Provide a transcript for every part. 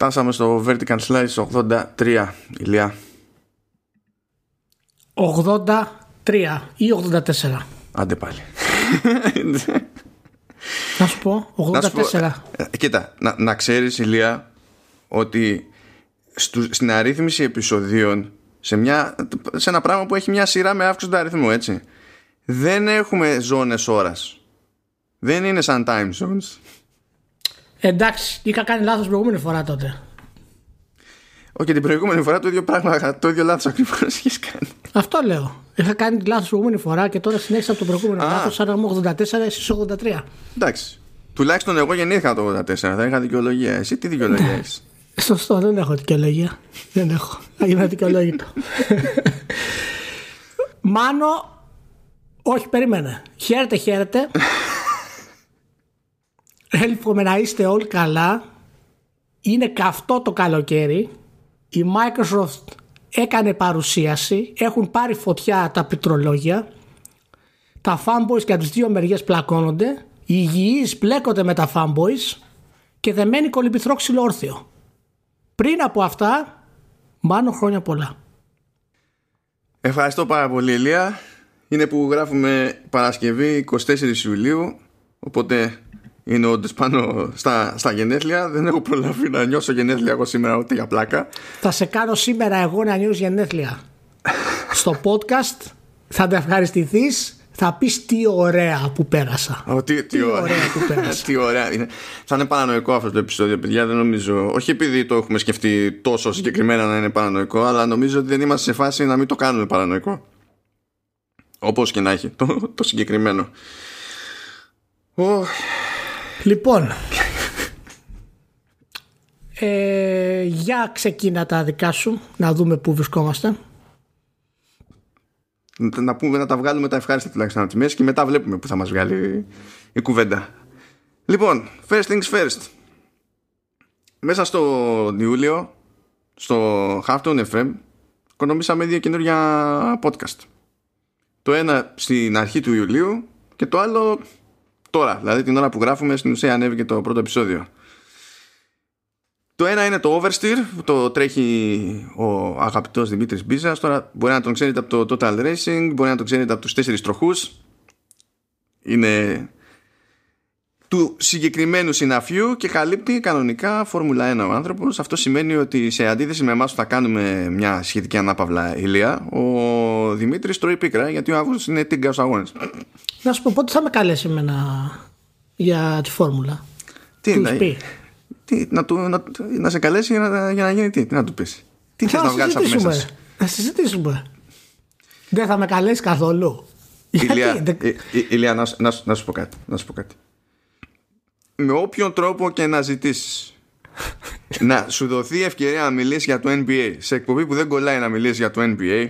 Φτάσαμε στο Vertical Slice 83, Ηλία. 83 ή 84. Άντε πάλι. Να σου πω, 84. ε, κοίτα, να, να ξέρεις Ηλία ότι στου, στην αρρύθμιση επεισοδίων σε, μια, σε ένα πράγμα που έχει μια σειρά με αύξηση του αριθμού έτσι δεν έχουμε ζώνες ώρας δεν είναι σαν time zones Εντάξει, είχα κάνει λάθος προηγούμενη φορά τότε. Όχι, την προηγούμενη φορά το ίδιο πράγμα, το ίδιο λάθος ακριβώς έχει κάνει. Αυτό λέω. Είχα κάνει λάθος προηγούμενη φορά και τώρα συνέχισα από το προηγούμενο Α. λάθος, άρα μου 84, εσείς 83. Εντάξει. Τουλάχιστον εγώ γεννήθηκα το 84, δεν είχα δικαιολογία. Εσύ τι δικαιολογία έχεις; Σωστό, δεν έχω δικαιολογία. δεν έχω. Είμαι δικαιολόγητο. Μάνο, όχι, περίμενε. Χαίρετε, χαίρετε. Εύχομαι να είστε όλοι καλά. Είναι καυτό το καλοκαίρι. Η Microsoft έκανε παρουσίαση. Έχουν πάρει φωτιά τα πληκτρολόγια. Τα fanboys και από τις δύο μεριές πλακώνονται. Οι υγιείς μπλέκονται με τα fanboys και δεν μένει κολυμπηθρό ξυλόρθιο. Πριν από αυτά, μάνο χρόνια πολλά. Ευχαριστώ πάρα πολύ Ηλία. Είναι που γράφουμε Παρασκευή 24 Ιουλίου, οπότε είναι όντως πάνω στα, στα γενέθλια. Δεν έχω προλάβει να νιώσω γενέθλια εγώ σήμερα ούτε για πλάκα. Θα σε κάνω σήμερα εγώ να νιώσεις γενέθλια. Στο podcast θα τα ευχαριστηθείς, θα πεις τι ωραία που πέρασα. Ω, τι, τι, Τι ωραία. ωραία που πέρασε. τι ωραία. Είναι. Θα είναι παρανοϊκό αυτό το επεισόδιο, παιδιά. Δεν νομίζω. Όχι επειδή το έχουμε σκεφτεί τόσο συγκεκριμένα να είναι παρανοϊκό, αλλά νομίζω ότι δεν είμαστε σε φάση να μην το κάνουμε παρανοϊκό. Όπως και να έχει το, το συγκεκριμένο. Ω, Λοιπόν, ε, για ξεκίνα τα δικά σου, να δούμε πού βρισκόμαστε. να, να πούμε να τα βγάλουμε τα ευχάριστα τουλάχιστον από τη μέση και μετά βλέπουμε που θα μας βγάλει η κουβέντα. Λοιπόν, first things first. Μέσα στο Ιούλιο, στο Halftone FM, οικονομήσαμε δύο καινούργια podcast. Το ένα στην αρχή του Ιουλίου και το άλλο τώρα, δηλαδή την ώρα που γράφουμε στην ουσία ανέβηκε το πρώτο επεισόδιο. Το ένα είναι το Oversteer που το τρέχει ο αγαπητός Δημήτρης Μπίζας. Τώρα μπορεί να τον ξέρετε από το Total Racing Μπορεί να τον ξέρετε από τους τέσσερις τροχούς. Είναι του συγκεκριμένου συναφιού και καλύπτει κανονικά Φόρμουλα 1 ο άνθρωπος. Αυτό σημαίνει ότι σε αντίθεση με εμάς που θα κάνουμε μια σχετική ανάπαυλα ηλία Ο Δημήτρης τρώει πίκρα γιατί ο Αύγουστος είναι τίγκα στους αγώνες Να σου πω πότε θα με καλέσει εμένα για τη φόρμουλα; Τι Τους να, πει; τι, να, του, να, να σε καλέσει για να, για να γίνει τι, τι να του πεις; Τι θες Θα να βγάλεις από μέσα συζητήσουμε. σου; Θα συζητήσουμε. Δεν θα με καλέσει καθόλου. Ηλία, Γιατί, δεν- ε, ε, Ηλία, να, σου- να, σου- να σου πω κάτι, να σου πω κάτι. Με όποιον τρόπο και να ζητήσεις να σου δοθεί ευκαιρία να μιλήσεις για το NBA σε εκπομπή που δεν κολλάει να μιλήσεις για το NBA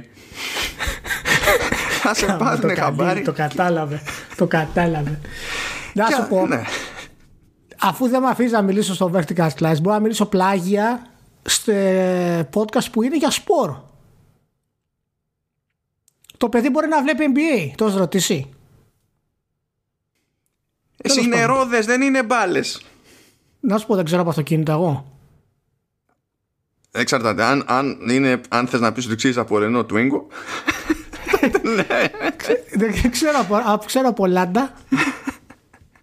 θα σε το πάρουν καλύβει, χαμπάρι Το κατάλαβε. Το κατάλαβε. Να και- σου πω, ναι. αφού δεν με αφήσει να μιλήσω στο Vertical Slice, μπορώ να μιλήσω πλάγια στο podcast που είναι για σπορ. Το παιδί μπορεί να βλέπει NBA, το has ρωτήσει. Εσύ τέλος είναι πάντων. ρόδες, δεν είναι μπάλες. Να σου πω, δεν ξέρω από αυτοκίνητα εγώ. Εξαρτάται. Αν, αν, είναι, αν θες να πεις ότι ξέρεις από Renault Twingo Δεν ξέρω από, από, ξέρω από Λάντα.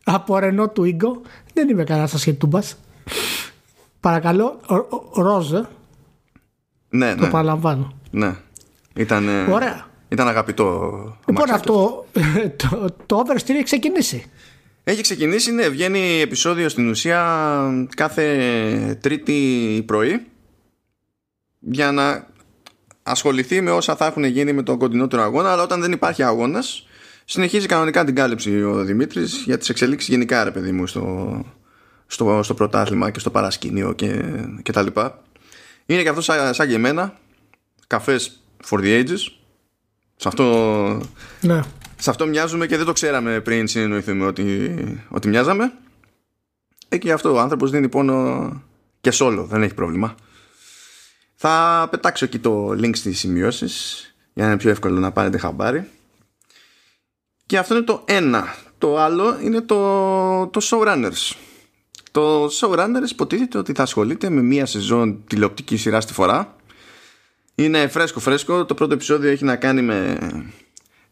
από Renault Twingo. Δεν είμαι κανένας ασχετούμπας. Παρακαλώ, ο- ο- ο- ροζ, ε, ναι, το ναι, παραλαμβάνω. ναι. Ήταν, ε, Ωραία. ήταν αγαπητό Λοιπόν, αμάξι αυτό το, το Oversteer έχει ξεκινήσει. Έχει ξεκινήσει, ναι, βγαίνει επεισόδιο στην ουσία κάθε τρίτη πρωί για να ασχοληθεί με όσα θα έχουν γίνει με τον κοντινότερο αγώνα αλλά όταν δεν υπάρχει αγώνας συνεχίζει κανονικά την κάλυψη ο Δημήτρης για τις εξελίξεις γενικά ρε παιδί μου στο, στο, στο πρωτάθλημα και στο παρασκήνιο και, και τα λοιπά. Είναι και αυτό σαν, σαν και εμένα καφές for the ages σε αυτό Ναι. σε αυτό μοιάζουμε και δεν το ξέραμε πριν συνεννοηθούμε ότι, ότι μοιάζαμε. Ε, και γι' αυτό ο άνθρωπος δίνει πόνο και solo, δεν έχει πρόβλημα. Θα πετάξω εκεί το link στις σημειώσεις για να είναι πιο εύκολο να πάρετε χαμπάρι. Και αυτό είναι το ένα. Το άλλο είναι το, το Showrunners. Το showrunner υποτίθεται ότι θα ασχολείται με μία σεζόν τηλεοπτική σειρά στη φορά. Είναι φρέσκο φρέσκο. Το πρώτο επεισόδιο έχει να κάνει με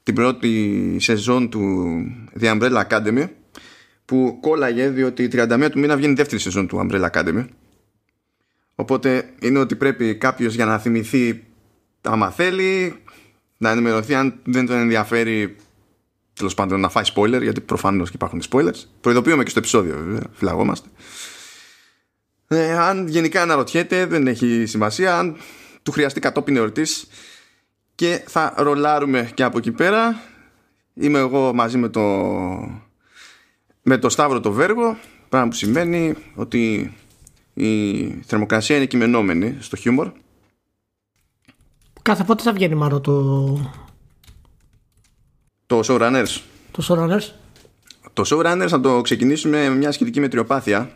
την πρώτη σεζόν του The Umbrella Academy που κόλλαγε διότι 31 του μήνα βγαίνει η δεύτερη σεζόν του Umbrella Academy. Οπότε είναι ότι πρέπει κάποιος για να θυμηθεί άμα θέλει να ενημερωθεί αν δεν τον ενδιαφέρει τέλος πάντων να φάει spoiler γιατί προφανώς και υπάρχουν spoilers. Προειδοποιούμε και στο επεισόδιο βέβαια, φυλαγόμαστε. Ε, αν γενικά αναρωτιέται δεν έχει σημασία αν του χρειαστεί κατόπιν εορτής και θα ρολάρουμε και από εκεί πέρα είμαι εγώ μαζί με το με το Σταύρο το Βέργο πράγμα που σημαίνει ότι η θερμοκρασία είναι κειμενόμενη στο χιούμορ. Κάθε πότε θα βγαίνει μάλλον το... Το Showrunners. Το Showrunners; Το Showrunners θα το ξεκινήσουμε με μια σχετική μετριοπάθεια.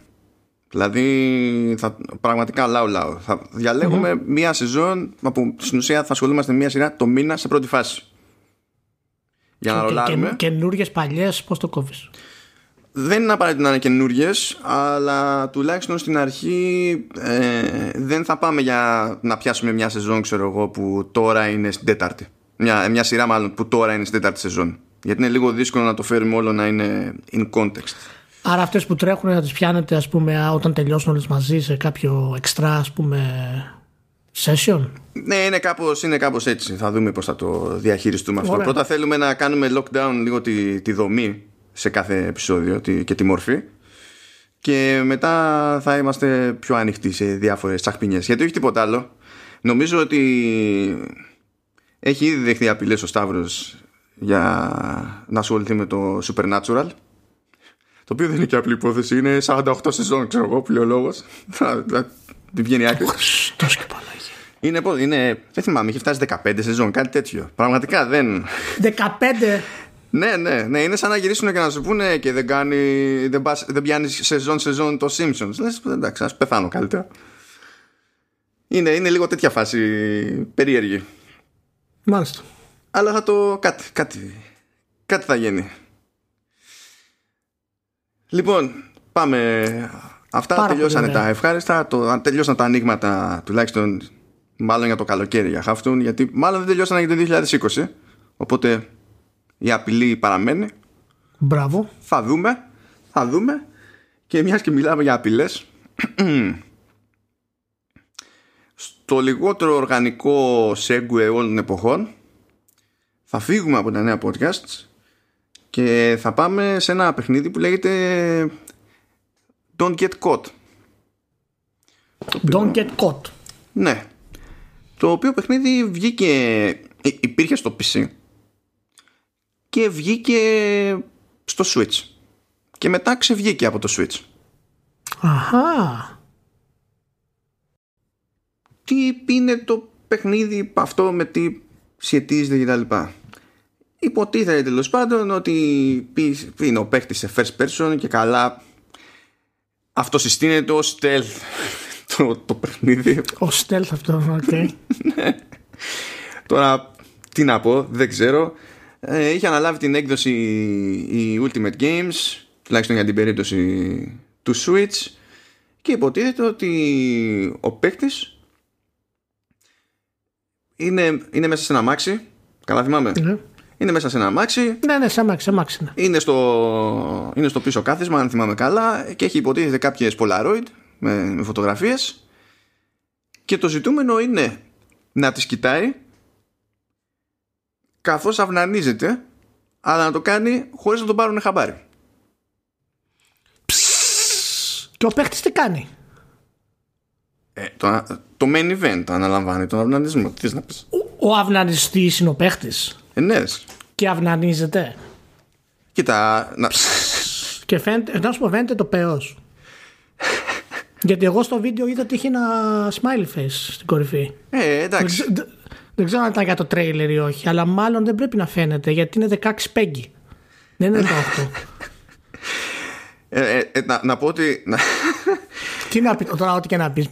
Δηλαδή θα, πραγματικά λαού λαού Θα διαλεγουμε μία σεζόν που στην ουσία θα ασχολούμαστε μία σειρά το μήνα σε πρώτη φάση. Για να ρολάρουμε. και, Καινούριες παλιές πώς το κόβεις; Δεν είναι απαραίτητο να είναι καινούριε, αλλά τουλάχιστον στην αρχή ε, δεν θα πάμε για να πιάσουμε μια σεζόν, ξέρω εγώ, που τώρα είναι στην τέταρτη. Μια, μια σειρά μάλλον που τώρα είναι στην τέταρτη σεζόν. Γιατί είναι λίγο δύσκολο να το φέρουμε όλο να είναι in context. Άρα αυτές που τρέχουν να τις πιάνετε ας πούμε όταν τελειώσουν όλες μαζί σε κάποιο εξτρά ας πούμε session; Ναι, είναι κάπως, είναι κάπως έτσι. Θα δούμε πώς θα το διαχειριστούμε αυτό. Πρώτα θέλουμε να κάνουμε lockdown λίγο τη, τη δομή σε κάθε επεισόδιο και τη μορφή. Και μετά θα είμαστε πιο ανοιχτοί σε διάφορες τσαχπινιές. Γιατί όχι τίποτα άλλο. Νομίζω ότι έχει ήδη δεχθεί απειλές ο Σταύρος για να ασχοληθεί με το Supernatural. Το οποίο δεν είναι και απλή υπόθεση. Είναι 48 σεζόν ξέρω εγώ που λέει ο λόγος. Θα την βγαίνει άκρη. Είναι, είναι, δεν θυμάμαι, είχε φτάσει 15 σεζόν, κάτι τέτοιο. Πραγματικά δεν. 15 ναι, ναι, ναι. Είναι σαν να γυρίσουν και να σου πούνε και δεν, κάνει, δεν, πας, δεν πιάνεις σεζόν σεζόν το Simpsons. Λες, εντάξει, ας πεθάνω καλύτερα. Είναι, είναι λίγο τέτοια φάση περίεργη. Μάλιστα. Αλλά θα το... Κάτι, κάτι, κάτι θα γίνει. Λοιπόν, πάμε... Αυτά Πάρα τελειώσανε τα ευχάριστα. Το, τελειώσαν τα ανοίγματα τουλάχιστον μάλλον για το καλοκαίρι για Χάφτουν γιατί μάλλον δεν τελειώσαν για το 2020. Οπότε η απειλή παραμένει. Μπράβο. Θα δούμε. Θα δούμε. Και μιας και μιλάμε για απειλές. στο λιγότερο οργανικό segue όλων των εποχών θα φύγουμε από τα νέα podcasts και θα πάμε σε ένα παιχνίδι που λέγεται Don't Get Caught. Don't Get Caught. Ναι. Το οποίο παιχνίδι βγήκε, υπήρχε στο PC και βγήκε στο Switch. Και μετά ξεβγήκε από το Switch. Αχα. Τι είναι το παιχνίδι αυτό με τι σχετίζεται κτλ. Υποτίθεται τέλος πάντων ότι είναι ο παίχτη σε first person και καλά αυτό συστήνεται ως stealth το, το παιχνίδι. Ο stealth αυτό, ok. Ναι. Τώρα τι να πω, δεν ξέρω ε, είχε αναλάβει την έκδοση η Ultimate Games τουλάχιστον για την περίπτωση του Switch και υποτίθεται ότι ο παίκτης είναι, είναι μέσα σε ένα μάξι καλά θυμάμαι; Ναι. είναι μέσα σε ένα μάξι ναι ναι σε αμάξι, αμάξι ναι. είναι, στο, είναι στο πίσω κάθισμα αν θυμάμαι καλά και έχει υποτίθεται κάποιες Polaroid με, με φωτογραφίες και το ζητούμενο είναι να τις κοιτάει καθώς αυνανίζεται αλλά να το κάνει χωρίς να τον πάρουν χαμπάρι. Και ο παίχτης τι κάνει; Ε, το, το main event αναλαμβάνει τον αυνανισμό. Τι να πεις; Ο, ο αυνανιστής είναι ο παίχτης. Ε, ναι. Και αυνανίζεται; Κοίτα. Να... Και φαίνεται, να σου πω, φαίνεται το πέος. Γιατί εγώ στο βίντεο είδα ότι είχε ένα smiley face στην κορυφή. Ε, εντάξει. Δεν ξέρω αν ήταν για το τρέιλερ ή όχι, αλλά μάλλον δεν πρέπει να φαίνεται γιατί είναι 16 πέγγι. Δεν είναι το 8. Ε, ε, ε, να, να πω ότι. Τι να πεις, τώρα, ό,τι και να πεις.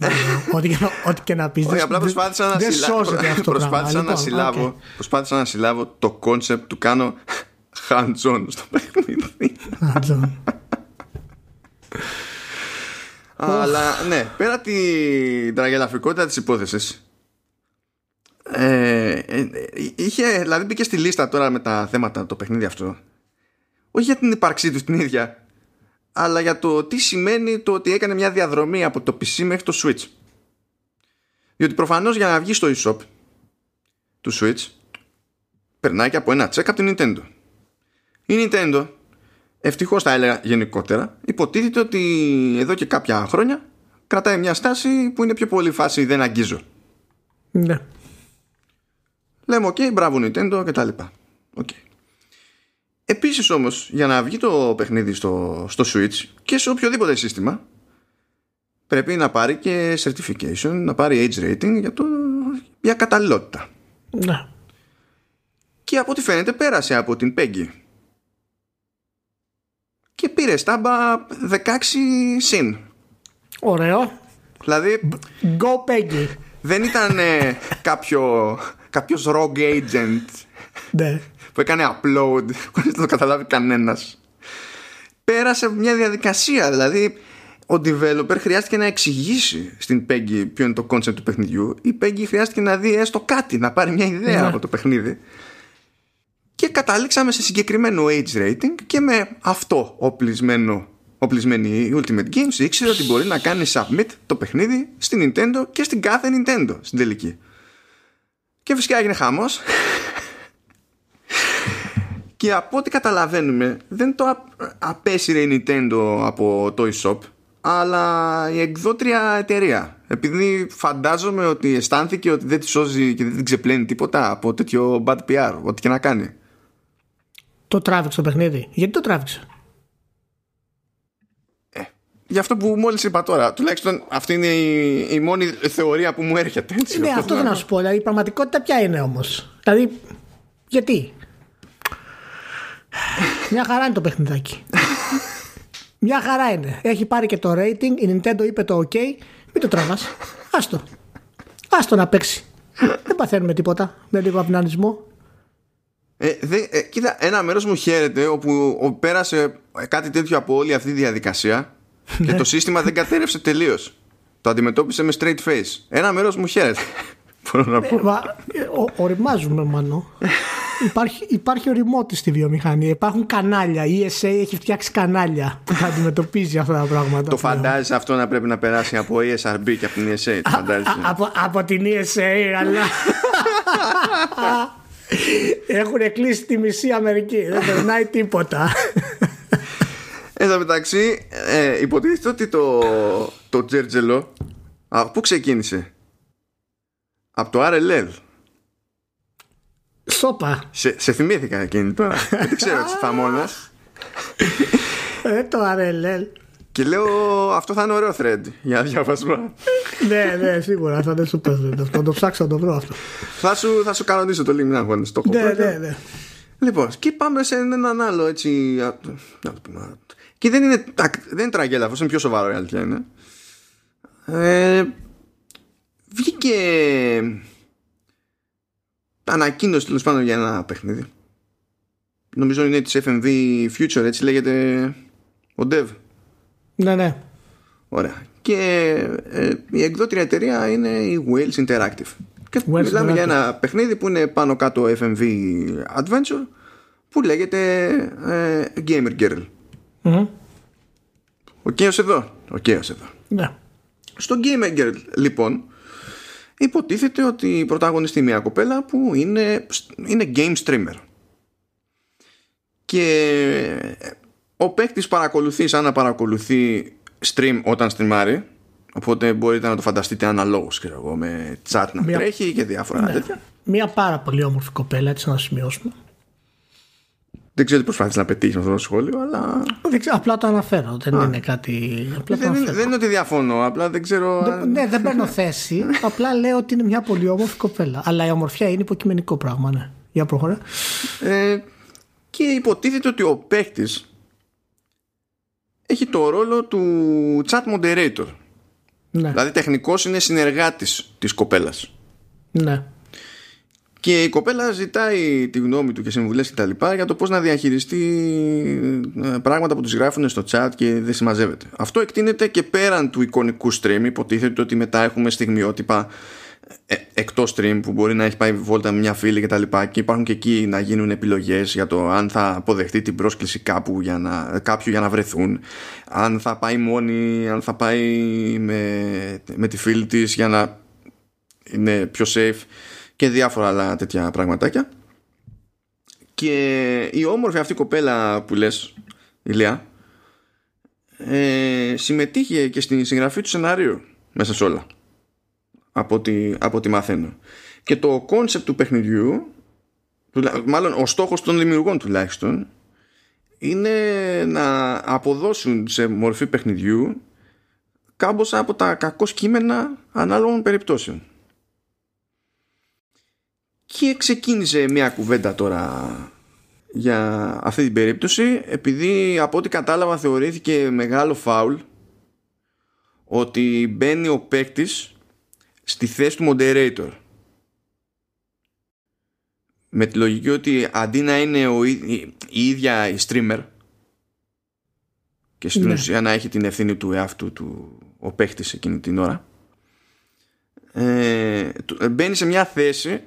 ό,τι, ό,τι και να πεις. Όχι, απλά προσπάθησα να, συλλάβω, προσπάθησα, να συλλάβω, προσπάθησα να συλλάβω το concept του κάνω hands-on στο παιχνίδι. Hands-on. Αλλά ναι, πέρα την τραγελαφικότητα της υπόθεσης ε, ε, είχε, δηλαδή μπήκε στη λίστα τώρα με τα θέματα το παιχνίδι αυτό. Όχι για την ύπαρξή του την ίδια αλλά για το τι σημαίνει το ότι έκανε μια διαδρομή από το PC μέχρι το Switch. Διότι προφανώς για να βγει στο eShop του Switch περνάει και από ένα τσεκ από την Nintendo. Η Nintendo ευτυχώς θα έλεγα γενικότερα υποτίθεται ότι εδώ και κάποια χρόνια κρατάει μια στάση που είναι πιο πολύ φάση δεν αγγίζω Ναι. Λέμε οκ, okay, μπράβο Nintendo και τα λοιπά. Okay. Επίσης όμως για να βγει το παιχνίδι στο, στο Switch και σε οποιοδήποτε σύστημα πρέπει να πάρει και certification, να πάρει age rating για, το, για καταλληλότητα. Ναι. Και από ό,τι φαίνεται πέρασε από την PEGI. Και πήρε στάμπα 16 συν. Ωραίο. Δηλαδή Go Peggy. δεν ήταν ε, κάποιος, κάποιος rogue agent. Ναι. που έκανε upload χωρίς να το καταλάβει κανένας. Πέρασε μια διαδικασία δηλαδή ο developer χρειάστηκε να εξηγήσει στην Peggy ποιο είναι το concept του παιχνιδιού. Η Peggy χρειάστηκε να δει έστω κάτι να πάρει μια ιδέα Ναι. από το παιχνίδι. Και καταλήξαμε σε συγκεκριμένο age rating και με αυτό οπλισμένο οπλισμένη η Ultimate Games ήξερε ότι μπορεί να κάνει submit το παιχνίδι στην Nintendo και στην κάθε Nintendo στην τελική και φυσικά έγινε χαμός και από ό,τι καταλαβαίνουμε δεν το απ- απέσυρε η Nintendo από το eShop αλλά η εκδότρια εταιρεία επειδή φαντάζομαι ότι αισθάνθηκε ότι δεν τη σώζει και δεν την ξεπλένει τίποτα από τέτοιο bad PR ό,τι και να κάνει Το τράβηξε το παιχνίδι; Γιατί το τράβηξε; Για αυτό που μόλις είπα τώρα τουλάχιστον αυτή είναι η, η μόνη θεωρία που μου έρχεται έτσι, Ναι, αυτό θέλω να σου πω. Δηλαδή, η πραγματικότητα ποια είναι όμως; Δηλαδή, γιατί; Μια χαρά είναι το παιχνιδάκι. Μια χαρά είναι. Έχει πάρει και το rating. Η Nintendo είπε το OK. Μην το τραβάς. Άστο. Άστο να παίξει. Δεν παθαίνουμε τίποτα με λίγο αυνανισμό. Ε, δε, ε, κοίτα, ένα μέρος μου χαίρεται όπου ο- πέρασε κάτι τέτοιο από όλη αυτή τη διαδικασία και το σύστημα δεν κατέρευσε τελείως. Το αντιμετώπισε με straight face. Ένα μέρος μου χαίρεται. Μπορώ να πω. Μα, ε, ο- οριμάζουμε, μάνο. υπάρχει, υπάρχει οριμότη στη βιομηχανία. Υπάρχουν κανάλια. Η ESA έχει φτιάξει κανάλια που θα αντιμετωπίζει αυτά τα πράγματα. Το φαντάζεσαι αυτό να πρέπει να περάσει από ESRB και από την ESA. Το φαντάζεσαι. Α, από, από την ESA, αλλά. Έχουν κλείσει τη μισή Αμερική. Δεν περνάει τίποτα. Εν τω μεταξύ, ε, υποτίθεται ότι το, το τζέρτζελο. Α, πού ξεκίνησε, Από το RLL. Σόπα. Σε, σε θυμήθηκα εκείνη τώρα. Δεν ξέρω τι φαμόνα. Ε, το RLL. Και λέω αυτό θα είναι ωραίο thread για διάβασμα. ναι, ναι, σίγουρα θα είναι super. Αυτό το ψάξω να το βρω αυτό. θα, σου, θα σου κανονίσω το link να αγώνες, το έχω ναι, πρώτο. ναι, ναι. Λοιπόν, και πάμε σε έναν άλλο έτσι. α, να το πούμε, α, Και δεν είναι, τακ- δεν είναι τραγέλαφος, είναι πιο σοβαρό η αλήθεια είναι. Ε, βγήκε ανακοίνωση τέλος πάντων για ένα παιχνίδι. Νομίζω είναι της FMV Future, έτσι λέγεται ο Dev. Ναι, ναι. Ωραία. Και ε, η εκδότρια εταιρεία είναι η Wales Interactive. Και Wales μιλάμε για Interactive. ένα παιχνίδι που είναι πάνω κάτω FMV Adventure που λέγεται ε, Gamer Girl. Μμμ. Οκ ως εδώ. Οκ ως εδώ. Ναι. Στο Gamer Girl λοιπόν υποτίθεται ότι πρωταγωνιστεί μια κοπέλα που είναι, είναι game streamer. Και ο παίκτης παρακολουθεί σαν να παρακολουθεί stream όταν στριμάρει οπότε μπορείτε να το φανταστείτε αναλόγως ξέρω εγώ, με chat να Μια- τρέχει και διάφορα Ναι. τέτοια. Μια πάρα πολύ όμορφη κοπέλα, έτσι να σημειώσουμε. Δεν ξέρω τι προσπάθεις να πετύχεις με αυτό το σχόλιο αλλά Δεν ξέρω, απλά το αναφέρω. Δεν είναι κάτι. Απλά το δεν, αναφέρω. δεν είναι ότι διαφωνώ απλά δεν ξέρω αν- Ναι, δεν παίρνω θέση. Απλά λέω ότι είναι μια πολύ όμορφη κοπέλα. Αλλά η ομορφιά είναι υποκειμενικό πράγμα, ναι. Για προχωρά. Ε, και υποτίθεται ότι ο παίκτη έχει το ρόλο του chat moderator. Ναι, Δηλαδή τεχνικός είναι συνεργάτης της κοπέλας. ναι. Και η κοπέλα ζητάει τη γνώμη του και συμβουλές και τα λοιπά για το πώς να διαχειριστεί ε, πράγματα που τους γράφουν στο chat και δεν συμμαζεύεται. Αυτό εκτείνεται και πέραν του εικονικού stream. Υποτίθεται ότι μετά έχουμε στιγμιότυπα ε, εκτός stream που μπορεί να έχει πάει βόλτα με μια φίλη και τα λοιπά και υπάρχουν και εκεί να γίνουν επιλογές για το αν θα αποδεχτεί την πρόσκληση κάπου για να, κάποιου για να βρεθούν αν θα πάει μόνη, αν θα πάει με, με τη φίλη της για να είναι πιο safe και διάφορα άλλα τέτοια πραγματάκια. Και η όμορφη αυτή κοπέλα που λες Ηλία ε, συμμετείχε και στην συγγραφή του σενάριου μέσα σε όλα. Από ό,τι, από μαθαίνω. Και το concept του παιχνιδιού μάλλον ο στόχος των δημιουργών τουλάχιστον είναι να αποδώσουν σε μορφή παιχνιδιού κάμποσα από τα κακό κείμενα ανάλογων περιπτώσεων και ξεκίνησε μια κουβέντα τώρα για αυτή την περίπτωση επειδή από ό,τι κατάλαβα θεωρήθηκε μεγάλο φάουλ ότι μπαίνει ο παίκτης στη θέση του moderator με τη λογική ότι αντί να είναι ο, η, ίδια η streamer και στην ναι. ουσία να έχει την ευθύνη του εαυτού του ο παίχτης εκείνη την ώρα ε, μπαίνει σε μια θέση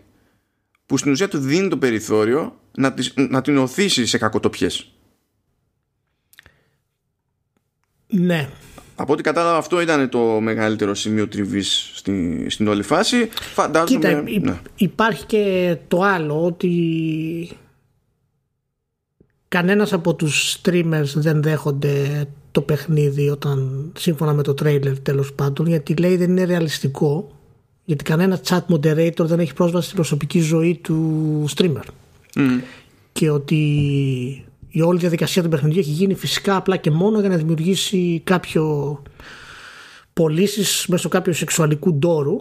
που στην ουσία του δίνει το περιθώριο να, να την οθήσει σε κακοτοπιές. Ναι. Από ό,τι κατάλαβα αυτό ήταν το μεγαλύτερο σημείο τριβής στη, στην όλη φάση. Φαντάζομαι... Κοίτα, ναι. υπάρχει και το άλλο ότι κανένας από τους streamers δεν δέχονται το παιχνίδι όταν σύμφωνα με το trailer τέλος πάντων γιατί λέει δεν είναι ρεαλιστικό γιατί κανένα chat moderator δεν έχει πρόσβαση στην προσωπική ζωή του streamer. Και ότι η όλη διαδικασία του παιχνιδιού έχει γίνει φυσικά απλά και μόνο για να δημιουργήσει κάποιο πωλήσεις μέσω κάποιου σεξουαλικού ντόρου.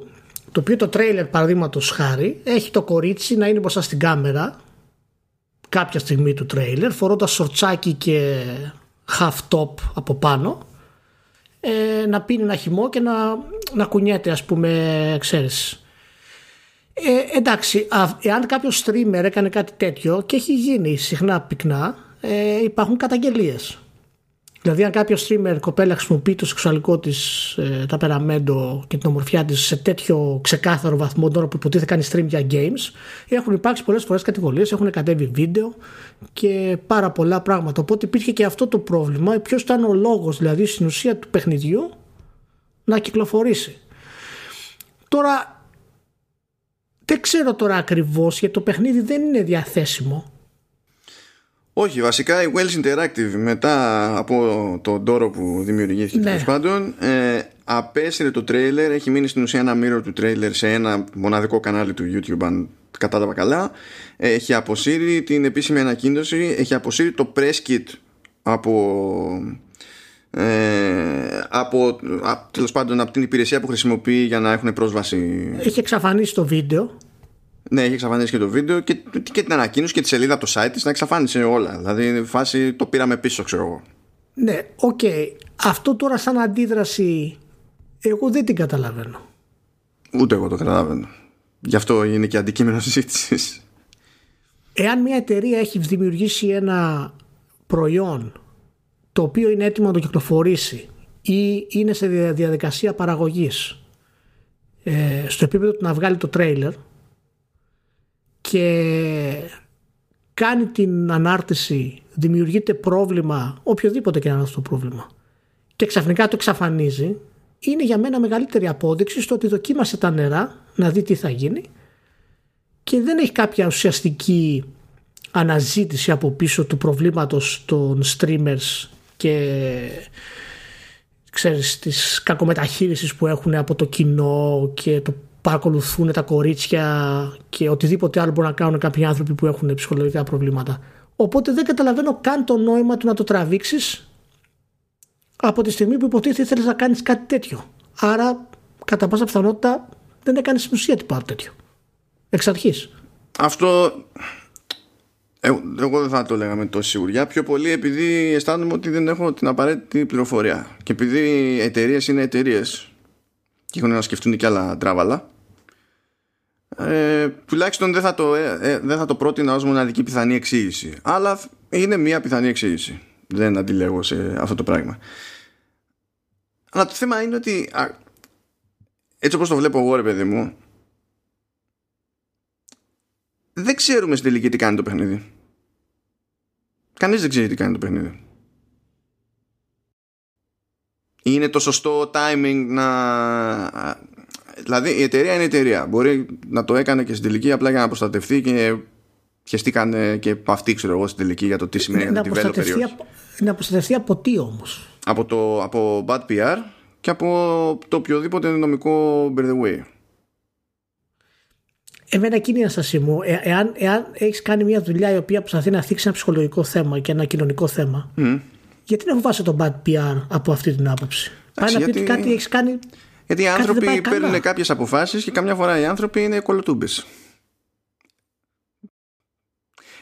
Το οποίο το τρέιλερ παραδείγματος χάρη έχει το κορίτσι να είναι μπροστά στην κάμερα κάποια στιγμή του τρέιλερ φορώντας σορτσάκι και half top από πάνω ε, να πίνει ένα χυμό και να, να κουνιέται ας πούμε ξέρεις. Ε, εντάξει εάν κάποιος streamer έκανε κάτι τέτοιο και έχει γίνει συχνά πυκνά ε, υπάρχουν καταγγελίες Δηλαδή, αν κάποιος streamer κοπέλα χρησιμοποιεί το σεξουαλικό της ε, ταπεραμέντο και την ομορφιά της σε τέτοιο ξεκάθαρο βαθμό, τώρα που υποτίθεται κάνει stream για games, έχουν υπάρξει πολλές φορές κατηγορίες, έχουν κατέβει βίντεο και πάρα πολλά πράγματα. Οπότε υπήρχε και αυτό το πρόβλημα. Ποιος ήταν ο λόγος, δηλαδή, στην ουσία του παιχνιδιού να κυκλοφορήσει. Τώρα, δεν ξέρω τώρα ακριβώς γιατί το παιχνίδι δεν είναι διαθέσιμο όχι, βασικά η Wells Interactive μετά από τον τόρο που δημιουργήθηκε ναι. τέλος πάντων ε, απέσυρε το τρέιλερ, έχει μείνει στην ουσία ένα mirror του τρέιλερ σε ένα μοναδικό κανάλι του YouTube αν κατάλαβα καλά. Έχει αποσύρει την επίσημη ανακοίνωση έχει αποσύρει το press kit από ε, από, τέλος πάντων από την υπηρεσία που χρησιμοποιεί για να έχουν πρόσβαση. Έχει εξαφανίσει το βίντεο ναι, έχει εξαφανίσει και το βίντεο και, και την ανακοίνωση και τη σελίδα από το site της να εξαφάνισε όλα. Δηλαδή, φάση το πήραμε πίσω, ξέρω εγώ. Ναι, οκ. Okay. Αυτό τώρα σαν αντίδραση εγώ δεν την καταλαβαίνω. Ούτε εγώ το καταλαβαίνω. Γι' αυτό είναι και αντικείμενο συζήτησης. Εάν μια εταιρεία έχει δημιουργήσει ένα προϊόν το οποίο είναι έτοιμο να το κυκλοφορήσει ή είναι σε διαδικασία παραγωγής ε, στο επίπεδο του να βγάλει το τρέιλερ και κάνει την ανάρτηση, δημιουργείται πρόβλημα, οποιοδήποτε και να είναι αυτό το πρόβλημα, και ξαφνικά το εξαφανίζει, είναι για μένα μεγαλύτερη απόδειξη στο ότι δοκίμασε τα νερά να δει τι θα γίνει και δεν έχει κάποια ουσιαστική αναζήτηση από πίσω του προβλήματος των streamers και ξέρεις της κακομεταχείρισης που έχουν από το κοινό και το παρακολουθούν τα κορίτσια και οτιδήποτε άλλο μπορούν να κάνουν κάποιοι άνθρωποι που έχουν ψυχολογικά προβλήματα. Οπότε δεν καταλαβαίνω καν το νόημα του να το τραβήξεις από τη στιγμή που υποτίθεται θέλεις να κάνεις κάτι τέτοιο. Άρα, κατά πάσα πιθανότητα, δεν έκανες στην ουσία τίποτα τέτοιο. Εξ αρχής. Αυτό. Εγώ, εγώ δεν θα το λέγαμε τόσο σιγουριά. Πιο πολύ επειδή αισθάνομαι ότι δεν έχω την απαραίτητη πληροφορία. Και επειδή εταιρείες είναι εταιρείες και έχουν να σκεφτούν και άλλα τράβαλα ε, τουλάχιστον δεν θα, το, ε, ε, δεν θα το πρότεινα ως μοναδική πιθανή εξήγηση. Αλλά είναι μία πιθανή εξήγηση. Δεν αντιλέγω σε αυτό το πράγμα. Αλλά το θέμα είναι ότι έτσι όπως το βλέπω εγώ ρε παιδί μου δεν ξέρουμε στην τελική τι κάνει το παιχνίδι. Κανείς δεν ξέρει τι κάνει το παιχνίδι είναι το σωστό timing να δηλαδή η εταιρεία είναι εταιρεία. Μπορεί να το έκανε και στην τελική απλά για να προστατευτεί και χεστήκαν και αυτοί ξέρω εγώ στην τελική για το τι σημαίνει για την developer να προστατευτεί από τι όμως; Από, το, από bad PR και από το οποιοδήποτε νομικό by the way. Εμένα εκείνη η αναστασή μου, ε, εάν, εάν έχεις κάνει μια δουλειά η οποία προσπαθεί να θίξει ένα ψυχολογικό θέμα και ένα κοινωνικό θέμα, mm. Γιατί να φοβάσαι το bad PR από αυτή την άποψη; Πάει να πει ότι κάτι έχεις κάνει. Γιατί οι άνθρωποι παίρνουν κάποιες αποφάσεις και καμιά φορά οι άνθρωποι είναι κολοτούμπες.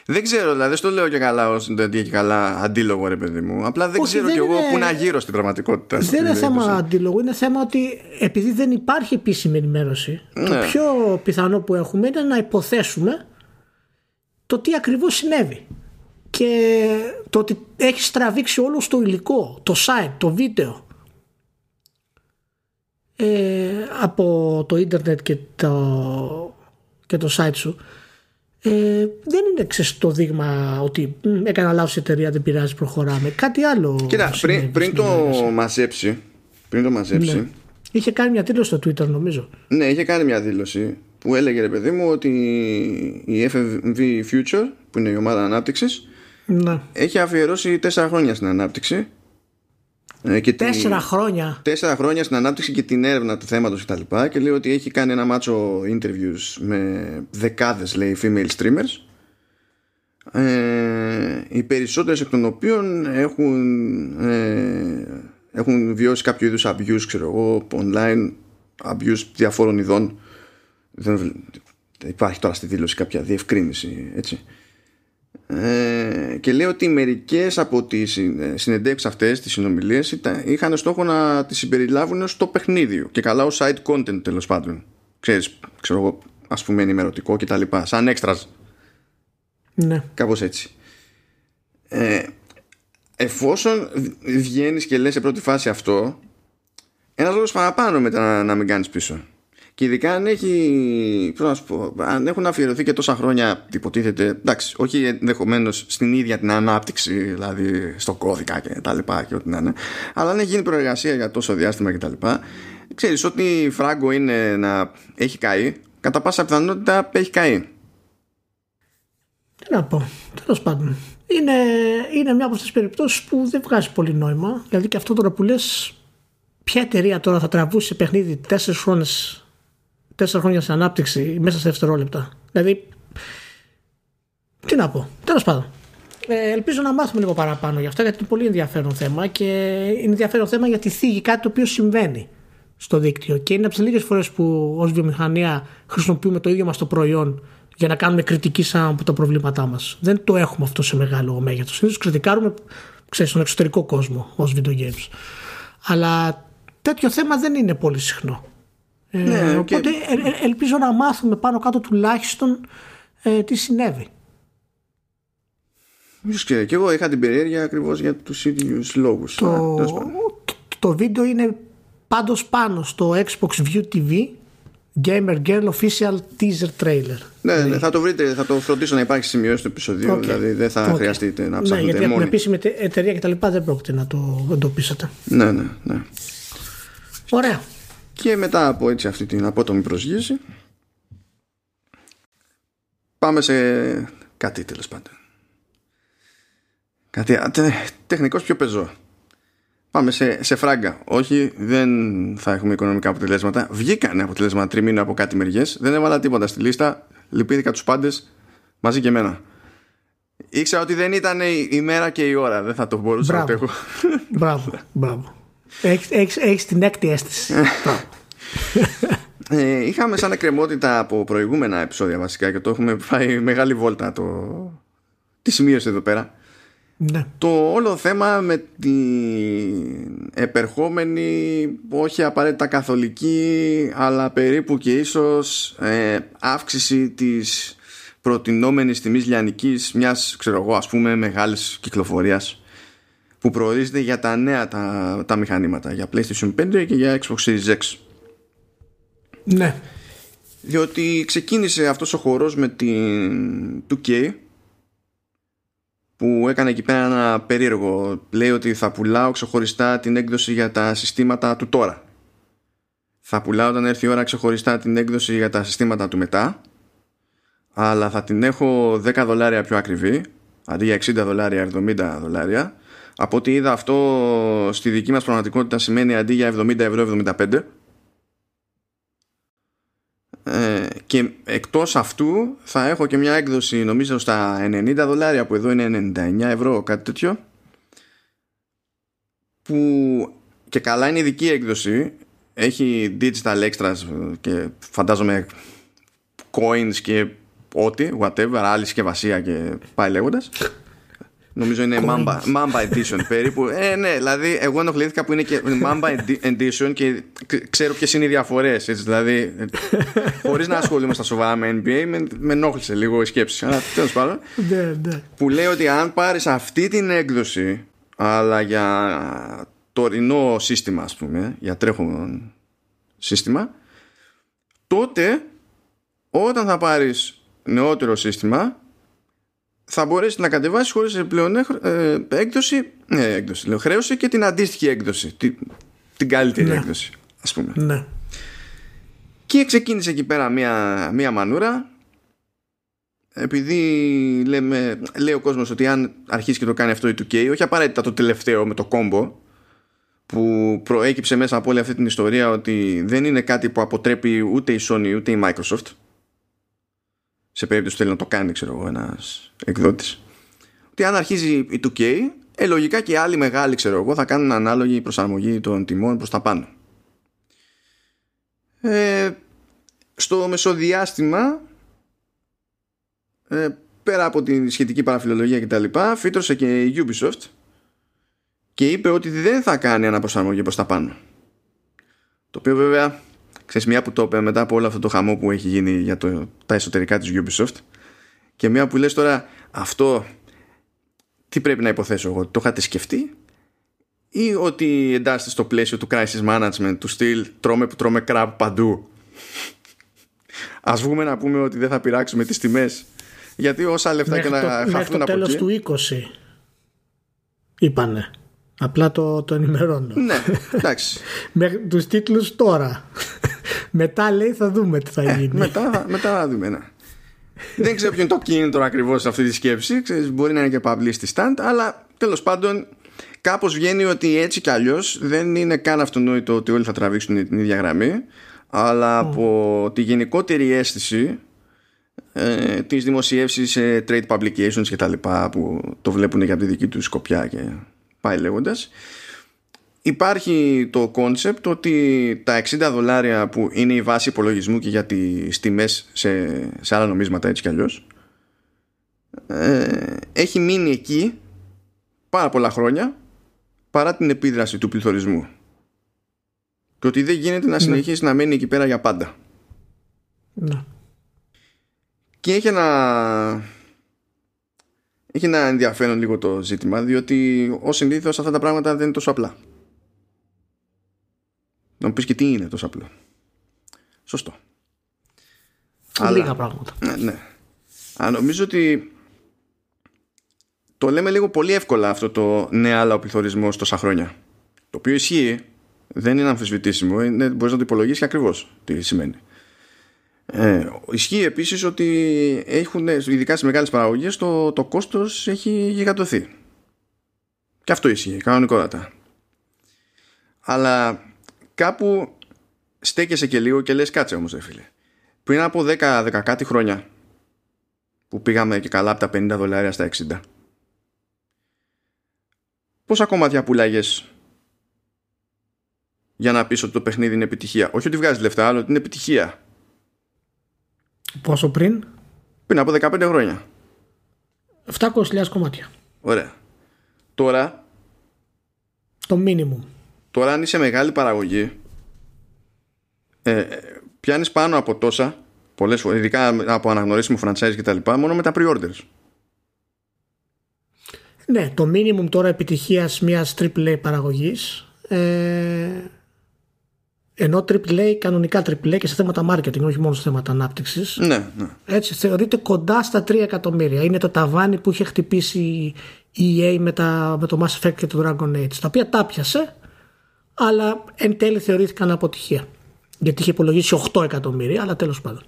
Δεν ξέρω, δηλαδή δεν στο λέω και καλά ως και καλά αντίλογο, ρε παιδί μου. Απλά δεν ξέρω κι εγώ είναι... πού να γύρω στην πραγματικότητα. Δεν είναι θέμα αντίλογο. Είναι θέμα ότι επειδή δεν υπάρχει επίσημη ενημέρωση, ναι. το πιο πιθανό που έχουμε είναι να υποθέσουμε το τι ακριβώς συνέβη. Και το ότι έχεις τραβήξει όλο το υλικό, το site, το βίντεο ε, από το ίντερνετ και το, και το site σου ε, δεν είναι το δείγμα ότι έκανα λάθος η εταιρεία, δεν πειράζει, προχωράμε. Κάτι άλλο. Κοίτα, πριν, πριν το μαζέψει, πριν το μαζέψει ναι. Είχε κάνει μια δήλωση στο Twitter, νομίζω. Ναι, είχε κάνει μια δήλωση που έλεγε ρε παιδί μου ότι η FMV Future, που είναι η ομάδα ανάπτυξης, ναι. έχει αφιερώσει τέσσερα χρόνια στην ανάπτυξη. Ε, και τέσσερα χρόνια. Τέσσερα χρόνια στην ανάπτυξη και την έρευνα του θέματος και τα και λέει ότι έχει κάνει ένα μάτσο interviews με δεκάδες λέει female streamers. Ε, οι περισσότερες εκ των οποίων έχουν ε, έχουν βιώσει κάποιο είδους abuse ξέρω εγώ online abuse διαφόρων ειδών. Δεν υπάρχει τώρα στη δήλωση κάποια διευκρίνηση έτσι ε, και λέει ότι μερικές από τις συνεντεύξεις αυτές, τις συνομιλίες είχαν στόχο να τις συμπεριλάβουν στο παιχνίδι και καλά ως side content τέλος πάντων. Ξέρεις, ξέρω εγώ ας πούμε ενημερωτικό και τα λοιπά σαν έξτρας ναι. κάπως έτσι. Ε, εφόσον βγαίνεις και λες σε πρώτη φάση αυτό ένας λόγος παραπάνω μετά να, να μην κάνεις πίσω και ειδικά αν, έχει, να πω, αν έχουν αφιερωθεί και τόσα χρόνια, υποτίθεται, εντάξει, όχι ενδεχομένως στην ίδια την ανάπτυξη, δηλαδή στο κώδικα και τα λοιπά και ό,τι να είναι, αλλά αν έχει γίνει προεργασία για τόσο διάστημα και τα λοιπά, ξέρεις ότι φράγκο είναι να έχει καεί, κατά πάσα πιθανότητα έχει καεί. Τι να πω, τέλος πάντων. Είναι, είναι μια από αυτές τις περιπτώσεις που δεν βγάζει πολύ νόημα. Δηλαδή και αυτό τώρα που λες, ποια εταιρεία τώρα θα τραβούσε παιχνίδι τέσσερις χρόνες τέσσερα χρόνια σε ανάπτυξη μέσα σε δευτερόλεπτα. Δηλαδή, τι να πω. Τέλος πάντων. Ε, ελπίζω να μάθουμε λίγο παραπάνω γι' αυτό γιατί είναι πολύ ενδιαφέρον θέμα και είναι ενδιαφέρον θέμα γιατί θίγει κάτι το οποίο συμβαίνει στο δίκτυο και είναι από τις λίγες φορές που ως βιομηχανία χρησιμοποιούμε το ίδιο μας το προϊόν για να κάνουμε κριτική σαν από τα προβλήματά μας. Δεν το έχουμε αυτό σε μεγάλο μέγεθος. Συνήθως κριτικάρουμε ξέρεις, στον εξωτερικό κόσμο ως video games. Αλλά τέτοιο θέμα δεν είναι πολύ συχνό. Ε, ναι, οπότε ε, ε, ελπίζω να μάθουμε πάνω κάτω τουλάχιστον ε, τι συνέβη. Και, και εγώ είχα την περιέργεια ακριβώς για τους ίδιους λόγους. Το, το, βίντεο είναι πάντως πάνω στο Xbox View TV Gamer Girl Official Teaser Trailer. Ναι, ναι, θα το βρείτε, θα το φροντίσω να υπάρχει σημειώσει στο επεισόδιο. Okay. Δηλαδή δεν θα okay. χρειαστείτε να ψάχνετε. Ναι, γιατί από επίσημη εταιρεία και τα λοιπά δεν πρόκειται να το εντοπίσετε. Ναι, ναι, ναι. Ωραία. Και μετά από έτσι αυτή την απότομη προσγείωση πάμε σε κάτι τέλος πάντων. Κάτι τεχνικός πιο πεζό. Πάμε σε, σε φράγκα. Όχι, δεν θα έχουμε οικονομικά αποτελέσματα. Βγήκανε αποτελέσματα τριμήνου από κάτι μεριές. Δεν έβαλα τίποτα στη λίστα. Λυπήθηκα τους πάντες μαζί και εμένα. Ήξερα ότι δεν ήταν η μέρα και η ώρα. Δεν θα το μπορούσα να το έχω. Μπράβο, μπράβο. Έχεις, την έκτη αίσθηση. ε, είχαμε σαν εκκρεμότητα από προηγούμενα επεισόδια βασικά και το έχουμε πάει μεγάλη βόλτα το... τη σημείωση εδώ πέρα. Ναι. Το όλο θέμα με την επερχόμενη όχι απαραίτητα καθολική αλλά περίπου και ίσως ε, αύξηση της προτινόμενης τιμής λιανικής μιας ξέρω εγώ ας πούμε μεγάλης κυκλοφορίας που προορίζεται για τα νέα τα, τα μηχανήματα για PlayStation 5 και για Xbox Series X. Ναι. Διότι ξεκίνησε αυτός ο χορός με την 2K που έκανε εκεί πέρα ένα περίεργο. Λέει ότι θα πουλάω ξεχωριστά την έκδοση για τα συστήματα του τώρα. Θα πουλάω όταν έρθει η ώρα ξεχωριστά την έκδοση για τα συστήματα του μετά. Αλλά θα την έχω 10 δολάρια πιο ακριβή. Αντί για 60 δολάρια, 70 δολάρια. Από ό,τι είδα αυτό στη δική μας πραγματικότητα σημαίνει αντί για 70 ευρώ 75 ε, και εκτός αυτού θα έχω και μια έκδοση νομίζω στα 90 δολάρια που εδώ είναι 99 ευρώ κάτι τέτοιο. Που και καλά είναι ειδική έκδοση. Έχει digital extras και φαντάζομαι coins και ό,τι, whatever, άλλη συσκευασία και πάει λέγοντας Νομίζω είναι Mamba, Mamba Edition περίπου. Ε, ναι, δηλαδή εγώ ενοχλήθηκα που είναι και Mamba Edition και ξέρω ποιες είναι οι διαφορές. Δηλαδή, χωρίς να ασχολούμαι στα σοβαρά με NBA, με, με ενόχλησε λίγο η σκέψη. Αλλά τέλος πάντων. Ναι, ναι. Που λέει ότι αν πάρεις αυτή την έκδοση, αλλά για τωρινό σύστημα, ας πούμε, για τρέχον σύστημα, τότε όταν θα πάρεις νεότερο σύστημα θα μπορέσεις να κατεβάσεις χωρίς επιπλέον ε, έκδοση, ναι, έκδοση λέω, χρέωση και την αντίστοιχη έκδοση την, την καλύτερη ναι. έκδοση ας πούμε ναι. και ξεκίνησε εκεί πέρα μία, μία μανούρα επειδή λέμε, λέει ο κόσμος ότι αν αρχίσει και το κάνει αυτό η 2K όχι απαραίτητα το τελευταίο με το κόμπο που προέκυψε μέσα από όλη αυτή την ιστορία ότι δεν είναι κάτι που αποτρέπει ούτε η Sony ούτε η Microsoft σε περίπτωση που θέλει να το κάνει ξέρω εγώ ένας εκδότης. Ότι αν αρχίζει η 2K ε, λογικά και οι άλλοι μεγάλοι ξέρω εγώ θα κάνουν ανάλογη προσαρμογή των τιμών προς τα πάνω. Ε, στο μεσοδιάστημα ε, πέρα από την σχετική παραφιλολογία και τα λοιπά φύτρωσε και η Ubisoft και είπε ότι δεν θα κάνει αναπροσαρμογή προς τα πάνω. Το οποίο βέβαια ξέρεις μια που το είπε μετά από όλο αυτό το χαμό που έχει γίνει για το, τα εσωτερικά της Ubisoft και μια που λες τώρα αυτό τι πρέπει να υποθέσω εγώ το είχατε σκεφτεί; Ή ότι εντάσσεται στο πλαίσιο του crisis management του στυλ τρώμε που τρώμε κρаб παντού; Ας βγούμε να πούμε ότι δεν θα πειράξουμε τις τιμές γιατί όσα λεφτά και να χαθούν από εκεί του 20 είπανε Απλά το, το ενημερώνω. Ναι, εντάξει. Με τους τίτλους τώρα. μετά λέει θα δούμε τι θα ε, γίνει. μετά, μετά θα δούμε, ναι. Δεν ξέρω ποιο είναι το κίνητρο ακριβώς σε αυτή τη σκέψη. Ξέρεις, μπορεί να είναι και publicity stand, αλλά τέλος πάντων κάπως βγαίνει ότι έτσι κι αλλιώς δεν είναι καν αυτονόητο ότι όλοι θα τραβήξουν την ίδια γραμμή, αλλά από τη γενικότερη αίσθηση ε, τις δημοσιεύσεις σε trade publications και τα λοιπά που το βλέπουν για τη δική τους σκοπιά και πάει λέγοντας υπάρχει το concept ότι τα 60 δολάρια που είναι η βάση υπολογισμού και για τις τιμές σε, σε άλλα νομίσματα έτσι κι αλλιώς ε, έχει μείνει εκεί πάρα πολλά χρόνια παρά την επίδραση του πληθωρισμού και ότι δεν γίνεται να ναι. συνεχίσει να μένει εκεί πέρα για πάντα ναι. και έχει ένα έχει ένα ενδιαφέρον λίγο το ζήτημα διότι ως συνήθως αυτά τα πράγματα δεν είναι τόσο απλά να μου πεις και τι είναι τόσο απλό. Σωστό. Λίγα πράγματα. Ναι, ναι. Α, νομίζω ότι το λέμε λίγο πολύ εύκολα αυτό το ναι αλλά ο πληθωρισμός τόσα χρόνια. Το οποίο ισχύει δεν είναι αμφισβητήσιμο είναι, μπορείς να το υπολογίσεις και ακριβώς τι σημαίνει. Ε, ισχύει επίσης ότι έχουν, ειδικά σε μεγάλες παραγωγές το, το κόστος έχει γιγαντωθεί. Και αυτό ισχύει κανονικότατα. Αλλά κάπου στέκεσαι και λίγο και λες κάτσε όμως ρε φίλε πριν από 10, 10 κάτι χρόνια που πήγαμε και καλά από τα 50 δολάρια στα 60 πόσα κομμάτια πουλάγες για να πεις ότι το παιχνίδι είναι επιτυχία; Όχι ότι βγάζεις λεφτά αλλά ότι είναι επιτυχία Πόσο πριν; Πριν από 15 χρόνια. 700.000 κομμάτια. Ωραία. Τώρα, Το minimum. Τώρα αν είσαι μεγάλη παραγωγή, ε, πιάνεις πάνω από τόσα, πολλές φορές, ειδικά από αναγνωρίσιμο franchise και τα λοιπά, μόνο με τα pre-orders. Ναι, το minimum τώρα επιτυχίας μιας AAA παραγωγής ε, ενώ AAA, κανονικά AAA και σε θέματα marketing, όχι μόνο σε θέματα ανάπτυξης Ναι, ναι. έτσι θεωρείται κοντά στα 3 εκατομμύρια. Είναι το ταβάνι που είχε χτυπήσει η EA με, τα, με το Mass Effect και το Dragon Age, τα οποία τα πιασε, αλλά εν τέλει θεωρήθηκαν αποτυχία. Γιατί είχε υπολογίσει 8 εκατομμύρια, αλλά τέλος πάντων.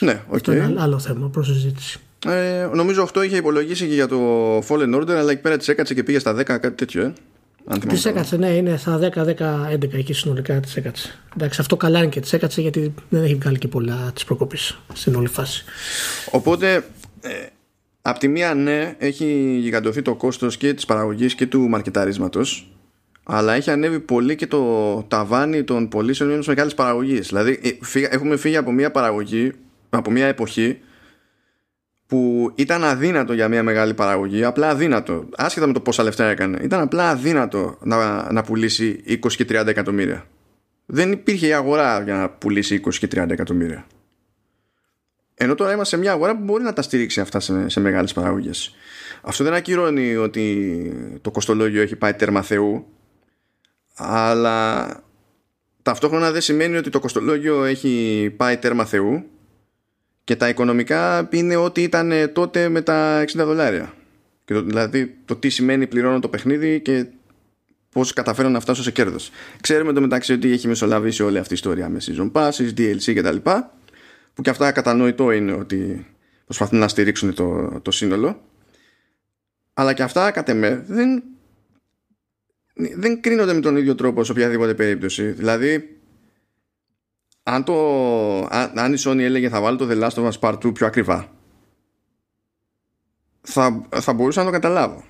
Ναι, οκ. Αυτό είναι άλλο- άλλο θέμα προς συζήτηση. Ε, νομίζω αυτό είχε υπολογίσει και για το Fallen Order, αλλά εκεί πέρα τη έκατσε και πήγε στα 10, κάτι τέτοιο, ε. Αν θυμάμαι Τη καλά. έκατσε, ναι, είναι στα 10, 10, 11 εκεί συνολικά τη έκατσε. Εντάξει, αυτό καλά είναι και τη έκατσε γιατί δεν έχει βγάλει και πολλά τη προκοπή στην όλη φάση. Οπότε, ε, απ' τη μία ναι, έχει γιγαντωθεί το κόστος και της παραγωγής και του μαρκεταρίσματος, αλλά έχει ανέβει πολύ και το ταβάνι των πωλήσεων μιας μεγάλης παραγωγής. Δηλαδή, ε, φύγα- έχουμε φύγει από μια παραγωγή, από μια εποχή, που ήταν αδύνατο για μια μεγάλη παραγωγή, απλά αδύνατο, άσχετα με το πόσα λεφτά έκανε, ήταν απλά αδύνατο να, να πουλήσει 20 και 30 εκατομμύρια. Δεν υπήρχε η αγορά για να πουλήσει 20 και 30 εκατομμύρια. Ενώ τώρα είμαστε σε μια αγορά που μπορεί να τα στηρίξει αυτά σε, σε μεγάλες παραγωγές. Αυτό δεν ακυρώνει ότι το κοστολόγιο έχει πάει τέρμα θεού, αλλά ταυτόχρονα δεν σημαίνει ότι το κοστολόγιο έχει πάει τέρμα θεού και τα οικονομικά είναι ό,τι ήταν τότε με τα 60 δολάρια. Και το, δηλαδή το τι σημαίνει πληρώνω το παιχνίδι και πώς καταφέρω να φτάσω σε κέρδος. Ξέρουμε το μεταξύ ότι έχει μεσολαβήσει όλη αυτή η ιστορία με season passes, DLC κτλ. Που και αυτά κατανοητό είναι ότι προσπαθούν να στηρίξουν το, το σύνολο. Αλλά και αυτά κατ' εμέ δεν, δεν κρίνονται με τον ίδιο τρόπο σε οποιαδήποτε περίπτωση. Δηλαδή, αν, το, αν, αν η Sony έλεγε θα βάλω το The Last of Us Part 2 πιο ακριβά, θα, θα μπορούσα να το καταλάβω.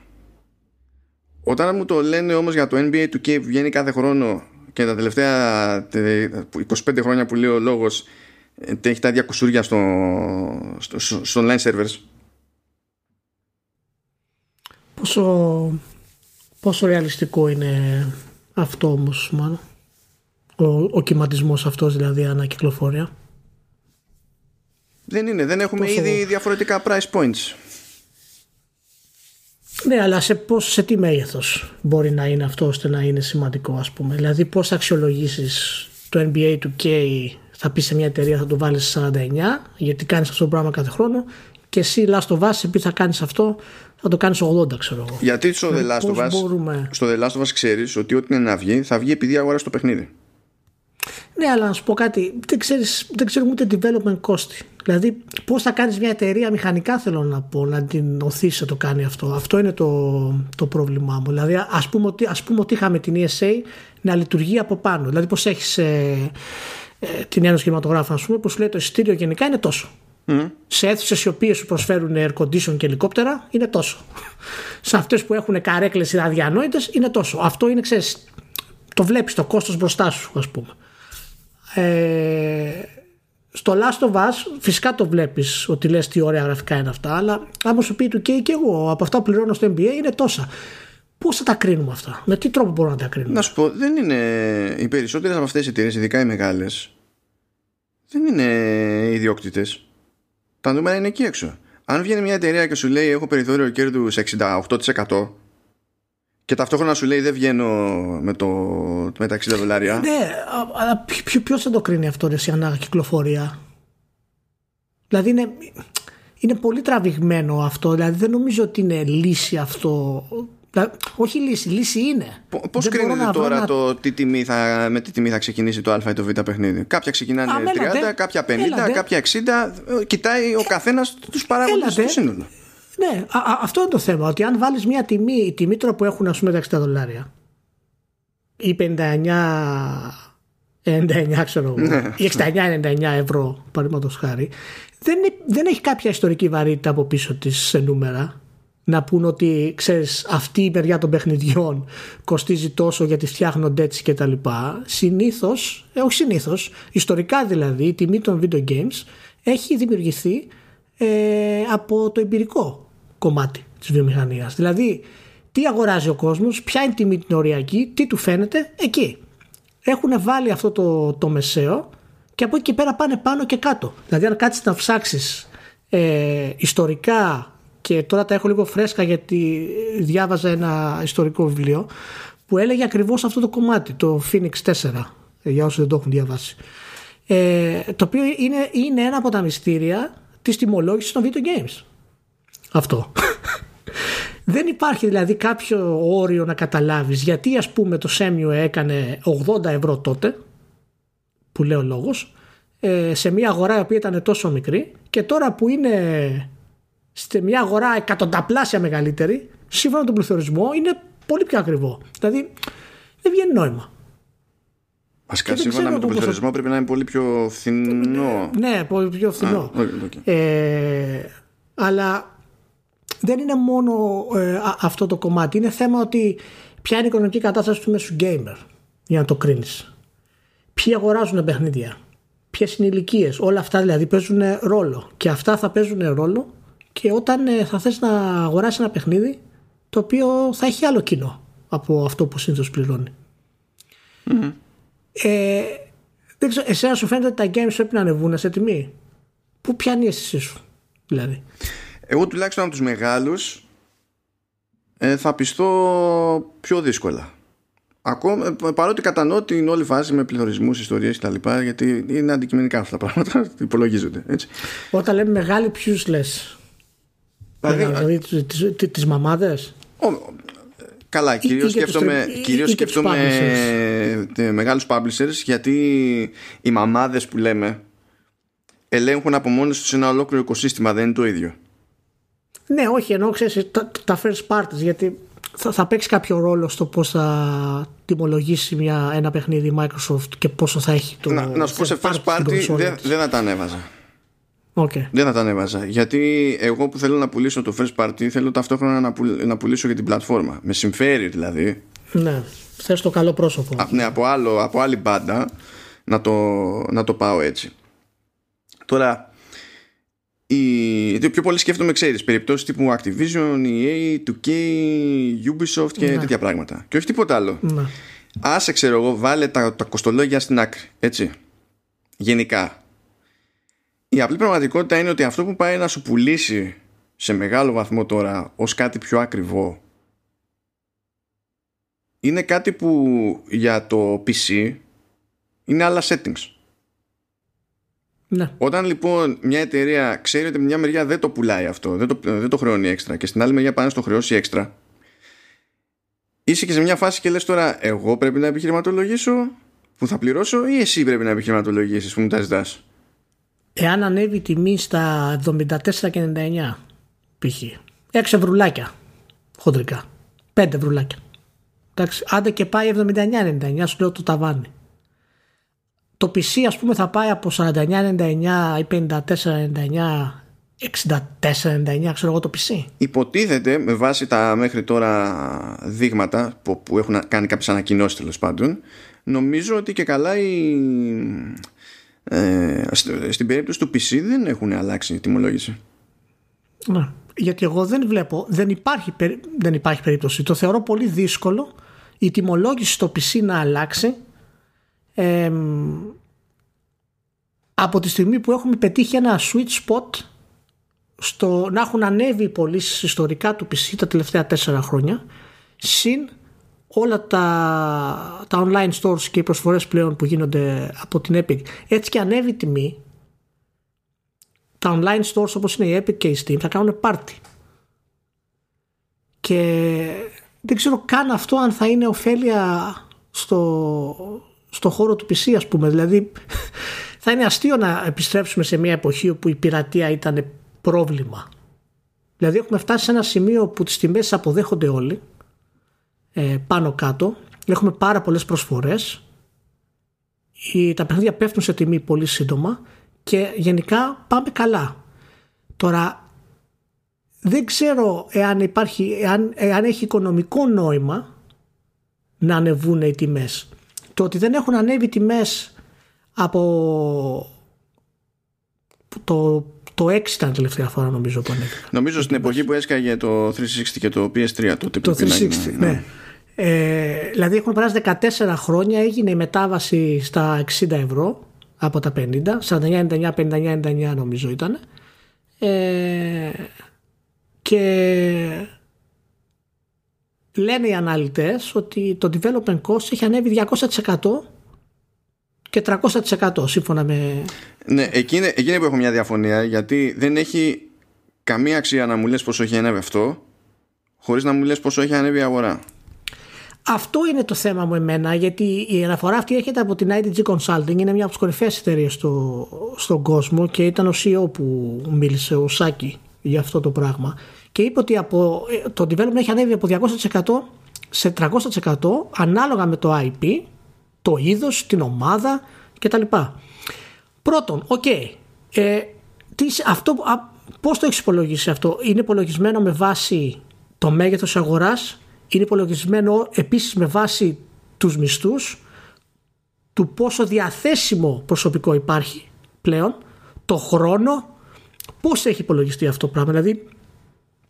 Όταν μου το λένε όμως για το NBA 2K που βγαίνει κάθε χρόνο και τα τελευταία τε- 25 χρόνια που λέει ο λόγος ε, έχει τα ίδια κουσούρια στο, στο, στο, στο online servers Πόσο, πόσο ρεαλιστικό είναι αυτό όμως μάλλον; Ο, ο κυματισμός αυτός δηλαδή ανακυκλοφορία; δεν είναι, δεν έχουμε Πόσο- ήδη διαφορετικά price points Ναι, αλλά σε, πώς, σε τι μέγεθος μπορεί να είναι αυτό ώστε να είναι σημαντικό, ας πούμε; Δηλαδή, πώς θα αξιολογήσεις το NBA του K, θα πεις σε μια εταιρεία θα το βάλεις 49, γιατί κάνεις αυτό το πράγμα κάθε χρόνο, και εσύ, Last of Us, επειδή θα κάνεις αυτό, θα το κάνεις 80, ξέρω εγώ. γιατί στο The Δηλαδή, Last πώς of Us μπορούμε- στο The Last of Us ξέρεις ότι ό,τι είναι να βγει θα βγει επειδή αγοράσει το παιχνίδι Ναι, αλλά να σου πω κάτι, δεν, ξέρεις, δεν ξέρουμε ούτε development cost. Δηλαδή, πώς θα κάνεις μια εταιρεία μηχανικά, θέλω να πω, να την οθήσει να το κάνει αυτό. Αυτό είναι το, το πρόβλημά μου. Δηλαδή, ας πούμε, ότι, ας πούμε ότι είχαμε την ESA να λειτουργεί από πάνω. Δηλαδή, πώς έχεις ε, ε, την Ένωση Κινηματογράφων, ας πούμε, που σου λέει το εισιτήριο γενικά είναι τόσο. Σε αίθουσες οι οποίες σου προσφέρουν air condition και ελικόπτερα είναι τόσο. Σε αυτές που έχουν καρέκλες ή αδιανόητε είναι τόσο. Αυτό είναι, ξέρεις, το βλέπεις το κόστος μπροστά σου, ας πούμε. Ε, στο Last of Us φυσικά το βλέπεις ότι λες τι ωραία γραφικά είναι αυτά αλλά άμα σου πει του και, και εγώ από αυτά που πληρώνω στο NBA είναι τόσα πώς θα τα κρίνουμε αυτά; Με τι τρόπο μπορούμε να τα κρίνουμε; Να σου πω, δεν είναι. Οι περισσότερες από αυτές τι εταιρείες, ειδικά οι μεγάλες, δεν είναι ιδιόκτητες. Τα νούμερα είναι εκεί έξω. Αν βγαίνει μια εταιρεία και σου λέει έχω περιθώριο κέρδους 68% και ταυτόχρονα σου λέει δεν βγαίνω με, το, με τα 60 δολάρια. ναι α- αλλά ποιο, ποιος θα το κρίνει αυτό ρε, σε ανακυκλοφορία; Δηλαδή είναι, είναι πολύ τραβηγμένο αυτό δηλαδή δεν νομίζω ότι είναι λύση αυτό Δηλαδή, όχι λύση, λύση είναι Πώς Δεν μπορώ κρίνεται να βρω τώρα να- το τι τιμή θα, με τι τιμή θα ξεκινήσει το Α ή το Β παιχνίδι; Κάποια ξεκινάνε Α, 30, έλατε. κάποια 50, Έλατε. κάποια 60. Ε, Κοιτάει ο καθένας τους παράγοντες έλατε. στο σύνολο. Ναι, α, α, αυτό είναι το θέμα. Ότι αν βάλεις μια τιμή, η τιμή τώρα που έχουν ας πούμε τα 60 δολάρια ή 59, 99 ξέρω εγώ, ή 69-99 ευρώ, παραδείγματος χάρη, δεν, είναι- δεν έχει κάποια ιστορική βαρύτητα από πίσω της σε νούμερα. Να πούν ότι ξέρεις αυτή η μεριά των παιχνιδιών κοστίζει τόσο γιατί φτιάχνονται έτσι και τα λοιπά. Συνήθως, ε, όχι συνήθως, ιστορικά δηλαδή η τιμή των video games έχει δημιουργηθεί ε, από το εμπειρικό κομμάτι της βιομηχανίας. Δηλαδή τι αγοράζει ο κόσμος, ποια είναι η τιμή την οριακή, τι του φαίνεται, εκεί. Έχουν βάλει αυτό το, το μεσαίο και από εκεί και πέρα πάνε πάνω και κάτω. Δηλαδή αν κάτσεις να ψάξεις ε, ιστορικά και τώρα τα έχω λίγο φρέσκα γιατί διάβαζα ένα ιστορικό βιβλίο που έλεγε ακριβώς αυτό το κομμάτι, το Phoenix 4, ε, για όσοι δεν το έχουν διαβάσει. Ε, το οποίο είναι, είναι ένα από τα μυστήρια της τιμολόγησης των video games. Αυτό. Δεν υπάρχει δηλαδή κάποιο όριο να καταλάβεις γιατί ας πούμε το Σέμιο έκανε 80 ευρώ τότε που λέει ο λόγος ε, σε μια αγορά η οποία ήταν τόσο μικρή και τώρα που είναι σε μια αγορά εκατονταπλάσια μεγαλύτερη σύμφωνα με τον πληθωρισμό είναι πολύ πιο ακριβό. Δηλαδή δεν βγαίνει νόημα. Βασικά σύμφωνα με τον πληθωρισμό πρέπει να είναι πολύ πιο φθηνό. Ναι, πολύ πιο φθηνό. Ε, αλλά δεν είναι μόνο ε, αυτό το κομμάτι. Είναι θέμα ότι ποια είναι η οικονομική κατάσταση του μέσου gamer για να το κρίνεις. Ποιοι αγοράζουν παιχνίδια, ποιες είναι οι ηλικίες. Όλα αυτά δηλαδή παίζουν ρόλο. Και αυτά θα παίζουν ρόλο και όταν ε, θα θες να αγοράσεις ένα παιχνίδι το οποίο θα έχει άλλο κοινό από αυτό που συνήθως πληρώνει. Mm-hmm. Ε, δεν ξέρω, εσένα σου φαίνεται ότι τα games πρέπει να ανεβούν σε τιμή; Πού πιάνει η αίσθησή σου, δηλαδή; Εγώ τουλάχιστον από τους μεγάλους ε, θα πιστώ πιο δύσκολα. Ακόμα, ε, παρότι κατανοώ την όλη φάση με πληθωρισμούς, ιστορίες κτλ. Γιατί είναι αντικειμενικά αυτά τα πράγματα, υπολογίζονται. Έτσι. Όταν λέμε μεγάλοι, ποιους λες; Δηλαδή, τι τις μαμάδες; Καλά, κυρίως σκέφτομαι, κυρίως σκέφτομαι μεγάλους publishers γιατί οι μαμάδες που λέμε ελέγχουν από μόνοι τους ένα ολόκληρο οικοσύστημα, δεν είναι το ίδιο. Ναι, όχι, ενώ ξέρεις τα, τα first parties γιατί θα, θα παίξει κάποιο ρόλο στο πώς θα τιμολογήσει μια, ένα παιχνίδι Microsoft και πόσο θα έχει το... Να, να σου πω σε first party δεν, δεν θα τα ανέβαζα. Okay. Δεν θα τα ανέβαζα. Γιατί εγώ που θέλω να πουλήσω το first party θέλω ταυτόχρονα να, να πουλήσω για την πλατφόρμα. Με συμφέρει δηλαδή. Ναι. Θες το καλό πρόσωπο. Α, ναι, από, άλλο, από άλλη μπάντα να το, να το πάω έτσι. Τώρα, η, πιο πολύ σκέφτομαι, ξέρεις, περιπτώσεις τύπου Activision, EA, 2K, Ubisoft και ναι. τέτοια πράγματα. Και όχι τίποτα άλλο. Ναι. Άσε, ξέρω εγώ, βάλε τα, τα κοστολόγια στην άκρη. Έτσι. Γενικά η απλή πραγματικότητα είναι ότι αυτό που πάει να σου πουλήσει σε μεγάλο βαθμό τώρα ως κάτι πιο ακριβό είναι κάτι που για το PC είναι άλλα settings. Ναι. Όταν λοιπόν μια εταιρεία ξέρει ότι μια μεριά δεν το πουλάει αυτό, δεν το, δεν το χρεώνει έξτρα και στην άλλη μεριά πάνε στο χρεώσει έξτρα, είσαι και σε μια φάση και λες τώρα εγώ πρέπει να επιχειρηματολογήσω που θα πληρώσω ή εσύ πρέπει να επιχειρηματολογήσεις που μου τα ζητάς εάν ανέβει η τιμή στα 74 και 99 π.χ. 6 ευρουλάκια χοντρικά. 5 ευρουλάκια. Εντάξει, άντε και πάει 79-99, σου λέω το ταβάνι. Το PC ας πούμε θα πάει από 49-99 ή 54-99 64-99 ξέρω εγώ το PC. Υποτίθεται με βάση τα μέχρι τώρα δείγματα που, που έχουν κάνει κάποιες ανακοινώσεις τέλος πάντων νομίζω ότι και καλά η, ε, στην περίπτωση του PC δεν έχουν αλλάξει η τιμολόγηση. Ναι. Γιατί εγώ δεν βλέπω, δεν υπάρχει, δεν υπάρχει περίπτωση. Το θεωρώ πολύ δύσκολο η τιμολόγηση στο PC να αλλάξει από τη στιγμή που έχουμε πετύχει ένα sweet spot στο να έχουν ανέβει οι πωλήσεις ιστορικά του PC τα τελευταία τέσσερα χρόνια συν όλα τα, τα online stores και οι προσφορές πλέον που γίνονται από την Epic. Έτσι και ανέβει η τιμή τα online stores όπως είναι η Epic και η Steam θα κάνουν party και δεν ξέρω καν αυτό αν θα είναι ωφέλεια στο, στο χώρο του PC ας πούμε. Δηλαδή θα είναι αστείο να επιστρέψουμε σε μια εποχή όπου η πειρατεία ήταν πρόβλημα. Δηλαδή έχουμε φτάσει σε ένα σημείο που τις τιμές αποδέχονται όλοι ε, πάνω κάτω. Έχουμε πάρα πολλές προσφορές. Οι, τα παιχνίδια πέφτουν σε τιμή πολύ σύντομα και γενικά πάμε καλά. Τώρα δεν ξέρω εάν, υπάρχει, εάν, εάν έχει οικονομικό νόημα να ανεβούν οι τιμές. Το ότι δεν έχουν ανέβει τιμές από το Το 6 ήταν τελευταία φορά νομίζω που ανέβηκε. Νομίζω στην εποχή που έσκαγε το 360 και το PS3 τότε Το 360, ναι. Ε, δηλαδή έχουν περάσει 14 χρόνια, έγινε η μετάβαση στα 60 ευρώ από τα 50, 49-99, 59-99 νομίζω ήταν. Ε, και λένε οι αναλυτές ότι το development cost έχει ανέβει 200% και 300% σύμφωνα με... Ναι, εκείνη, εκείνη που έχω μια διαφωνία γιατί δεν έχει καμία αξία να μου λες πόσο έχει ανέβει αυτό χωρίς να μου λες πόσο έχει ανέβει η αγορά. Αυτό είναι το θέμα μου εμένα, γιατί η αναφορά αυτή έρχεται από την IDG Consulting, είναι μια από τις κορυφαίες εταιρείες στο, στον κόσμο και ήταν ο CEO που μίλησε, ο Σάκη, για αυτό το πράγμα. Και είπε ότι από, το development έχει ανέβει από 200% σε 300% ανάλογα με το IP, το είδος, την ομάδα κτλ. Πρώτον, οκ, okay, ε, αυτό, πώς το έχεις υπολογίσει αυτό, είναι υπολογισμένο με βάση το μέγεθος αγοράς, είναι υπολογισμένο επίσης με βάση τους μισθούς, του πόσο διαθέσιμο προσωπικό υπάρχει πλέον, το χρόνο, πώς έχει υπολογιστεί αυτό το πράγμα. Δηλαδή,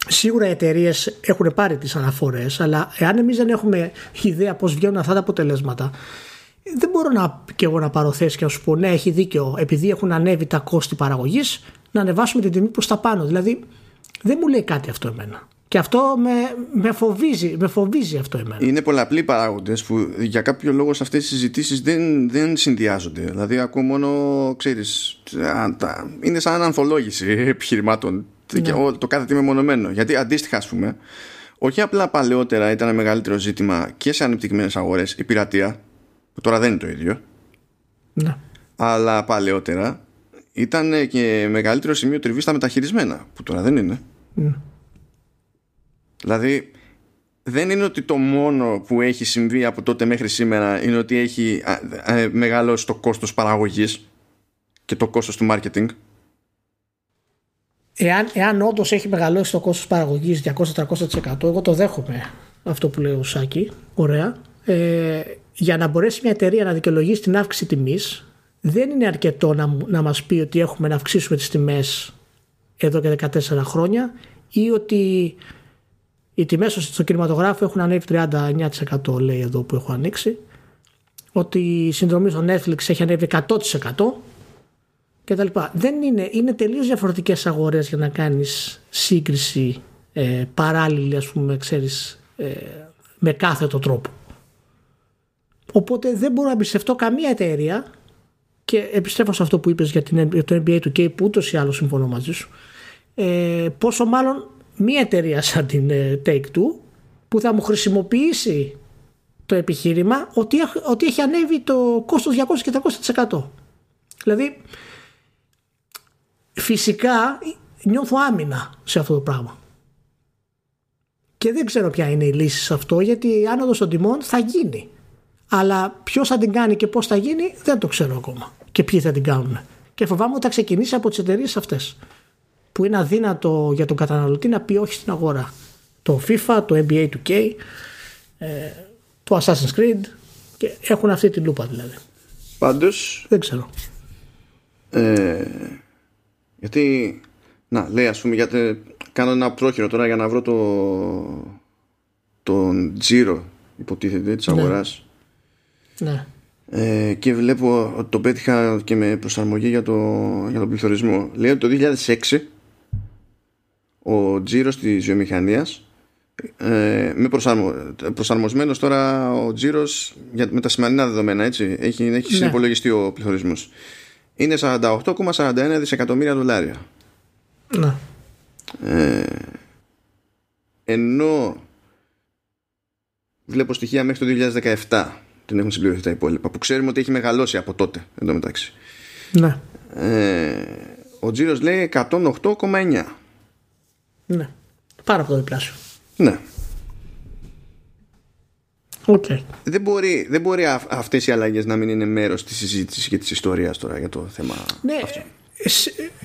σίγουρα οι εταιρείες έχουν πάρει τις αναφορές, αλλά εάν εμείς δεν έχουμε ιδέα πώς βγαίνουν αυτά τα αποτελέσματα, δεν μπορώ να, και εγώ να πάρω θέση και να σου πω ναι έχει δίκιο επειδή έχουν ανέβει τα κόστη παραγωγής να ανεβάσουμε την τιμή προς τα πάνω δηλαδή δεν μου λέει κάτι αυτό εμένα και αυτό με, με, φοβίζει, με φοβίζει αυτό εμένα. Είναι πολλαπλοί παράγοντες που για κάποιο λόγο σε αυτές τις συζητήσεις δεν, δεν συνδυάζονται. Δηλαδή, ακούω μόνο, ξέρεις, είναι σαν ανθολόγηση επιχειρημάτων. Ναι. Και το κάθε τι μεμονωμένο. Γιατί αντίστοιχα, ας πούμε, όχι απλά παλαιότερα ήταν ένα μεγαλύτερο ζήτημα και σε ανεπτυγμένες αγορές η πειρατεία, που τώρα δεν είναι το ίδιο. Ναι. Αλλά παλαιότερα ήταν και μεγαλύτερο σημείο τριβής στα μεταχειρισμένα, που τώρα δεν είναι. Ναι. Δηλαδή δεν είναι ότι το μόνο που έχει συμβεί από τότε μέχρι σήμερα είναι ότι έχει μεγαλώσει το κόστος παραγωγής και το κόστος του marketing. Εάν, εάν όντως έχει μεγαλώσει το κόστος παραγωγής 200-300% εγώ το δέχομαι αυτό που λέει ο Σάκη, ωραία. Ε, για να μπορέσει μια εταιρεία να δικαιολογήσει την αύξηση τιμής δεν είναι αρκετό να, να μας πει ότι έχουμε να αυξήσουμε τις τιμές εδώ και 14 χρόνια ή ότι οι τιμές στο κινηματογράφο έχουν ανέβει 39% λέει εδώ που έχω ανοίξει. Ότι η συνδρομή στο Netflix έχει ανέβει 100% κτλ. Δεν είναι, είναι τελείως διαφορετικές αγορές για να κάνεις σύγκριση ε, παράλληλη ας πούμε ξέρεις ε, με κάθετο τρόπο. Οπότε δεν μπορώ να εμπιστευτώ καμία εταιρεία και επιστρέφω σε αυτό που είπες για, την, για το NBA του και που ούτως ή άλλως συμφωνώ μαζί σου ε, πόσο μάλλον μία εταιρεία σαν την ε, Take-Two που θα μου χρησιμοποιήσει το επιχείρημα ότι, ότι έχει ανέβει το κόστος 200 και 300%. Δηλαδή φυσικά νιώθω άμυνα σε αυτό το πράγμα. Και δεν ξέρω ποια είναι η λύση σε αυτό γιατί η άνοδος των τιμών θα γίνει. Αλλά ποιος θα την κάνει και πώς θα γίνει δεν το ξέρω ακόμα. Και ποιοι θα την κάνουν. Και φοβάμαι ότι θα ξεκινήσει από τις εταιρείες αυτές που είναι αδύνατο για τον καταναλωτή να πει όχι στην αγορά. Το FIFA, το NBA 2K, ε, το Assassin's Creed και έχουν αυτή την λούπα δηλαδή. Πάντως... Δεν ξέρω. Ε, γιατί... Να, λέει ας πούμε, γιατί κάνω ένα πρόχειρο τώρα για να βρω το, τον τζίρο υποτίθεται της ναι. αγοράς. Ναι. Ε, και βλέπω ότι το πέτυχα και με προσαρμογή για, το, για τον πληθωρισμό. Λέει ότι το 2006 ο τζίρος της βιομηχανίας ε, με προσαρμο, προσαρμοσμένος τώρα ο τζίρος με τα σημερινά δεδομένα έτσι έχει, έχει ναι. συνυπολογιστεί ο πληθωρισμός είναι 48,41 δισεκατομμύρια δολάρια ναι. ε, ενώ βλέπω στοιχεία μέχρι το 2017 δεν έχουν συμπληρωθεί τα υπόλοιπα που ξέρουμε ότι έχει μεγαλώσει από τότε εντωμεταξύ ναι. ε, ο τζίρος λέει 108,9 ναι. Πάρα από το διπλάσιο. Ναι. Okay. Δεν μπορεί, δεν μπορεί αυτές οι αλλαγές να μην είναι μέρος της συζήτησης και της ιστορίας τώρα για το θέμα ναι, αυτό.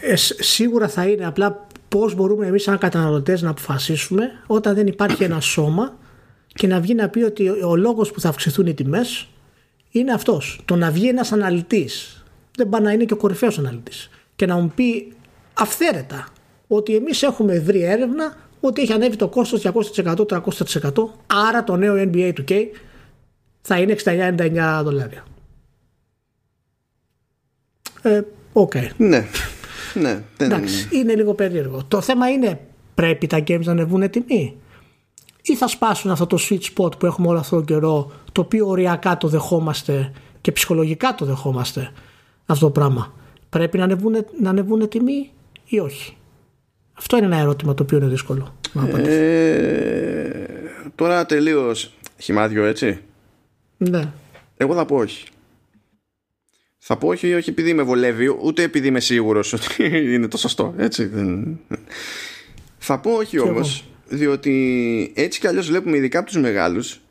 Ε, ε, σίγουρα θα είναι απλά πώς μπορούμε εμείς σαν καταναλωτές να αποφασίσουμε όταν δεν υπάρχει ένα σώμα και να βγει να πει ότι ο λόγος που θα αυξηθούν οι τιμές είναι αυτός. Το να βγει ένας αναλυτής δεν πάει να είναι και ο κορυφαίος αναλυτής και να μου πει αυθαίρετα ότι εμείς έχουμε βρει έρευνα ότι έχει ανέβει το κόστος 200%, 300% άρα το νέο NBA 2K θα είναι 69-99 δολάρια. Ε, οκ. Okay. Ναι. ναι. Εντάξει, είναι λίγο περίεργο. Το θέμα είναι πρέπει τα games να ανεβούν τιμή; Ή θα σπάσουν αυτό το sweet spot που έχουμε όλο αυτόν τον καιρό το οποίο οριακά το δεχόμαστε και ψυχολογικά το δεχόμαστε αυτό το πράγμα; Πρέπει να ανεβούν, να ανεβούν τιμή ή όχι; Αυτό είναι ένα ερώτημα το οποίο είναι δύσκολο να ε, τώρα τελείως χυμάδιο έτσι; Ναι. Εγώ θα πω όχι. Θα πω όχι, όχι επειδή με βολεύει, ούτε επειδή είμαι σίγουρος ότι είναι το σωστό. Έτσι; Θα πω όχι όμως, διότι έτσι κι αλλιώς βλέπουμε ειδικά από τους μεγάλους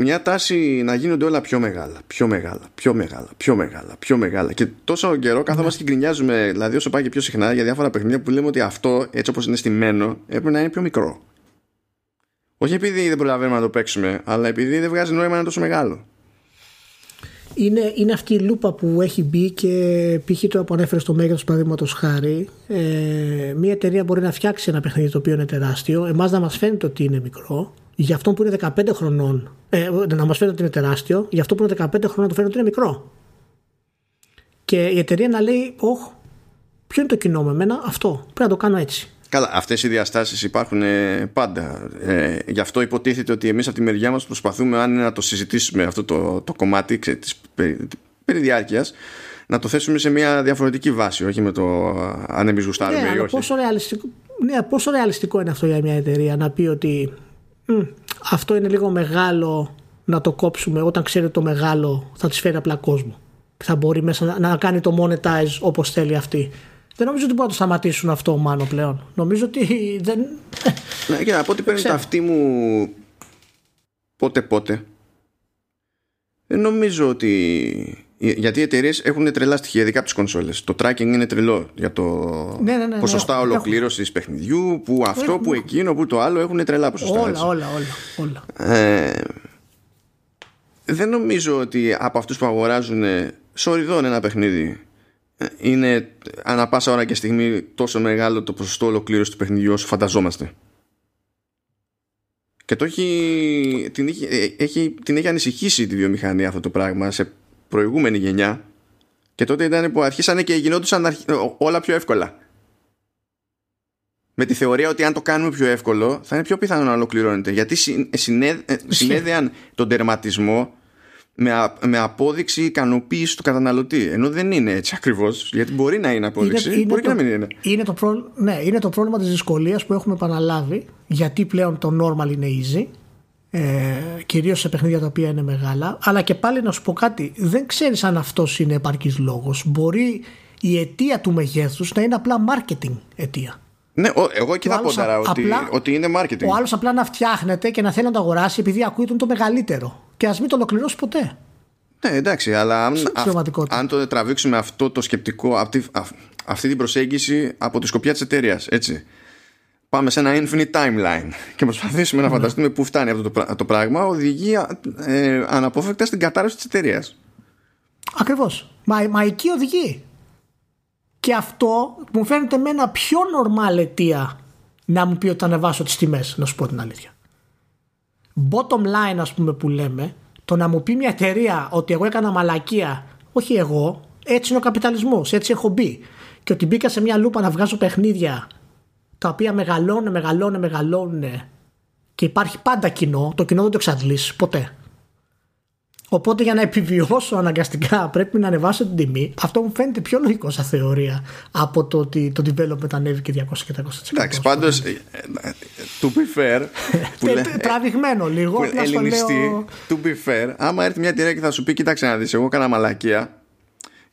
μια τάση να γίνονται όλα πιο μεγάλα, πιο μεγάλα, πιο μεγάλα, πιο μεγάλα, πιο μεγάλα. Και τόσο καιρό καθόμαστε και γκρινιάζουμε, δηλαδή όσο πάει και πιο συχνά, για διάφορα παιχνίδια που λέμε ότι αυτό, έτσι όπως είναι στημένο, έπρεπε να είναι πιο μικρό. Όχι επειδή δεν προλαβαίνουμε να το παίξουμε, αλλά επειδή δεν βγάζει νόημα να είναι τόσο μεγάλο. Είναι, είναι αυτή η λούπα που έχει μπει και π.χ. το που ανέφερες στο μέγεθος παραδείγματος χάρη. Ε, μια εταιρεία μπορεί να φτιάξει ένα παιχνίδι το οποίο είναι τεράστιο, εμάς να μας φαίνεται ότι είναι μικρό για αυτό που είναι 15 χρονών, ε, να μας φαίνεται ότι είναι τεράστιο, για αυτό που είναι 15 χρονών να το φαίνεται ότι είναι μικρό. Και η εταιρεία να λέει, Όχι, ποιο είναι το κοινό με εμένα, αυτό. Πρέπει να το κάνω έτσι. Καλά, αυτές οι διαστάσεις υπάρχουν ε, πάντα. Ε, γι' αυτό υποτίθεται ότι εμείς από τη μεριά μας προσπαθούμε, αν είναι να το συζητήσουμε αυτό το, το κομμάτι της περιδιάρκεια, να το θέσουμε σε μια διαφορετική βάση, όχι με το αν εμείς γουστάρουμε ναι, ή όχι. Πόσο ρεαλιστικό, ναι, πόσο ρεαλιστικό είναι αυτό για μια εταιρεία να πει ότι αυτό είναι λίγο μεγάλο να το κόψουμε όταν ξέρει το μεγάλο θα της φέρει απλά κόσμο. Θα μπορεί μέσα να, κάνει το monetize όπως θέλει αυτή. Δεν νομίζω ότι μπορούν να το σταματήσουν αυτό μάλλον πλέον. Νομίζω ότι δεν. Ναι, και από ό,τι παίρνει τα αυτή μου πότε πότε. Δεν νομίζω ότι γιατί οι εταιρείες έχουν τρελά στοιχεία, ειδικά από τις κονσόλες. Το tracking είναι τρελό για το ναι, ναι, ναι, ναι. ποσοστά ολοκλήρωσης παιχνιδιού, που αυτό, που εκείνο, που το άλλο έχουν τρελά ποσοστά. Όλα, όλα, όλα. όλα. Ε, δεν νομίζω ότι από αυτούς που αγοράζουν σοριδών ένα παιχνίδι ε, είναι ανά πάσα ώρα και στιγμή τόσο μεγάλο το ποσοστό ολοκλήρωσης του παιχνιδιού όσο φανταζόμαστε. Και το έχει, την, έχει, ε, έχει, την έχει ανησυχήσει τη βιομηχανία αυτό το πράγμα σε προηγούμενη γενιά και τότε ήταν που αρχίσανε και γινόντουσαν όλα πιο εύκολα. Με τη θεωρία ότι αν το κάνουμε πιο εύκολο θα είναι πιο πιθανό να ολοκληρώνεται. Γιατί συνέ, ε, συνέδεαν τον τερματισμό με, με απόδειξη ικανοποίησης του καταναλωτή. Ενώ δεν είναι έτσι ακριβώς. Γιατί μπορεί να είναι απόδειξη, είναι, μπορεί είναι και να μην είναι. Είναι το, προ... ναι, είναι το πρόβλημα της δυσκολίας που έχουμε επαναλάβει. Γιατί πλέον το normal είναι easy ε, κυρίως σε παιχνίδια τα οποία είναι μεγάλα αλλά και πάλι να σου πω κάτι δεν ξέρεις αν αυτός είναι επαρκής λόγος μπορεί η αιτία του μεγέθους να είναι απλά marketing αιτία ναι, εγώ εκεί θα πω τώρα ότι, ότι είναι marketing. Ο άλλος απλά να φτιάχνεται και να θέλει να το αγοράσει επειδή ακούει τον το μεγαλύτερο. Και ας μην το ολοκληρώσει ποτέ. Ναι, εντάξει, αλλά αν, αν το τραβήξουμε αυτό το σκεπτικό, αυτή, αυτή την προσέγγιση από τη σκοπιά της εταιρείας, έτσι πάμε σε ένα infinite timeline και προσπαθήσουμε να ναι. φανταστούμε πού φτάνει αυτό το, το πράγμα, οδηγεί ε, αναπόφευκτα στην κατάρρευση της εταιρείας. Ακριβώς. Μα, μα εκεί οδηγεί. Και αυτό μου φαίνεται με ένα πιο normal αιτία να μου πει ότι θα ανεβάσω τις τιμές, να σου πω την αλήθεια. Bottom line, ας πούμε, που λέμε, το να μου πει μια εταιρεία ότι εγώ έκανα μαλακία, όχι εγώ, έτσι είναι ο καπιταλισμός, έτσι έχω μπει. Και ότι μπήκα σε μια λούπα να βγάζω παιχνίδια τα οποία μεγαλώνουν, μεγαλώνουν, μεγαλώνουν και υπάρχει πάντα κοινό, το κοινό δεν το εξαντλήσει ποτέ. Οπότε για να επιβιώσω αναγκαστικά πρέπει να ανεβάσω την τιμή. Αυτό μου φαίνεται πιο λογικό σαν θεωρία από το ότι το development ανέβηκε 200 και 300%. Εντάξει, πάντως. Ε, to be fair. Τραβηγμένο λίγο. Ελληνιστή. To be fair, άμα έρθει μια εταιρεία και θα σου πει: Κοίταξε να δεις, εγώ έκανα μαλακία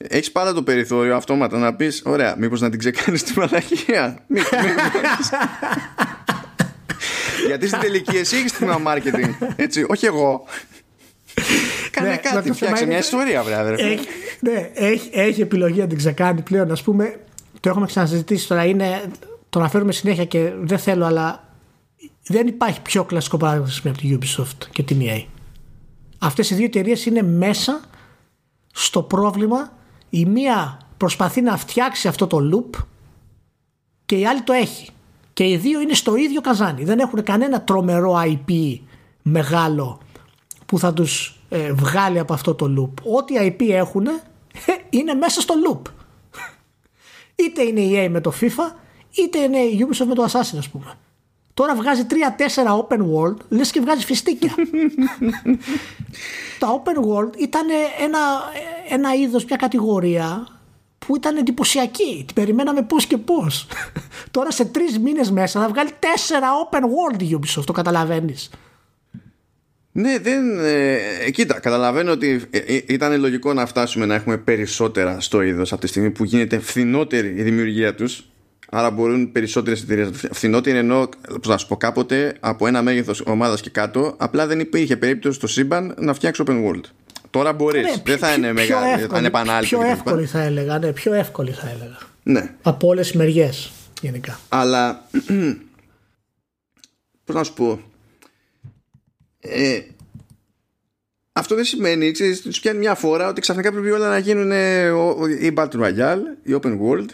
έχεις πάντα το περιθώριο αυτόματα να πεις: Ωραία, μήπως να την ξεκάνεις τη μαλακία. Γιατί στην τελική εσύ έχεις τμήμα marketing. Έτσι, όχι εγώ. Κάνε ναι, κάτι, φτιάξε μια ιστορία, βράδυ. Έχει, ναι, έχει, έχει επιλογή να την ξεκάνει πλέον. Α πούμε, το έχουμε ξαναζητήσει τώρα. Είναι, το αναφέρουμε συνέχεια και δεν θέλω, αλλά δεν υπάρχει πιο κλασικό παράδειγμα από τη Ubisoft και την EA. Αυτές οι δύο εταιρείες είναι μέσα στο πρόβλημα η μία προσπαθεί να φτιάξει αυτό το loop και η άλλη το έχει. Και οι δύο είναι στο ίδιο καζάνι. Δεν έχουν κανένα τρομερό IP μεγάλο που θα τους ε, βγάλει από αυτό το loop. Ό,τι IP έχουν ε, είναι μέσα στο loop. είτε είναι η EA με το FIFA, είτε είναι η Ubisoft με το Assassin ας πούμε. Τώρα βγάζει 3-4 open world, λες και βγάζει φιστίκια. Τα open world ήταν ένα, ένα είδος, μια κατηγορία που ήταν εντυπωσιακή. Την περιμέναμε πώς και πώς. Τώρα σε τρεις μήνες μέσα θα βγάλει 4 open world η Ubisoft, το καταλαβαίνεις. Ναι, δεν. Ε, κοίτα, καταλαβαίνω ότι ε, ε, ήταν λογικό να φτάσουμε να έχουμε περισσότερα στο είδος από τη στιγμή που γίνεται φθηνότερη η δημιουργία τους. Άρα μπορούν περισσότερε εταιρείε. Φθηνότερη εννοώ, πώς να σου πω, κάποτε από ένα μέγεθος ομάδας και κάτω, απλά δεν υπήρχε περίπτωση στο σύμπαν να φτιάξει open world. Τώρα μπορείς. Ναι, δεν θα είναι μεγάλη, ανεπανάληπτη. Πιο εύκολη θα έλεγα. Ναι, πιο εύκολη θα έλεγα. Ναι. Από όλες τις μεριές γενικά. Αλλά. Πώς να σου πω. Ε, αυτό δεν σημαίνει, ξέρεις, τους πιάνει μια φορά ότι ξαφνικά πρέπει όλα να γίνουν η Battle Royale, η Open World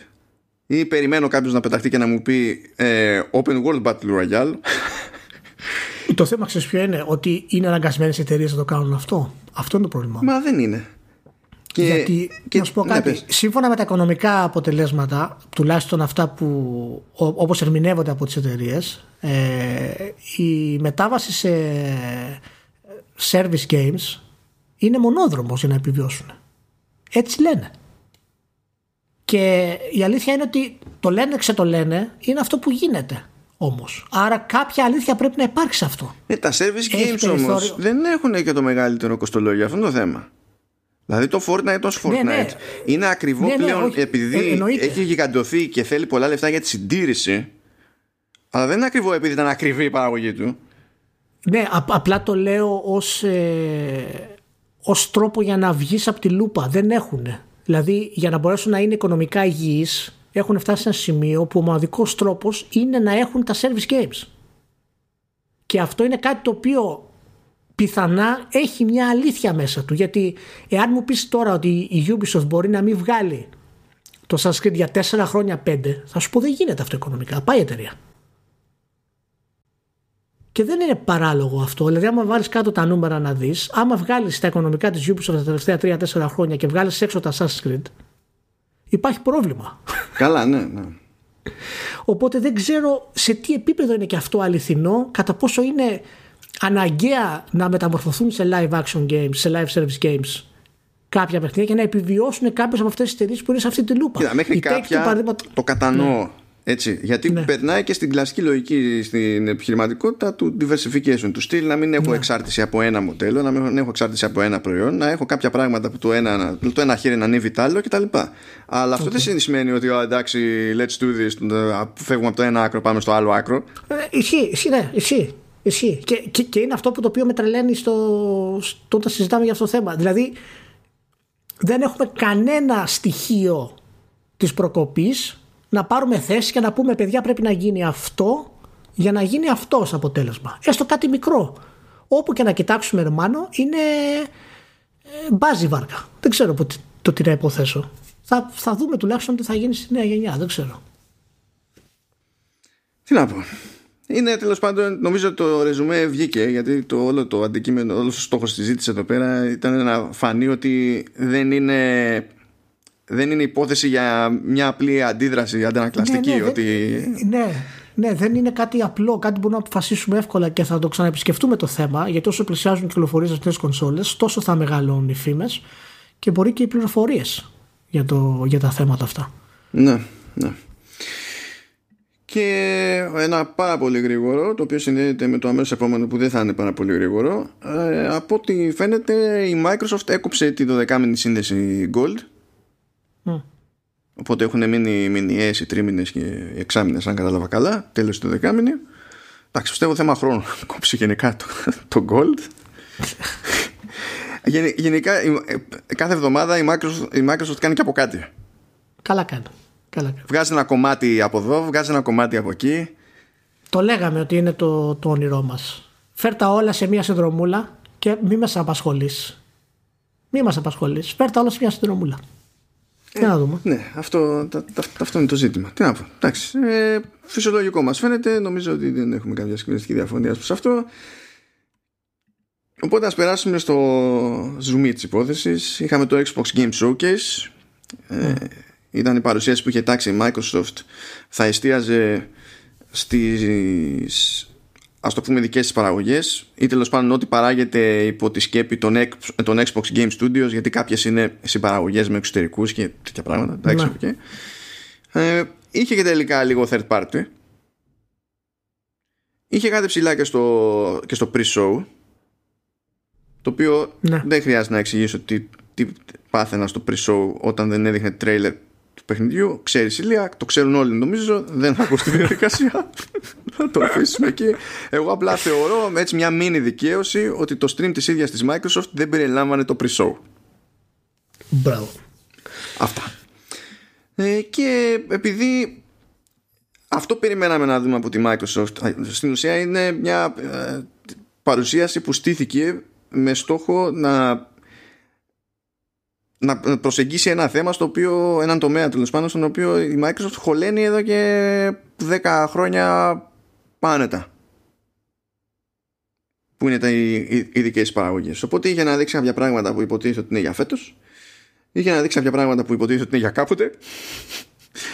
ή περιμένω κάποιος να πεταχτεί και να μου πει ε, Open World Battle Royale. Το θέμα ξέρεις ποιο είναι, ότι είναι αναγκασμένες εταιρείες να το κάνουν αυτό. Αυτό είναι το πρόβλημα. Μα δεν είναι. Και, Γιατί, και, να σου πω ναι, κάτι, σύμφωνα με τα οικονομικά αποτελέσματα, τουλάχιστον αυτά που όπως ερμηνεύονται από τις εταιρείες, ε, η μετάβαση σε service games είναι μονόδρομος για να επιβιώσουν. Έτσι λένε. Και η αλήθεια είναι ότι το λένε, το λένε, είναι αυτό που γίνεται όμως. Άρα κάποια αλήθεια πρέπει να υπάρξει σε αυτό. Ε, τα service games όμως δεν έχουν και το μεγαλύτερο κοστολόγιο. Αυτό είναι το θέμα. Δηλαδή το Fortnite ως Fortnite ναι, ναι. είναι ακριβό ναι, ναι πλέον επειδή ε, έχει γιγαντωθεί και θέλει πολλά λεφτά για τη συντήρηση αλλά δεν είναι ακριβό επειδή ήταν ακριβή η παραγωγή του. Ναι, απλά το λέω ως, ε, ως τρόπο για να βγεις από τη λούπα. Δεν έχουν. Δηλαδή για να μπορέσουν να είναι οικονομικά υγιείς έχουν φτάσει σε ένα σημείο που ο μοναδικός τρόπος είναι να έχουν τα service games. Και αυτό είναι κάτι το οποίο πιθανά έχει μια αλήθεια μέσα του. Γιατί εάν μου πεις τώρα ότι η Ubisoft μπορεί να μην βγάλει το Sanskrit για 4 χρόνια 5, θα σου πω δεν γίνεται αυτό οικονομικά. Πάει η εταιρεία. Και δεν είναι παράλογο αυτό. Δηλαδή, άμα βάλεις κάτω τα νούμερα να δεις, άμα βγάλεις τα οικονομικά της Ubisoft τα τελευταία 3-4 χρόνια και βγάλεις έξω τα Assassin's Creed, υπάρχει πρόβλημα. Καλά, ναι, ναι. Οπότε δεν ξέρω σε τι επίπεδο είναι και αυτό αληθινό, κατά πόσο είναι αναγκαία να μεταμορφωθούν σε live action games, σε live service games κάποια παιχνίδια και να επιβιώσουν κάποιες από αυτές τις εταιρείες που είναι σε αυτή τη λούπα. Κοίτα, μέχρι κάποια το κατανοώ. Ναι. Έτσι, γιατί ναι. περνάει και στην κλασική λογική στην επιχειρηματικότητα του diversification, του στυλ να μην έχω ναι. εξάρτηση από ένα μοντέλο, να μην έχω εξάρτηση από ένα προϊόν, να έχω κάποια πράγματα που το ένα, το ένα χέρι να ανέβει το άλλο κτλ. Αλλά αυτό δεν σημαίνει ότι εντάξει, let's do this, φεύγουμε από το ένα άκρο, πάμε στο άλλο άκρο. Ε, ισχύει, ισχύει, ναι, ισχύει. ισχύει. Και, και, και, είναι αυτό που το οποίο με τρελαίνει στο, στο, όταν συζητάμε για αυτό το θέμα. Δηλαδή, δεν έχουμε κανένα στοιχείο της προκοπής να πάρουμε θέση και να πούμε παιδιά πρέπει να γίνει αυτό για να γίνει αυτός ως αποτέλεσμα. Έστω κάτι μικρό. Όπου και να κοιτάξουμε Ρωμάνο είναι ε, μπάζι βάρκα. Δεν ξέρω το, το τι να υποθέσω. Θα, θα δούμε τουλάχιστον τι θα γίνει στη νέα γενιά. Δεν ξέρω. Τι να πω. Είναι τέλος πάντων, νομίζω το ρεζουμέ βγήκε γιατί το όλο το αντικείμενο, όλος ο στόχος της συζήτησης εδώ πέρα ήταν να φανεί ότι δεν είναι δεν είναι υπόθεση για μια απλή αντίδραση αντανακλαστική. Ναι, ναι, ότι... ναι, ναι, δεν είναι κάτι απλό, κάτι που μπορούμε να αποφασίσουμε εύκολα και θα το ξαναεπισκεφτούμε το θέμα. Γιατί όσο πλησιάζουν οι κυκλοφορίες στις νέες κονσόλες, τόσο θα μεγαλώνουν οι φήμες και μπορεί και οι πληροφορίες για, για τα θέματα αυτά. Ναι, ναι. Και ένα πάρα πολύ γρήγορο, το οποίο συνδέεται με το αμέσως επόμενο που δεν θα είναι πάρα πολύ γρήγορο. Ε, από ό,τι φαίνεται η Microsoft έκοψε τη 12μηνη σύνδεση Gold Οπότε έχουν μείνει μηνιαίες ή τρίμηνες και εξάμηνες αν κατάλαβα καλά. Τέλος του δεκάμηνη. Εντάξει, πιστεύω θέμα χρόνου. Κόψει γενικά το, το Gold. γενικά κάθε εβδομάδα η Microsoft, η Microsoft κάνει και από κάτι. Καλά κάνει. Καλά κάνει. Βγάζει ένα κομμάτι από εδώ, βγάζει ένα κομμάτι από εκεί. Το λέγαμε ότι είναι το, το όνειρό μας. Φέρτα όλα σε μία συνδρομούλα και μη μας απασχολείς. Μη μας απασχολείς. Φέρτα όλα σε μία συνδρομούλα. Τι να δούμε. Ναι, αυτό, τα, τα, αυτό είναι το ζήτημα. Τι να πω. Εντάξει, ε, φυσιολογικό μας φαίνεται. Νομίζω ότι δεν έχουμε κάποια συγκεκριμένη διαφωνία προς αυτό. Οπότε ας περάσουμε στο zoom της υπόθεσης. Είχαμε το Xbox Game Showcase. Ε, ήταν η παρουσίαση που είχε τάξει η Microsoft. Θα εστίαζε στις ας το πούμε δικές της παραγωγές ή τέλος πάντων ό,τι παράγεται υπό τη σκέπη των, των Xbox Game Studios γιατί κάποιες είναι συμπαραγωγές με εξωτερικούς και τέτοια πράγματα εντάξει, okay. Ναι. ε, είχε και τελικά λίγο third party είχε κάτι ψηλά και στο, και στο pre-show το οποίο ναι. δεν χρειάζεται να εξηγήσω τι, τι πάθαινα στο pre-show όταν δεν έδειχνε τρέιλερ του παιχνιδιού. Ξέρεις ηλία, το ξέρουν όλοι νομίζω. Δεν θα πω στη διαδικασία. θα το αφήσουμε εκεί. Εγώ απλά θεωρώ με έτσι μια μήνυ δικαίωση ότι το stream της ίδιας της Microsoft δεν περιλάμβανε το pre-show. Μπράβο. Αυτά. Ε, και επειδή αυτό περιμέναμε να δούμε από τη Microsoft στην ουσία είναι μια ε, παρουσίαση που στήθηκε με στόχο να να προσεγγίσει ένα θέμα στο οποίο, έναν τομέα τέλος πάντων, στον οποίο η Microsoft χωλαίνει εδώ και 10 χρόνια πάνετα. Που είναι τα, οι, οι δικέ παραγωγές. Οπότε είχε να δείξει κάποια πράγματα που υποτίθεται ότι είναι για φέτος. Είχε να δείξει κάποια πράγματα που υποτίθεται ότι είναι για κάποτε.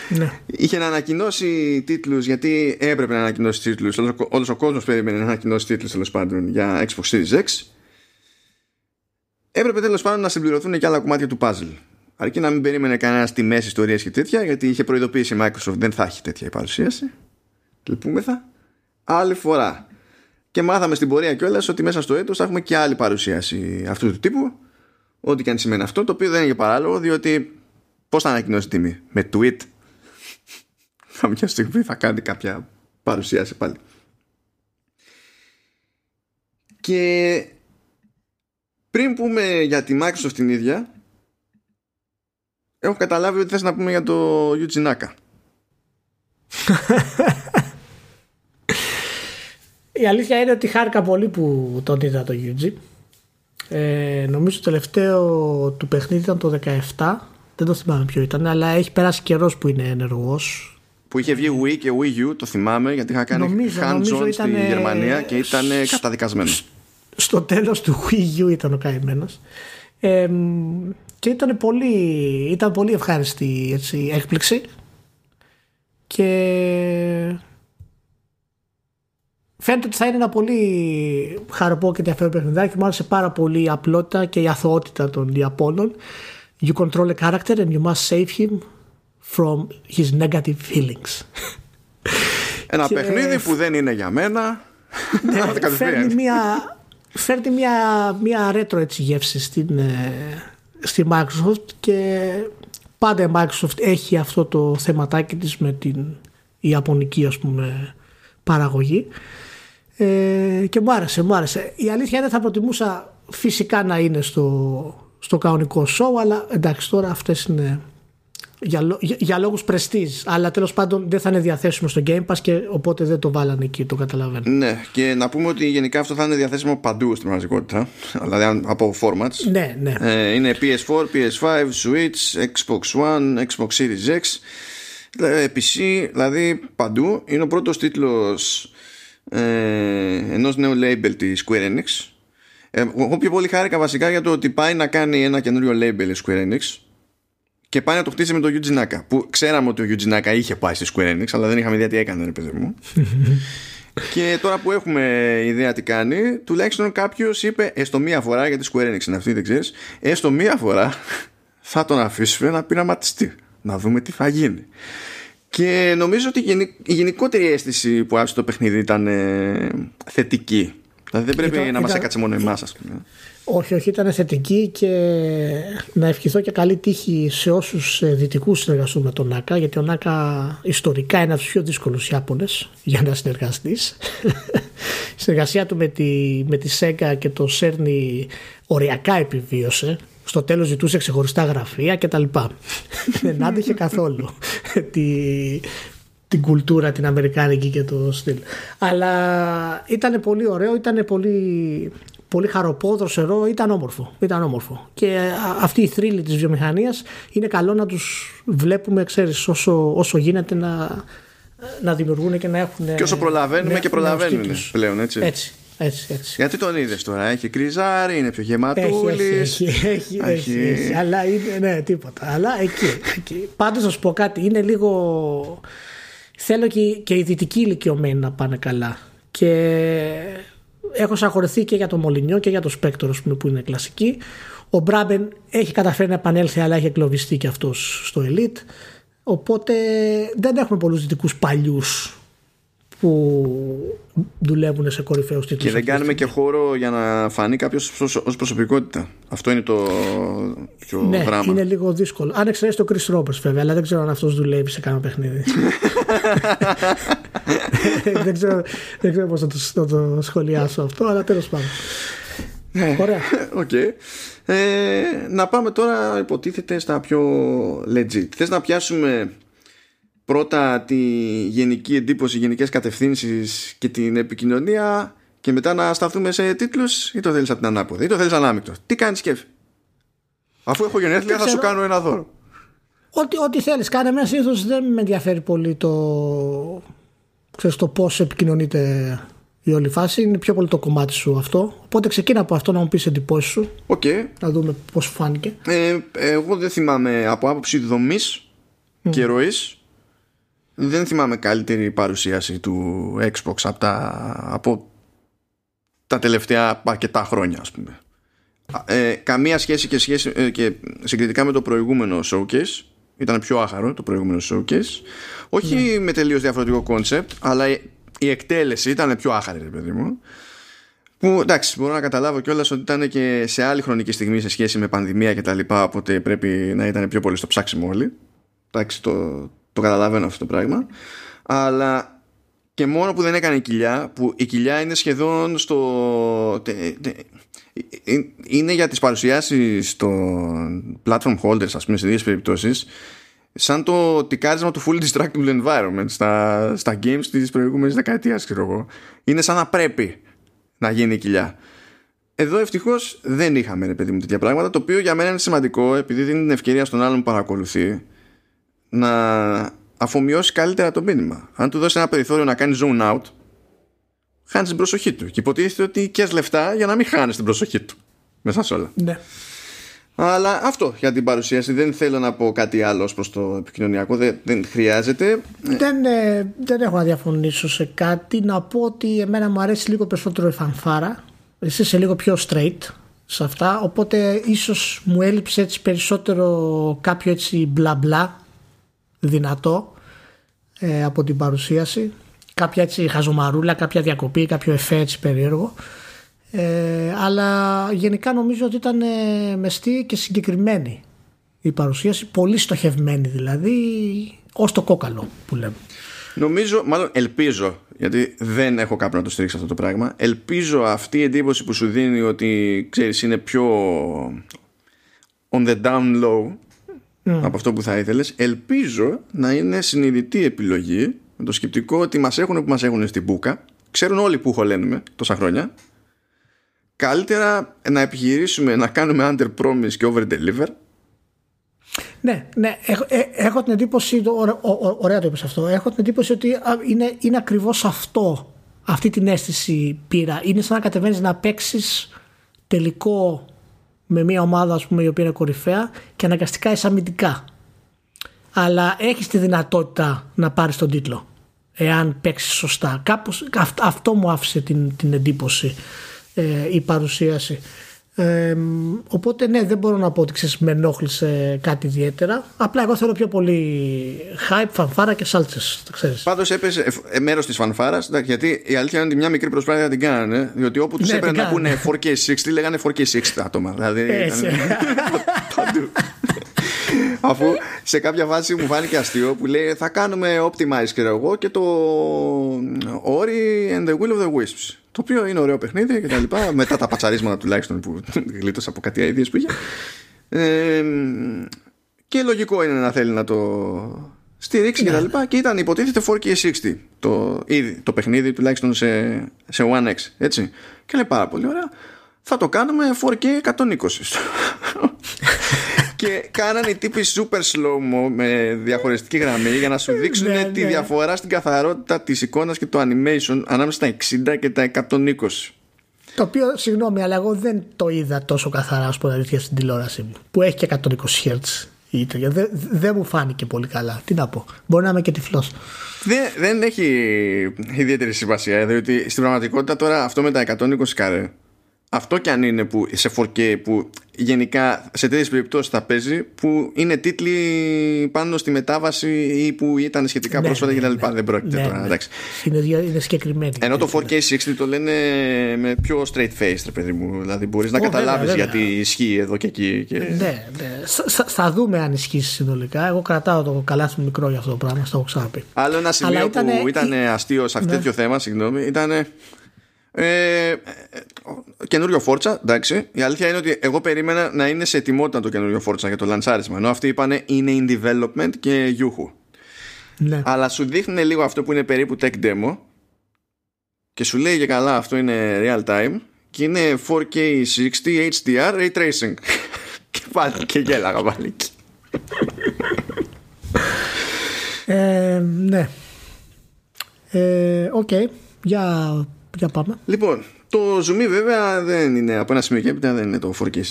Ναι. Είχε να ανακοινώσει τίτλους γιατί έπρεπε να ανακοινώσει τίτλους όλος ο κόσμος περίμενε να ανακοινώσει τίτλους τέλος πάντων για Xbox Series X έπρεπε τέλος πάντων να συμπληρωθούν και άλλα κομμάτια του puzzle. Αρκεί να μην περίμενε κανένα στη μέση ιστορίας και τέτοια, γιατί είχε προειδοποιήσει η Microsoft δεν θα έχει τέτοια η παρουσίαση. Λυπούμεθα. Άλλη φορά. Και μάθαμε στην πορεία κιόλας ότι μέσα στο έτος θα έχουμε και άλλη παρουσίαση αυτού του τύπου. Ό,τι και αν σημαίνει αυτό, το οποίο δεν είναι και παράλογο, διότι πώς θα ανακοινώσει τιμή, με tweet. Καμιά στιγμή θα κάνει κάποια παρουσίαση πάλι. Και πριν πούμε για τη Microsoft την ίδια έχω καταλάβει ότι θες να πούμε για το Yuji Naka Η αλήθεια είναι ότι χάρηκα πολύ που τον είδα το Yuji. Ε, νομίζω το τελευταίο του παιχνίδι ήταν το 17 δεν το θυμάμαι ποιο ήταν αλλά έχει περάσει καιρός που είναι ενεργός. Που είχε βγει Wii και Wii U, το θυμάμαι γιατί είχα κάνει hands-on στη Γερμανία και ήταν καταδικασμένο στο τέλος του Wii U ήταν ο καημένος. Ε, και ήταν πολύ, ήταν πολύ ευχάριστη έτσι, έκπληξη. Και φαίνεται ότι θα είναι ένα πολύ χαροπό και ενδιαφέρον παιχνιδάκι. Μου άρεσε πάρα πολύ η απλότητα και η αθωότητα των Ιαπώνων You control a character and you must save him from his negative feelings. Ένα παιχνίδι που δεν είναι για μένα. Ναι, φέρνει μια φέρνει μια, μια ρέτρο έτσι γεύση στην, ε, στη Microsoft και πάντα η Microsoft έχει αυτό το θεματάκι της με την ιαπωνική ας πούμε παραγωγή ε, και μου άρεσε, μου άρεσε. Η αλήθεια είναι θα προτιμούσα φυσικά να είναι στο, στο κανονικό show αλλά εντάξει τώρα αυτές είναι για, για, για λόγους prestige αλλά τέλος πάντων δεν θα είναι διαθέσιμο στο Game Pass και οπότε δεν το βάλανε εκεί το καταλαβαίνω. Ναι και να πούμε ότι γενικά αυτό θα είναι διαθέσιμο παντού στην πραγματικότητα. Δηλαδή από formats. Ναι, ναι. Ε, είναι PS4, PS5, Switch, Xbox One, Xbox Series X PC δηλαδή παντού. Είναι ο πρώτος τίτλος ε, ενός νέου label της Square Enix. Ε, εγώ πιο πολύ χάρηκα βασικά για το ότι πάει να κάνει ένα καινούριο label η Square Enix και πάει να το χτίσει με το Yuji Naka. Που ξέραμε ότι ο Yuji Naka είχε πάει στη Square Enix, αλλά δεν είχαμε ιδέα τι έκανε, ρε παιδί μου. και τώρα που έχουμε ιδέα τι κάνει, τουλάχιστον κάποιος είπε έστω μία φορά, γιατί Square Enix είναι αυτή, δεν ξέρεις, έστω μία φορά θα τον αφήσουμε να πειραματιστεί. Να δούμε τι θα γίνει. Και νομίζω ότι η γενικότερη αίσθηση που άφησε το παιχνίδι ήταν ε, θετική. Δηλαδή δεν πρέπει ήταν, να μας έκατσε μόνο εμάς, ας πούμε. Όχι, όχι, ήταν θετική και να ευχηθώ και καλή τύχη σε όσους ε, δυτικούς συνεργαστούν με τον ΝΑΚΑ, γιατί ο ΝΑΚΑ ιστορικά είναι από τους πιο δύσκολους Ιάπωνες για να συνεργαστείς. Η συνεργασία του με τη, με τη ΣΕΓΑ και το ΣΕΡΝΙ οριακά επιβίωσε. Στο τέλος ζητούσε ξεχωριστά γραφεία κτλ. Δεν άντυχε καθόλου τη, την κουλτούρα την αμερικάνικη και το στυλ. Αλλά ήταν πολύ ωραίο, ήταν πολύ πολύ χαροπό, δροσερό, ήταν όμορφο. Ήταν όμορφο. Και ε, αυτή η θρύλη της βιομηχανίας είναι καλό να τους βλέπουμε, ξέρεις, όσο, όσο γίνεται να, να δημιουργούν και να έχουν. Και όσο προλαβαίνουμε και προλαβαίνουν πλέον, έτσι. Έτσι. Έτσι, έτσι. Γιατί τον είδες τώρα, έχει κρυζάρι, είναι πιο γεματούλης. Έχει, έχει, έχει, έχει, έχει, Αλλά είναι, ναι, τίποτα. Αλλά εκεί. εκεί. Πάντως να σου πω κάτι, είναι λίγο. Θέλω και, και οι δυτικοί ηλικιωμένοι να πάνε καλά. Και έχω συγχωρεθεί και για το Μολυνιό και για το Σπέκτορο που είναι κλασική. Ο Μπράμπεν έχει καταφέρει να επανέλθει, αλλά έχει εγκλωβιστεί και αυτός στο Elite. Οπότε δεν έχουμε πολλούς δυτικούς παλιούς που δουλεύουν σε κορυφαίους τίτλους. Και δεν κάνουμε και χώρο για να φανεί κάποιος ως προσωπικότητα. Αυτό είναι το πιο ναι, δράμα. Είναι λίγο δύσκολο. Αν εξαιρέσει το Chris Roberts βέβαια, αλλά δεν ξέρω αν αυτός δουλεύει σε κανένα παιχνίδι. δεν ξέρω, δεν ξέρω πώς θα, θα το σχολιάσω αυτό, αλλά τέλος πάντων. Ναι, Ωραία. Okay. Ε, να πάμε τώρα υποτίθεται στα πιο legit. Θες να πιάσουμε πρώτα τη γενική εντύπωση, γενικές κατευθύνσεις και την επικοινωνία και μετά να σταθούμε σε τίτλους ή το θέλεις από την ανάποδη ή το θέλεις ανάμεικτος. Τι κάνεις σκέφη. Αφού έχω γενέθλια θα σου κάνω ένα δώρο. Ό,τι, ό,τι θέλεις. Κάνε μέσα συνήθως δεν με ενδιαφέρει πολύ το, ξέρεις, το πώς επικοινωνείται η όλη φάση. Είναι πιο πολύ το κομμάτι σου αυτό. Οπότε ξεκίνα από αυτό να μου πεις εντυπώσεις σου. Okay. Να δούμε πώς φάνηκε. Ε, εγώ δεν θυμάμαι από άποψη δομής mm. και ροής δεν θυμάμαι καλύτερη παρουσίαση του Xbox από τα, από τα τελευταία αρκετά χρόνια ας πούμε. Ε, καμία σχέση και, σχέση, ε, και συγκριτικά με το προηγούμενο showcase ήταν πιο άχαρο το προηγούμενο showcase όχι ναι. με τελείως διαφορετικό concept αλλά η εκτέλεση ήταν πιο άχαρη παιδί μου που εντάξει μπορώ να καταλάβω κιόλας ότι ήταν και σε άλλη χρονική στιγμή σε σχέση με πανδημία και τα λοιπά οπότε πρέπει να ήταν πιο πολύ στο ψάξιμο όλοι εντάξει το, το καταλαβαίνω αυτό το πράγμα. Αλλά και μόνο που δεν έκανε κοιλιά, που η κοιλιά είναι σχεδόν στο. Είναι για τις παρουσιάσεις των platform holders, ας πούμε, σε δύο περιπτώσεις, σαν το τικάρισμα του fully distractible environment στα, στα games της προηγούμενης δεκαετίας, ξέρω εγώ. Είναι σαν να πρέπει να γίνει κοιλιά. Εδώ ευτυχώς δεν είχαμε, ρε παιδί μου, τέτοια πράγματα, το οποίο για μένα είναι σημαντικό, επειδή δίνει την ευκαιρία στον άλλον που παρακολουθεί να αφομοιώσει καλύτερα το μήνυμα. Αν του δώσει ένα περιθώριο να κάνει zone out, χάνει την προσοχή του. Και υποτίθεται ότι και λεφτά για να μην χάνεις την προσοχή του. Μέσα σε όλα. Ναι. Αλλά αυτό για την παρουσίαση. Δεν θέλω να πω κάτι άλλο προς το επικοινωνιακό. Δεν, δεν χρειάζεται. Δεν, ε, δεν έχω να διαφωνήσω σε κάτι. Να πω ότι εμένα μου αρέσει λίγο περισσότερο η φανφάρα. Εσύ είσαι λίγο πιο straight σε αυτά. Οπότε ίσως μου έλειψε έτσι περισσότερο κάποιο έτσι μπλα μπλα δυνατό ε, από την παρουσίαση. Κάποια έτσι χαζομαρούλα, κάποια διακοπή, κάποιο εφέ έτσι περίεργο. Ε, αλλά γενικά νομίζω ότι ήταν ε, μεστή και συγκεκριμένη η παρουσίαση, πολύ στοχευμένη δηλαδή, ως το κόκαλο που λέμε. Νομίζω, μάλλον ελπίζω, γιατί δεν έχω κάποιον να το στηρίξει αυτό το πράγμα. Ελπίζω αυτή η εντύπωση που σου δίνει ότι ξέρεις είναι πιο on the down low Mm. από αυτό που θα ήθελες. Ελπίζω να είναι συνειδητή επιλογή με το σκεπτικό ότι μας έχουν που μας έχουν στην μπουκα. Ξέρουν όλοι που χωλένουμε τόσα χρόνια. Καλύτερα να επιχειρήσουμε να κάνουμε under promise και over deliver. Ναι, ναι. Έχω, ε, έχω την εντύπωση. ωραία το είπες αυτό. Έχω την εντύπωση ότι είναι, είναι ακριβώς αυτό. Αυτή την αίσθηση πήρα. Είναι σαν να κατεβαίνεις να παίξεις τελικό με μια ομάδα ας πούμε, η οποία είναι κορυφαία και αναγκαστικά είσαι αμυντικά. Αλλά έχεις τη δυνατότητα να πάρεις τον τίτλο εάν παίξει σωστά. Κάπως, αυτό μου άφησε την, την εντύπωση ε, η παρουσίαση. Ε, οπότε ναι δεν μπορώ να πω ότι ξέρεις με ενόχλησε κάτι ιδιαίτερα. Απλά εγώ θέλω πιο πολύ hype, φανφάρα και σάλτσες Πάντως έπεσε ε, μέρος της φανφάρας γιατί η αλήθεια είναι ότι μια μικρή προσπάθεια την κάνανε διότι όπου τους ναι, έπαιρνε να πούνε 4K60 λέγανε 4K60 άτομα. Δηλαδή παντού Αφού σε κάποια βάση μου φάνηκε αστείο που λέει θα κάνουμε optimize και εγώ και το Ori and the Will of the Wisps. Το οποίο είναι ωραίο παιχνίδι και τα λοιπά. Μετά τα πατσαρίσματα τουλάχιστον που γλίτωσα από κάτι αίδειες που είχε ε, και λογικό είναι να θέλει να το στηρίξει και τα ναι. λοιπά. Και ήταν υποτίθεται 4K60 το, ήδη, το παιχνίδι τουλάχιστον σε, σε One X έτσι. Και λέει πάρα πολύ ωραία. Θα το κάνουμε 4K 120 και κάνανε οι τύποι super slow-mo με διαχωριστική γραμμή για να σου δείξουν Ναι, τη ναι. διαφορά στην καθαρότητα της εικόνας και του animation ανάμεσα στα 60 και τα 120 Το οποίο, συγγνώμη, αλλά εγώ δεν το είδα τόσο καθαρά ω πω αλήθεια στην τηλεόραση μου. Που έχει και 120 Hz η ήτρια. Δεν δεν μου φάνηκε πολύ καλά. Τι να πω. Μπορεί να είμαι και τυφλός. δεν, δεν έχει ιδιαίτερη σημασία διότι στην πραγματικότητα τώρα αυτό με τα 120 καρέ αυτό κι αν είναι που, σε 4K που γενικά σε τέτοιες περιπτώσεις θα παίζει που είναι τίτλοι πάνω στη μετάβαση ή που ήταν σχετικά Ναι, πρόσφατα ναι, και τα λοιπά ναι. δεν πρόκειται Ναι, τώρα ναι. εντάξει. Είναι, δια- είναι συγκεκριμένη. Ενώ το 4K60 το λένε με πιο straight face, ρε παιδί μου. Δηλαδή μπορείς να Ω, καταλάβεις βέβαια, γιατί ισχύει εδώ και εκεί. Και... Ναι, ναι. Σα- σα- Θα δούμε αν ισχύσει συνολικά. Εγώ κρατάω το καλάθι μου μικρό για αυτό το πράγμα, στο έχω ξαναπεί. Άλλο ένα σημείο Αλλά ήτανε- που ήταν αστείο σε αυτό Ναι. τέτοιο θέμα, συγγνώμη, ήταν. Ε, ε, καινούριο Forza, εντάξει. Η αλήθεια είναι ότι εγώ περίμενα να είναι σε ετοιμότητα το καινούριο Forza για το λανσάρισμα. Ενώ αυτοί είπανε είναι in development και γιούχου. Ναι. Αλλά σου δείχνει λίγο αυτό που είναι περίπου tech demo και σου λέει και καλά αυτό είναι real time και είναι 4K 60 HDR ray tracing. και πάλι και γέλαγα πάλι. εκεί. Ε, ναι. Ε, Οκ. Για, για πάμε. Λοιπόν, το zoom βέβαια δεν είναι από ένα σημείο και έπειτα δεν είναι το 4K 60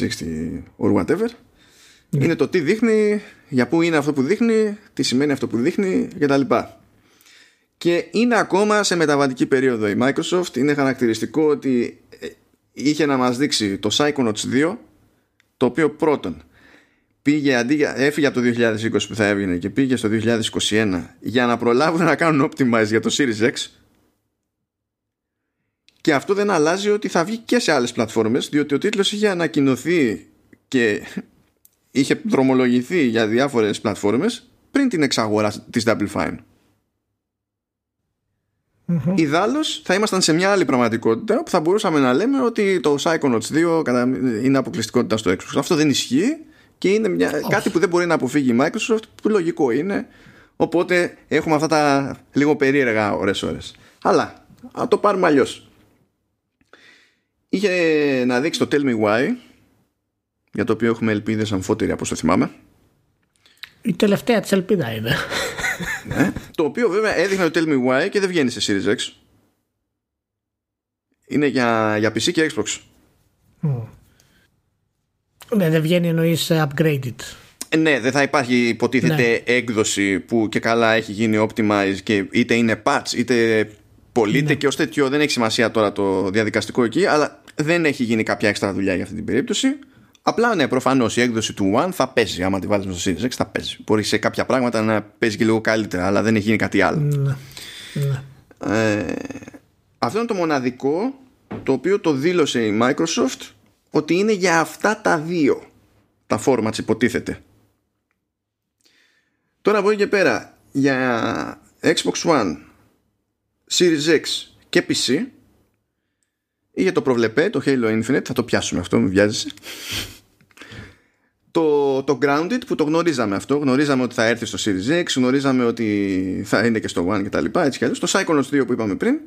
or whatever. Είναι το τι δείχνει, για πού είναι αυτό που δείχνει, τι σημαίνει αυτό που δείχνει κτλ. Και είναι ακόμα σε μεταβατική περίοδο η Microsoft. Είναι χαρακτηριστικό ότι ε, είχε να μας δείξει το Psychonauts 2 το οποίο πρώτον πήγε αντί για, έφυγε από το 2020 που θα έβγαινε και πήγε στο 2021 για να προλάβουν να κάνουν optimize για το Series X και αυτό δεν αλλάζει ότι θα βγει και σε άλλες πλατφόρμες διότι ο τίτλος είχε ανακοινωθεί και είχε δρομολογηθεί για διάφορες πλατφόρμες πριν την εξαγορά της Double Fine. Μμμ. Ιδάλλως θα ήμασταν σε μια άλλη πραγματικότητα που θα μπορούσαμε να λέμε ότι το Psychonauts 2 κατα- είναι αποκλειστικότητα στο Xbox. Αυτό δεν ισχύει και είναι μια, κάτι που δεν μπορεί να αποφύγει η Microsoft που λογικό είναι. Οπότε έχουμε αυτά τα λίγο περίεργα ώρες ώρες. Αλλά να το πάρουμε αλλιώς. Είχε να δείξει το Tell Me Why για το οποίο έχουμε ελπίδες αμφότεροι από όσο θυμάμαι. Η τελευταία της ελπίδα είναι. Ναι. το οποίο βέβαια έδειχνε το Tell Me Why και δεν βγαίνει σε Series X. Είναι για, για PC και Xbox. ναι, δεν βγαίνει εννοείς upgraded. Ε, ναι, δεν θα υπάρχει υποτίθεται έκδοση που και καλά έχει γίνει optimize και είτε είναι patch είτε πωλείται και ως τέτοιο δεν έχει σημασία τώρα το διαδικαστικό εκεί αλλά δεν έχει γίνει κάποια έξτρα δουλειά για αυτή την περίπτωση. Απλά ναι, προφανώς η έκδοση του One θα παίζει. Άμα τη βάλεις στο Series X θα παίζει. Μπορεί σε κάποια πράγματα να παίζει και λίγο καλύτερα, αλλά δεν έχει γίνει κάτι άλλο. Ναι. ναι. Ε, αυτό είναι το μοναδικό το οποίο το δήλωσε η Microsoft ότι είναι για αυτά τα δύο τα formats υποτίθεται. Τώρα από εκεί και πέρα για Xbox One, Series X και PC είχε το προβλεπέ, το Halo Infinite, θα το πιάσουμε αυτό, μην βιάζεσαι. Το, το Grounded που το γνωρίζαμε αυτό, γνωρίζαμε ότι θα έρθει στο Series X, γνωρίζαμε ότι θα είναι και στο One και τα λοιπά, έτσι κι αλλιώς. Το Psychonauts 2 που είπαμε πριν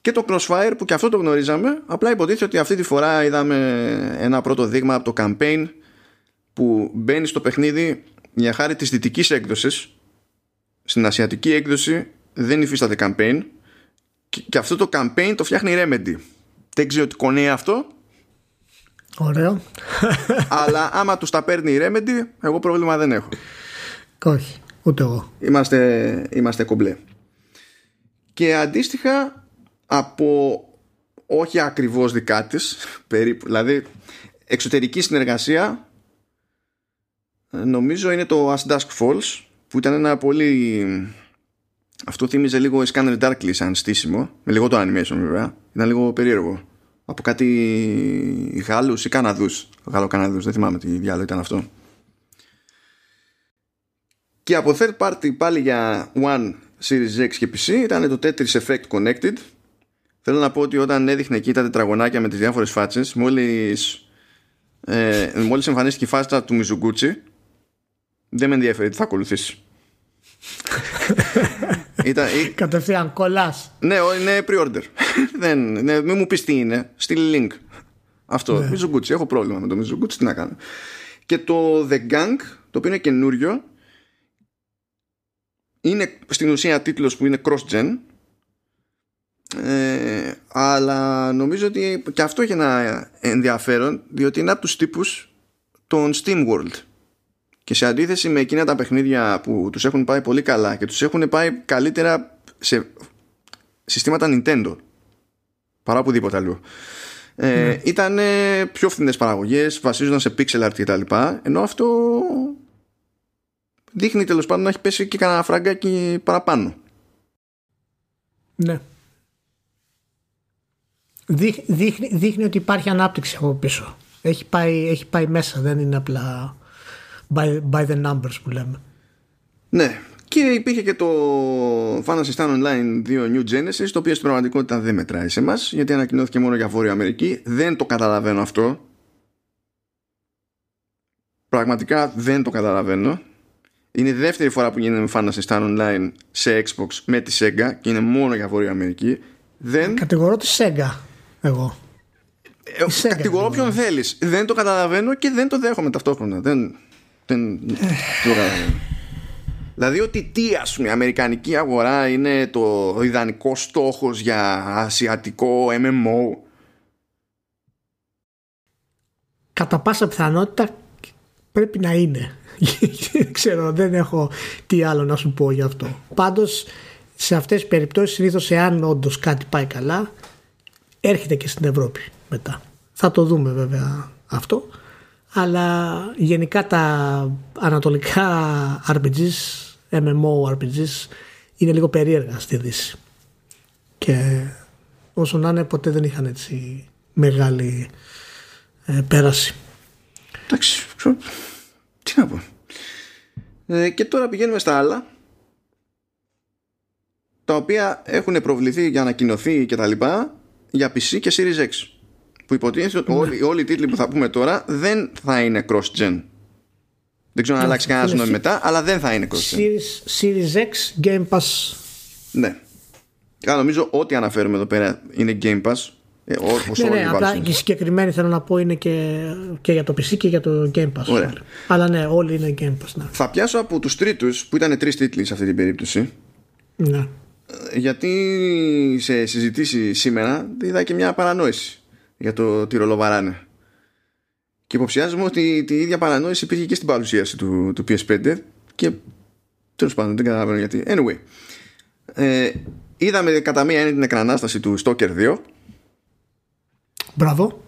και το Crossfire που και αυτό το γνωρίζαμε, απλά υποτίθεται ότι αυτή τη φορά είδαμε ένα πρώτο δείγμα από το campaign που μπαίνει στο παιχνίδι για χάρη της δυτικής έκδοσης. Στην ασιατική έκδοση δεν υφίσταται campaign και, και αυτό το campaign το φτιάχνει η Remedy. Δεν ξέρω τι κονέα αυτό. Ωραίο. αλλά άμα τους τα παίρνει η Remedy εγώ πρόβλημα δεν έχω. Όχι, ούτε εγώ. είμαστε, είμαστε κομπλέ. Και αντίστοιχα από όχι ακριβώς δικά της περίπου, δηλαδή εξωτερική συνεργασία νομίζω είναι το As Dusk Falls που ήταν ένα πολύ αυτό θύμιζε λίγο Scanner Darkly σαν στήσιμο με λίγο το animation βέβαια. Ήταν λίγο περίεργο. Από κάτι Γάλλους ή Καναδούς. Γάλλο-Καναδούς δεν θυμάμαι τι διάλογο ήταν αυτό. Και από third party πάλι για One Series X και PC ήταν το Tetris Effect Connected. Θέλω να πω ότι όταν έδειχνε εκεί τα τετραγωνάκια με τις διάφορες φάτσες μόλις ε, μόλις εμφανίστηκε η φάστα του Mizuguchi δεν με ενδιαφέρει τι θα ακολουθήσει Ήταν, ή- Κατευθείαν κολλάς. ναι, ο- είναι pre-order δεν, ναι, μην μου πεις τι είναι στείλει link Αυτό. Ναι. Mizuguchi. Έχω πρόβλημα με το Mizuguchi. Τι να κάνω. Και το The Gang, το οποίο είναι καινούριο, είναι στην ουσία τίτλος που είναι cross-gen ε, αλλά νομίζω ότι και αυτό έχει ένα ενδιαφέρον διότι είναι από τους τύπους των Steam World και σε αντίθεση με εκείνα τα παιχνίδια που τους έχουν πάει πολύ καλά και τους έχουν πάει καλύτερα σε συστήματα Nintendo παρά οπουδήποτε αλλού ε, ναι. ήταν πιο φθηνές παραγωγές βασίζονταν σε pixel art και τα λοιπά ενώ αυτό δείχνει τέλος πάντων να έχει πέσει και κανένα φραγκάκι παραπάνω. Ναι. Δείχνει, δείχνει ότι υπάρχει ανάπτυξη από πίσω. Έχει πάει, έχει πάει μέσα δεν είναι απλά by, by the numbers που λέμε ναι και υπήρχε και το Fantasy Star Online 2 New Genesis, το οποίο στην πραγματικότητα δεν μετράει σε εμάς, γιατί ανακοινώθηκε μόνο για Βόρεια Αμερική. Δεν το καταλαβαίνω αυτό. Πραγματικά δεν το καταλαβαίνω. Είναι η δεύτερη φορά που γίνεται με Fantasy Star Online σε Xbox με τη Sega και είναι μόνο για Βόρεια Αμερική. Δεν... Κατηγορώ τη Sega εγώ. Ε, κατηγορώ ποιον θέλεις. Δεν το καταλαβαίνω και δεν το δέχομαι ταυτόχρονα. Δεν, δεν το καταλαβαίνω. Δηλαδή ότι τι ας πούμε η αμερικανική αγορά είναι το ιδανικό στόχος για ασιατικό MMO. Κατά πάσα πιθανότητα πρέπει να είναι. Ξέρω, δεν έχω τι άλλο να σου πω γι' αυτό. Πάντως σε αυτές τις περιπτώσεις συνήθως εάν όντως κάτι πάει καλά έρχεται και στην Ευρώπη μετά. Θα το δούμε βέβαια αυτό. Αλλά γενικά τα ανατολικά RPGs MMORPGs είναι λίγο περίεργα στη Δύση. Και όσο να είναι ποτέ δεν είχαν έτσι μεγάλη ε, πέραση. Εντάξει, τι να πω. Ε, και τώρα πηγαίνουμε στα άλλα τα οποία έχουν προβληθεί για ανακοινωθεί και τα λοιπά για PC και Series X που υποτίθεται ότι όλοι, όλοι οι τίτλοι που θα πούμε τώρα δεν θα είναι cross-gen δεν ξέρω αν αλλάξει κανένας νόημα μετά, αλλά δεν θα είναι cross Series, Series X Game Pass. Ναι. Άρα νομίζω ό,τι αναφέρουμε εδώ πέρα είναι Game Pass. Ε, ναι, ναι, απλά και συγκεκριμένοι θέλω να πω είναι και, και για το PC και για το Game Pass. Ωραία. Αλλά ναι, όλοι είναι Game Pass. Ναι. Θα πιάσω από τους τρίτους που ήταν τρεις τίτλοι σε αυτή την περίπτωση. Ναι. Ε, γιατί σε συζητήσει σήμερα είδα και μια παρανόηση για το τι ρολοβαράνε. Και υποψιάζομαι ότι τη ίδια παρανόηση υπήρχε και στην παρουσίαση του, του PS5 και τέλος πάντων δεν καταλαβαίνω γιατί. Anyway, ε, είδαμε κατά μία έννοια την εκρανάσταση του Stalker 2. Μπράβο,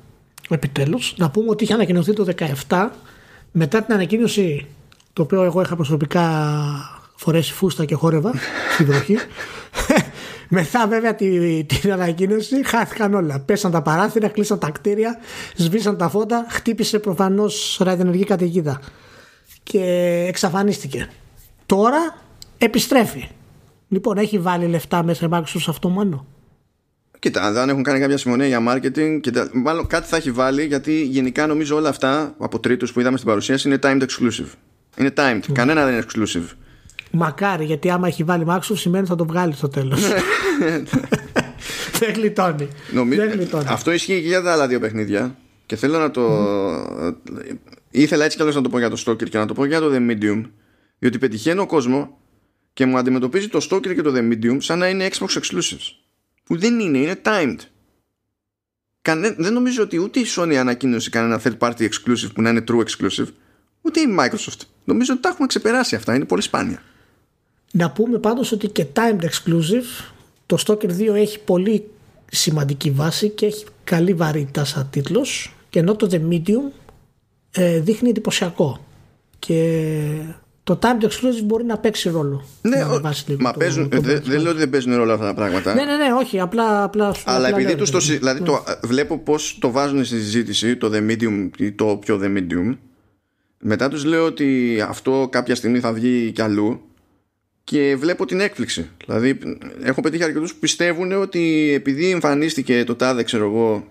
επιτέλους. Να πούμε ότι είχε ανακοινωθεί το 17 μετά την ανακοίνωση το οποίο εγώ είχα προσωπικά φορέσει φούστα και χόρευα στην βροχή μετά βέβαια την, την ανακοίνωση χάθηκαν όλα. Πέσαν τα παράθυρα, κλείσαν τα κτίρια, σβήσαν τα φώτα, χτύπησε προφανώς ραδιενεργή καταιγίδα και εξαφανίστηκε. Τώρα επιστρέφει. Λοιπόν, έχει βάλει λεφτά μέσα η Microsoft αυτό μόνο; Κοίτα, δεν έχουν κάνει κάποια συμφωνία για marketing, και μάλλον κάτι θα έχει βάλει γιατί γενικά νομίζω όλα αυτά από τρίτους που είδαμε στην παρουσίαση είναι timed exclusive. Είναι timed. Mm. Κανένα δεν είναι exclusive. Μακάρι, γιατί άμα έχει βάλει Microsoft σημαίνει θα το βγάλει στο τέλος. Δεν γλιτώνει. Νομίζω, Δεν γλιτώνει. Αυτό ισχύει και για τα άλλα δύο παιχνίδια. Και θέλω να το. Ήθελα έτσι κι να το πω για το Stalker και να το πω για το The Medium. Διότι πετυχαίνω κόσμο και μου αντιμετωπίζει το Stalker και το The Medium σαν να είναι Xbox exclusives. Που δεν είναι, είναι timed. Κανέ, δεν νομίζω ότι ούτε η Sony ανακοίνωσε κανένα third party exclusive που να είναι true exclusive, ούτε η Microsoft. Νομίζω ότι τα έχουμε ξεπεράσει αυτά, είναι πολύ σπάνια. Να πούμε πάντως ότι και timed exclusive το Stalker 2 έχει πολύ σημαντική βάση και έχει καλή βαρύτητα σαν τίτλος και ενώ το The Medium ε, δείχνει εντυπωσιακό και το timed exclusive μπορεί να παίξει ρόλο. Ναι, ο, μα παίζουν, δεν δε λέω ότι δεν παίζουν ρόλο αυτά τα πράγματα. Ναι, ναι, ναι, όχι, απλά. απλά Αλλά απλά επειδή τους το, δηλαδή το, ναι. βλέπω πώς το βάζουν στη συζήτηση, το The Medium ή το πιο The Medium, μετά τους λέω ότι αυτό κάποια στιγμή θα βγει κι αλλού και βλέπω την έκπληξη. Δηλαδή, έχω πετύχει αρκετούς που πιστεύουν ότι επειδή εμφανίστηκε το τάδε, ξέρω εγώ,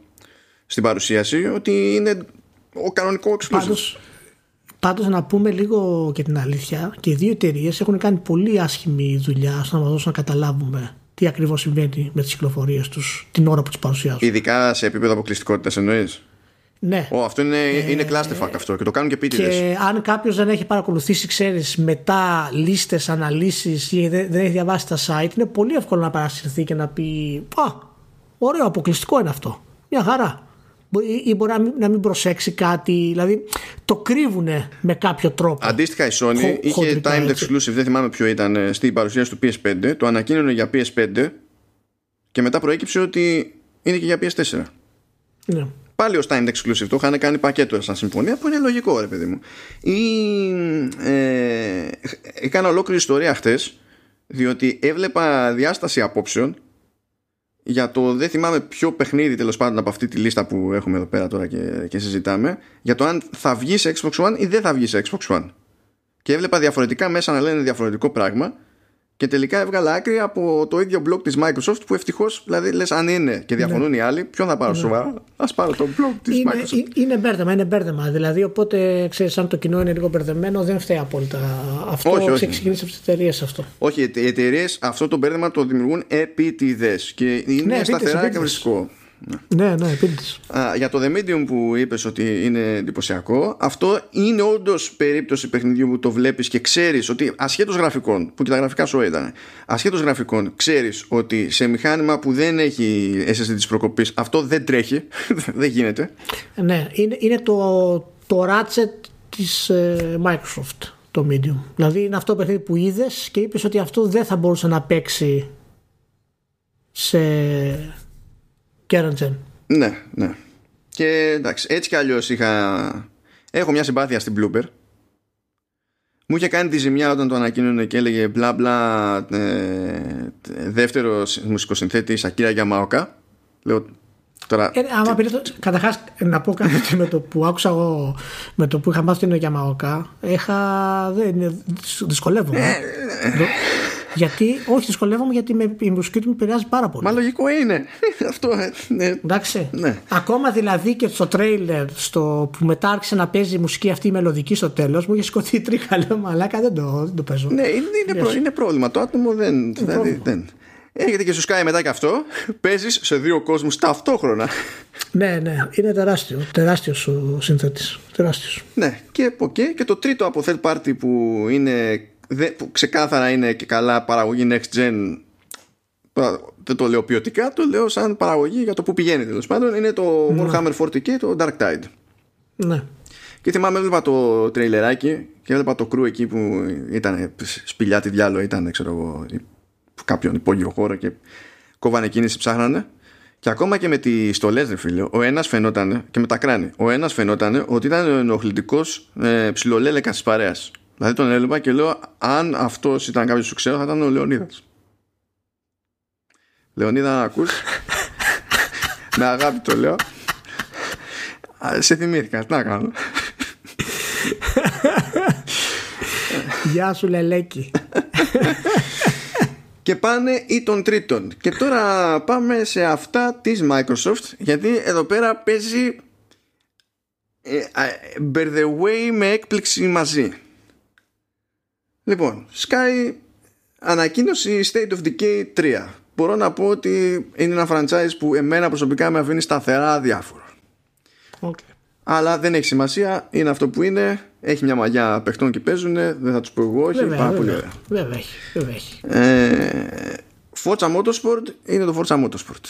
στην παρουσίαση, ότι είναι ο κανονικό exclusive. Πάντως, πάντως να πούμε λίγο και την αλήθεια και οι δύο εταιρείες έχουν κάνει πολύ άσχημη δουλειά στο να μας δώσουν να καταλάβουμε τι ακριβώς συμβαίνει με τις κυκλοφορίες τους την ώρα που τις παρουσιάζουν. Ειδικά σε επίπεδο αποκλειστικότητας εννοείς; Ναι. Ω, αυτό είναι, είναι clusterfuck αυτό και το κάνουν και επίτηδες. Και αν κάποιος δεν έχει παρακολουθήσει, ξέρεις, μετά λίστες, αναλύσεις ή δεν, δεν έχει διαβάσει τα site, είναι πολύ εύκολο να παρασυρθεί και να πει Α, ωραίο, αποκλειστικό είναι αυτό. Μια χαρά. Μπορεί- Ή μπορεί να μην, να μην προσέξει κάτι, δηλαδή το κρύβουνε με κάποιο τρόπο. Αντίστοιχα η Sony Χο- είχε χοντρικά, timed έτσι. exclusive, δεν θυμάμαι ποιο ήταν, ε, στην παρουσίαση του PS5. Το ανακοίνωνε για PS5 και μετά προέκυψε ότι είναι και για PS4. Ναι. Πάλι ως timed exclusive, το είχαν κάνει πακέτο σαν συμφωνία που είναι λογικό ρε παιδί μου. Ή ε, έκανα ολόκληρη ιστορία χτες διότι έβλεπα διάσταση απόψεων για το δεν θυμάμαι ποιο παιχνίδι τέλος πάντων από αυτή τη λίστα που έχουμε εδώ πέρα τώρα και, και συζητάμε για το αν θα βγει σε Xbox One ή δεν θα βγει σε Xbox One. Και έβλεπα διαφορετικά μέσα να λένε διαφορετικό πράγμα και τελικά έβγαλα άκρη από το ίδιο blog της Microsoft που ευτυχώς δηλαδή λες αν είναι και διαφωνούν οι άλλοι ποιον θα πάρω σοβαρά; Ας πάρω το blog της Είναι, Microsoft ε- είναι μπέρδεμα, είναι μπέρδεμα. Δηλαδή, οπότε ξέρεις, αν το κοινό είναι λίγο μπερδεμένο, δεν φταίει απόλυτα. Αυτό Όχι, όχι. έχει ξεκινήσει από τις εταιρείες αυτό. Όχι, οι εταιρείες αυτό το μπέρδεμα το δημιουργούν επίτηδες και είναι Ναι, επίτηδες, σταθερά και επίτηδες. Βριστικό. Ναι, ναι, επίτηδε. Α, για το The Medium που είπες ότι είναι εντυπωσιακό αυτό είναι όντως περίπτωση παιχνιδιού που το βλέπεις και ξέρεις ότι ασχέτως γραφικών που και τα γραφικά σου ήταν ασχέτως γραφικών ξέρεις ότι σε μηχάνημα που δεν έχει SSD της προκοπής αυτό δεν τρέχει δεν γίνεται Ναι, είναι, είναι το, το Ratchet της ε, Microsoft το Medium. Δηλαδή είναι αυτό το παιχνίδι που είδες και είπες ότι αυτό δεν θα μπορούσε να παίξει σε current gen. ναι ναι. Και εντάξει έτσι κι αλλιώς είχα έχω μια συμπάθεια στην Blooper. Μου είχε κάνει τη ζημιά όταν το ανακοίνωνε και έλεγε μπλα μπλα ε, δεύτερο μουσικοσυνθέτη Σακύρα Γιαμάοκα λέω τώρα Ε, άμα πήρε το, καταρχάς να πω κάτι με το που άκουσα εγώ με το που είχα μάθει την Γιαμαοκά είχα, δεν, δυσκολεύομαι. Δο- γιατί, όχι δυσκολεύομαι γιατί με, η μουσική του με επηρεάζει πάρα πολύ Μα λογικό είναι. Αυτό. ε, ναι. Εντάξει. Ναι. Ακόμα δηλαδή και στο τρέιλερ στο, που μετά άρχισε να παίζει η μουσική αυτή η μελωδική στο τέλος, μου είχε σκοτεί η τρίχα. Λέω μαλάκα δεν το, δεν το παίζω. Ναι, είναι, είναι, προ- είναι πρόβλημα. Το άτομο δεν. Δηλαδή, πρόβλημα. δεν. Έρχεται και σου σκάει μετά και αυτό. Παίζεις σε δύο κόσμους ταυτόχρονα. Ναι, ναι, είναι τεράστιο. Τεράστιος ο συνθέτης. Τεράστιος. ναι, και, okay. και το τρίτο από third party που είναι. Δε- που ξεκάθαρα είναι και καλά παραγωγή next gen. Τώρα, Δεν το λέω ποιοτικά, το λέω σαν παραγωγή για το που πηγαίνει τέλος πάντων. Είναι το Warhammer 40k, το Dark Tide. Ναι. Και θυμάμαι, έβλεπα το τρέιλεράκι και έβλεπα το κρού εκεί που ήταν σπηλιά τη διάλογο, ήταν ξέρω εγώ, κάποιον υπόγειο χώρο και κόβανε κίνηση, ψάχνανε. Και ακόμα και με τις στολές, ρε φίλε, ο ένας φαινόταν και με τα κράνη. Ο ένας φαινόταν ότι ήταν ο ενοχλητικός ε, ψιλολέλεκας της παρέας. Δηλαδή τον έβλεπα και λέω, αν αυτός ήταν κάποιος που ξέρω, θα ήταν ο Λεωνίδας. Λεωνίδα, να ακούς. Με αγάπη το λέω. Α, Σε θυμήθηκα, τι να κάνω. Γεια σου, Λελέκη. Και πάνε ή των τρίτων Και τώρα πάμε σε αυτά της Microsoft Γιατί εδώ πέρα παίζει ε, α, By the way με έκπληξη μαζί Λοιπόν Sky Ανακοίνωση State of Decay 3 Μπορώ να πω ότι είναι ένα franchise που εμένα προσωπικά με αφήνει σταθερά διάφορο Okay. Αλλά δεν έχει σημασία, είναι αυτό που είναι. Έχει μια μαγιά παιχτών και παίζουν. Δεν θα τους πω εγώ, όχι. Βέβαια, πάρα πολύ βέβαια, ωραία. βέβαια έχει. Βέβαια έχει. Ε, Forza Motorsport είναι το Forza Motorsport.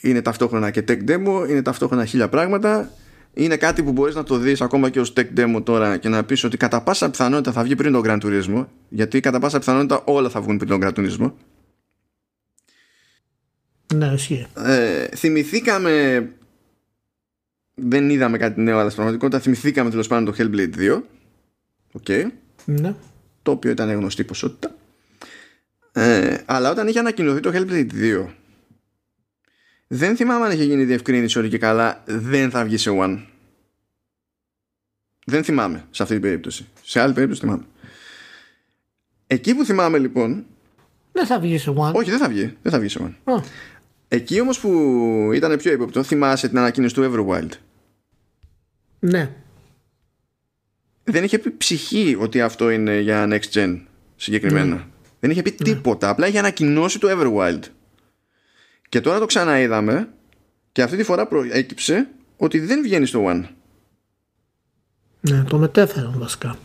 Είναι ταυτόχρονα και tech demo, είναι ταυτόχρονα χίλια πράγματα. Είναι κάτι που μπορείς να το δεις ακόμα και ως tech demo τώρα και να πεις ότι κατά πάσα πιθανότητα θα βγει πριν τον Gran Turismo γιατί κατά πάσα πιθανότητα όλα θα βγουν πριν τον Gran Turismo. Ναι, ισχύει. Ε, θυμηθήκαμε δεν είδαμε κάτι νέο αλλά στην πραγματικότητα θυμηθήκαμε τέλος πάντων το Hellblade 2 Οκ Ναι. το οποίο ήταν γνωστή ποσότητα. Ε, αλλά όταν είχε ανακοινωθεί το Hellblade 2, δεν θυμάμαι αν είχε γίνει διευκρίνηση ότι και καλά δεν θα βγει σε One. Δεν θυμάμαι σε αυτή την περίπτωση. Σε άλλη περίπτωση θυμάμαι. Εκεί που θυμάμαι λοιπόν. Δεν θα βγει σε One. Όχι, δεν θα βγει. Δεν θα βγει σε One. Α, Εκεί όμως που ήταν πιο ύποπτο, θυμάσαι την ανακοίνωση του Everwild; ναι. Δεν είχε πει ψυχή ότι αυτό είναι για next gen συγκεκριμένα. Δεν είχε πει τίποτα. Απλά είχε ανακοινώσει το Everwild. Και τώρα το ξαναείδαμε και αυτή τη φορά προέκυψε ότι δεν βγαίνει στο One. Ναι, το μετέφεραν βασικά.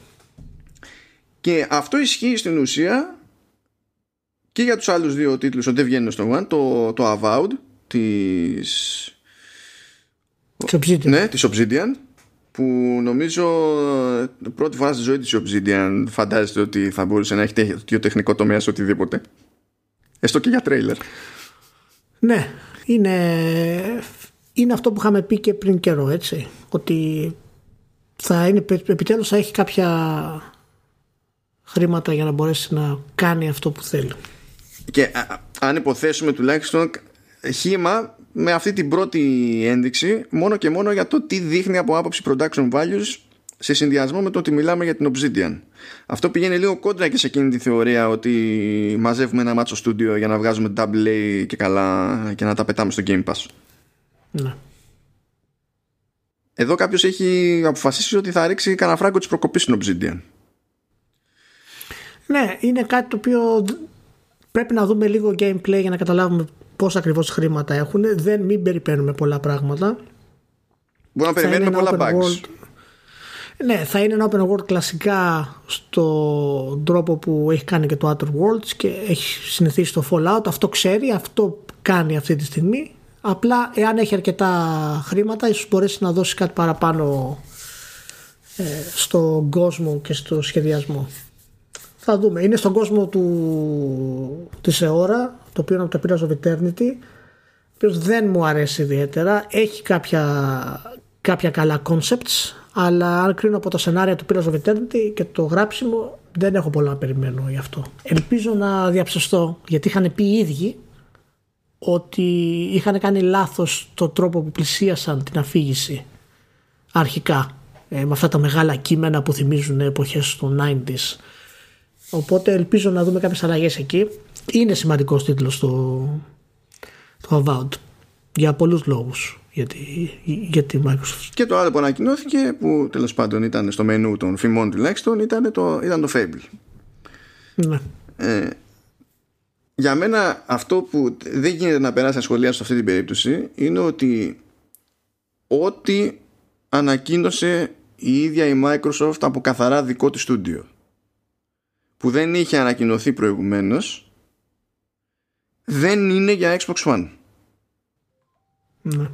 Και αυτό ισχύει στην ουσία και για τους άλλους δύο τίτλους ότι δεν βγαίνουν στο One, το, το Avowed της... Obsidian. Ναι, της Obsidian που νομίζω πρώτη φορά στη ζωή της Obsidian φαντάζεστε ότι θα μπορούσε να έχει τέτοιο τεχνικό τομέα σε οτιδήποτε. Έστω και για τρέιλερ. Ναι, είναι, είναι αυτό που είχαμε πει και πριν καιρό, έτσι. Ότι θα είναι, επιτέλους θα έχει κάποια χρήματα για να μπορέσει να κάνει αυτό που θέλει. Και αν υποθέσουμε τουλάχιστον χήμα με αυτή την πρώτη ένδειξη μόνο και μόνο για το τι δείχνει από άποψη production values σε συνδυασμό με το ότι μιλάμε για την Obsidian. Αυτό πηγαίνει λίγο κόντρα και σε εκείνη τη θεωρία ότι μαζεύουμε ένα μάτσο στούντιο για να βγάζουμε double A και καλά και να τα πετάμε στο Game Pass. Ναι. Εδώ κάποιος έχει αποφασίσει ότι θα ρίξει κανένα φράγκο της προκοπής στην Obsidian. Ναι, είναι κάτι το οποίο πρέπει να δούμε λίγο gameplay για να καταλάβουμε πόσα ακριβώς χρήματα έχουν. Δεν μην περιμένουμε πολλά πράγματα. Μπορεί να περιμένουμε πολλά bugs. World. Ναι, θα είναι ένα open world κλασικά στο τρόπο που έχει κάνει και το Outer Worlds και έχει συνηθίσει το Fallout. Αυτό ξέρει, αυτό κάνει αυτή τη στιγμή. Απλά εάν έχει αρκετά χρήματα ίσως μπορέσει να δώσει κάτι παραπάνω ε, στον κόσμο και στο σχεδιασμό. Θα δούμε. Είναι στον κόσμο του, της αιώρα, το οποίο είναι από το Pillars of Eternity, ο δεν μου αρέσει ιδιαίτερα. Έχει κάποια, κάποια καλά concepts, αλλά αν κρίνω από τα σενάρια του Pillars of Eternity και το γράψιμο, δεν έχω πολλά να περιμένω γι' αυτό. Ελπίζω να διαψευστώ, γιατί είχαν πει οι ίδιοι ότι είχαν κάνει λάθος το τρόπο που πλησίασαν την αφήγηση αρχικά ε, με αυτά τα μεγάλα κείμενα που θυμίζουν εποχές των 90s Οπότε ελπίζω να δούμε κάποιες αλλαγές εκεί. Είναι σημαντικός τίτλος το, το Avowed για πολλούς λόγους για τη, για τη Microsoft. Και το άλλο που ανακοινώθηκε που τέλος πάντων ήταν στο μενού των φημών τουλάχιστον ήταν το, ήταν το Fable. Ναι. Ε, για μένα αυτό που δεν γίνεται να περάσει σχολεία σε αυτή την περίπτωση είναι ότι ό,τι ανακοίνωσε η ίδια η Microsoft από καθαρά δικό της στούντιο που δεν είχε ανακοινωθεί προηγουμένως δεν είναι για Xbox One. Ναι.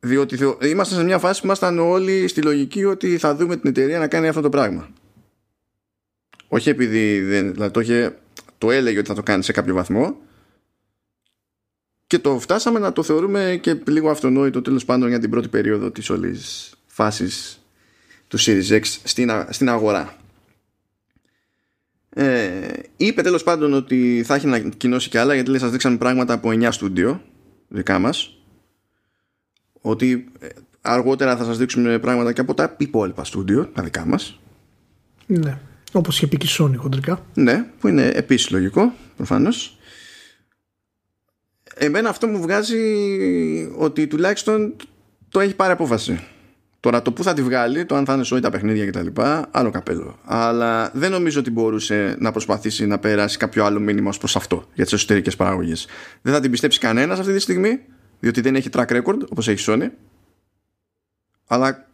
Διότι είμαστε σε μια φάση που ήμασταν όλοι στη λογική ότι θα δούμε την εταιρεία να κάνει αυτό το πράγμα. Όχι επειδή δεν, δηλαδή το, είχε, το έλεγε ότι θα το κάνει σε κάποιο βαθμό και το φτάσαμε να το θεωρούμε και λίγο αυτονόητο τέλος πάντων για την πρώτη περίοδο της όλης φάσης του Series X στην, στην αγορά. Ε, είπε τέλος πάντων ότι θα έχει ανακοινώσει κι άλλα γιατί λέει σας δείξαμε πράγματα από 9 στούντιο δικά μας ότι ε, αργότερα θα σας δείξουμε πράγματα και από τα υπόλοιπα στούντιο τα δικά μας ναι όπως είχε πει και η Sony χοντρικά ναι που είναι επίσης λογικό προφανώς εμένα αυτό μου βγάζει ότι τουλάχιστον το έχει πάρει απόφαση Τώρα το που θα τη βγάλει, το αν θα είναι σόι τα παιχνίδια κτλ. Άλλο καπέλο. Αλλά δεν νομίζω ότι μπορούσε να προσπαθήσει να περάσει κάποιο άλλο μήνυμα ως προς αυτό για τις εσωτερικές παραγωγές. Δεν θα την πιστέψει κανένας αυτή τη στιγμή, διότι δεν έχει track record όπως έχει Sony. Αλλά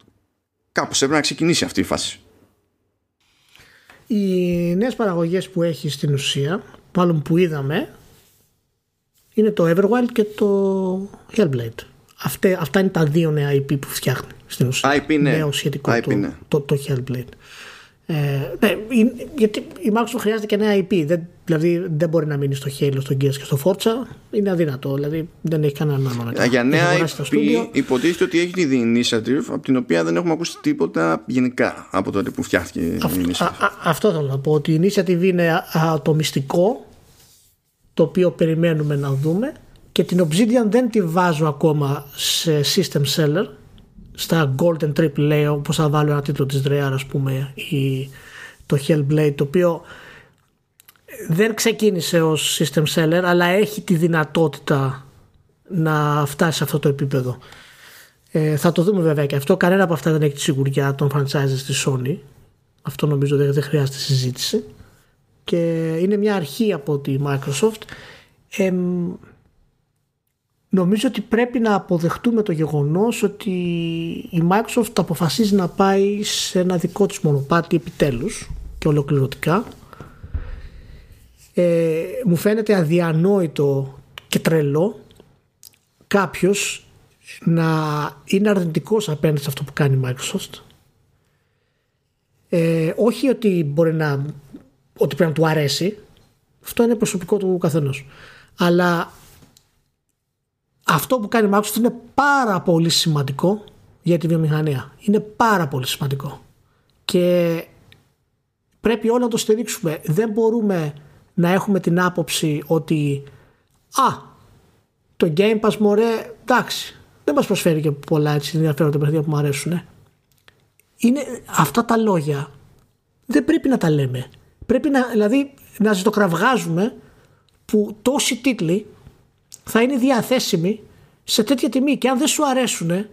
κάπως έπρεπε να ξεκινήσει αυτή η φάση. Οι νέες παραγωγές που έχει στην ουσία, μάλλον που είδαμε, είναι το Everwild και το Hellblade. Αυτά, αυτά είναι τα δύο νέα IP που φτιάχνει στην ουσία. IP, ναι. Νέο σχετικό IP, το, ναι. το, το, Hellblade. Ε, ναι, γιατί η Microsoft χρειάζεται και νέα IP. Δεν, δηλαδή δεν μπορεί να μείνει στο Halo, στο Gears και στο Forza. Είναι αδύνατο. Δηλαδή δεν έχει κανένα νόημα να Για νέα IP υποτίθεται ότι έχει τη Initiative από την οποία δεν έχουμε ακούσει τίποτα γενικά από τότε που φτιάχτηκε η Initiative. Α, α, αυτό θέλω να πω. Ότι η Initiative είναι το μυστικό το οποίο περιμένουμε να δούμε και την Obsidian δεν τη βάζω ακόμα σε system seller στα Golden Triple A όπως θα βάλω ένα τίτλο της Rare ας πούμε ή το Hellblade το οποίο δεν ξεκίνησε ως system seller αλλά έχει τη δυνατότητα να φτάσει σε αυτό το επίπεδο. Ε, θα το δούμε βέβαια και αυτό. Κανένα από αυτά δεν έχει τη σιγουριά των franchises της Sony. Αυτό νομίζω δεν, δεν χρειάζεται συζήτηση. Και είναι μια αρχή από τη Microsoft. Ε, νομίζω ότι πρέπει να αποδεχτούμε το γεγονός ότι η Microsoft αποφασίζει να πάει σε ένα δικό της μονοπάτι επιτέλους και ολοκληρωτικά. Ε, μου φαίνεται αδιανόητο και τρελό κάποιος να είναι αρνητικός απέναντι σε αυτό που κάνει η Microsoft. Ε, όχι ότι μπορεί να ότι πρέπει να του αρέσει αυτό είναι προσωπικό του καθενός αλλά αυτό που κάνει η Microsoft είναι πάρα πολύ σημαντικό για τη βιομηχανία. Είναι πάρα πολύ σημαντικό. Και πρέπει όλοι να το στηρίξουμε. Δεν μπορούμε να έχουμε την άποψη ότι α, το Game Pass μωρέ, εντάξει, δεν μας προσφέρει και πολλά έτσι ενδιαφέροντα παιχνίδια που μου αρέσουν. Είναι αυτά τα λόγια δεν πρέπει να τα λέμε. Πρέπει να, δηλαδή, να ζητοκραυγάζουμε που τόσοι τίτλοι θα είναι διαθέσιμοι σε τέτοια τιμή και αν δεν σου αρέσουν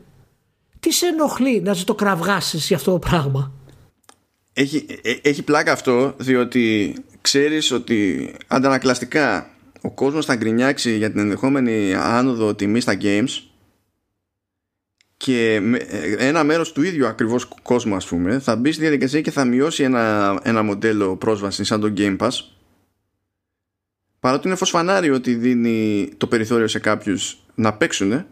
τι σε ενοχλεί να ζητοκραυγάσεις για αυτό το πράγμα; Έχει, ε, έχει πλάκα αυτό διότι ξέρεις ότι αντανακλαστικά ο κόσμος θα γκρινιάξει για την ενδεχόμενη άνοδο τιμή στα games και ε, ένα μέρος του ίδιου ακριβώς κόσμου ας πούμε θα μπει στη διαδικασία και θα μειώσει ένα, ένα μοντέλο πρόσβασης σαν το Game Pass παρότι είναι φωσφανάρι ότι δίνει το περιθώριο σε κάποιους να παίξουν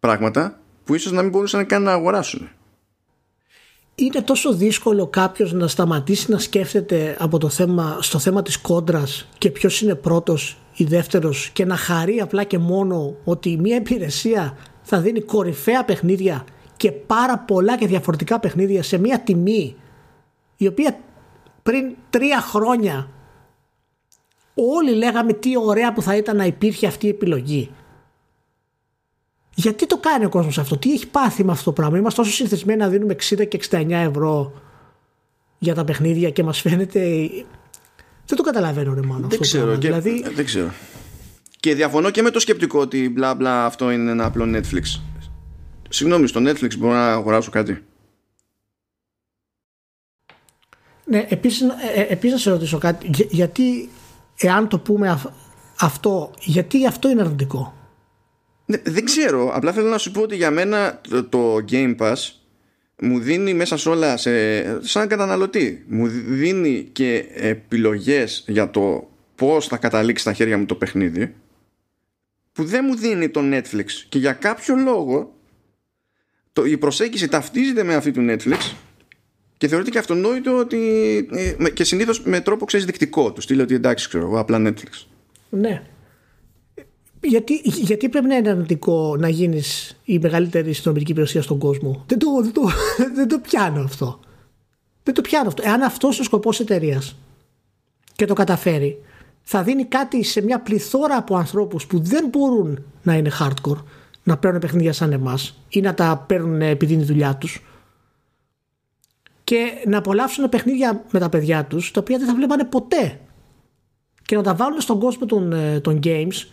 πράγματα που ίσως να μην μπορούσαν καν να αγοράσουν. Είναι τόσο δύσκολο κάποιος να σταματήσει να σκέφτεται από το θέμα, στο θέμα της κόντρας και ποιος είναι πρώτος ή δεύτερος και να χαρεί απλά και μόνο ότι μια υπηρεσία θα δίνει κορυφαία παιχνίδια και πάρα πολλά και διαφορετικά παιχνίδια σε μια τιμή η οποία πριν τρία χρόνια όλοι λέγαμε τι ωραία που θα ήταν να υπήρχε αυτή η επιλογή. Γιατί το κάνει ο κόσμος αυτό, τι έχει πάθει με αυτό το πράγμα; Είμαστε τόσο συνηθισμένοι να δίνουμε 60 και 69 ευρώ για τα παιχνίδια και μας φαίνεται... Δεν το καταλαβαίνω ρε μόνο. Δεν ξέρω. Και... Δηλαδή... Δεν ξέρω. Και διαφωνώ και με το σκεπτικό ότι μπλα μπλα αυτό είναι ένα απλό Netflix. Συγγνώμη, στο Netflix μπορώ να αγοράσω κάτι. Ναι, επίσης, ε, ε, επίσης να σε ρωτήσω κάτι. γιατί, εάν το πούμε αυτό, γιατί αυτό είναι αρνητικό; Ναι, δεν ξέρω. Απλά θέλω να σου πω ότι για μένα το, το Game Pass μου δίνει μέσα σε όλα, σε, σαν καταναλωτή, μου δίνει και επιλογές για το πώς θα καταλήξει στα χέρια μου το παιχνίδι που δεν μου δίνει το Netflix και για κάποιο λόγο το, η προσέγγιση ταυτίζεται με αυτή του Netflix και θεωρείται και αυτονόητο ότι ε, και συνήθως με τρόπο ξέρεις δικτικό τους στείλει ότι εντάξει ξέρω εγώ απλά Netflix ναι γιατί, γιατί πρέπει να είναι αρνητικό να γίνεις η μεγαλύτερη συνομιλική υπηρεσία στον κόσμο; Δεν το, δεν, το, δεν το πιάνω αυτό. Δεν το πιάνω αυτό. Εάν αυτός είναι ο σκοπός εταιρείας και το καταφέρει, θα δίνει κάτι σε μια πληθώρα από ανθρώπους που δεν μπορούν να είναι hardcore, να παίρνουν παιχνίδια σαν εμάς ή να τα παίρνουν επειδή είναι η δουλειά τους και να απολαύσουν παιχνίδια με τα παιδιά τους τα οποία δεν θα βλέπανε ποτέ και να τα βάλουν στον κόσμο των, ε, των games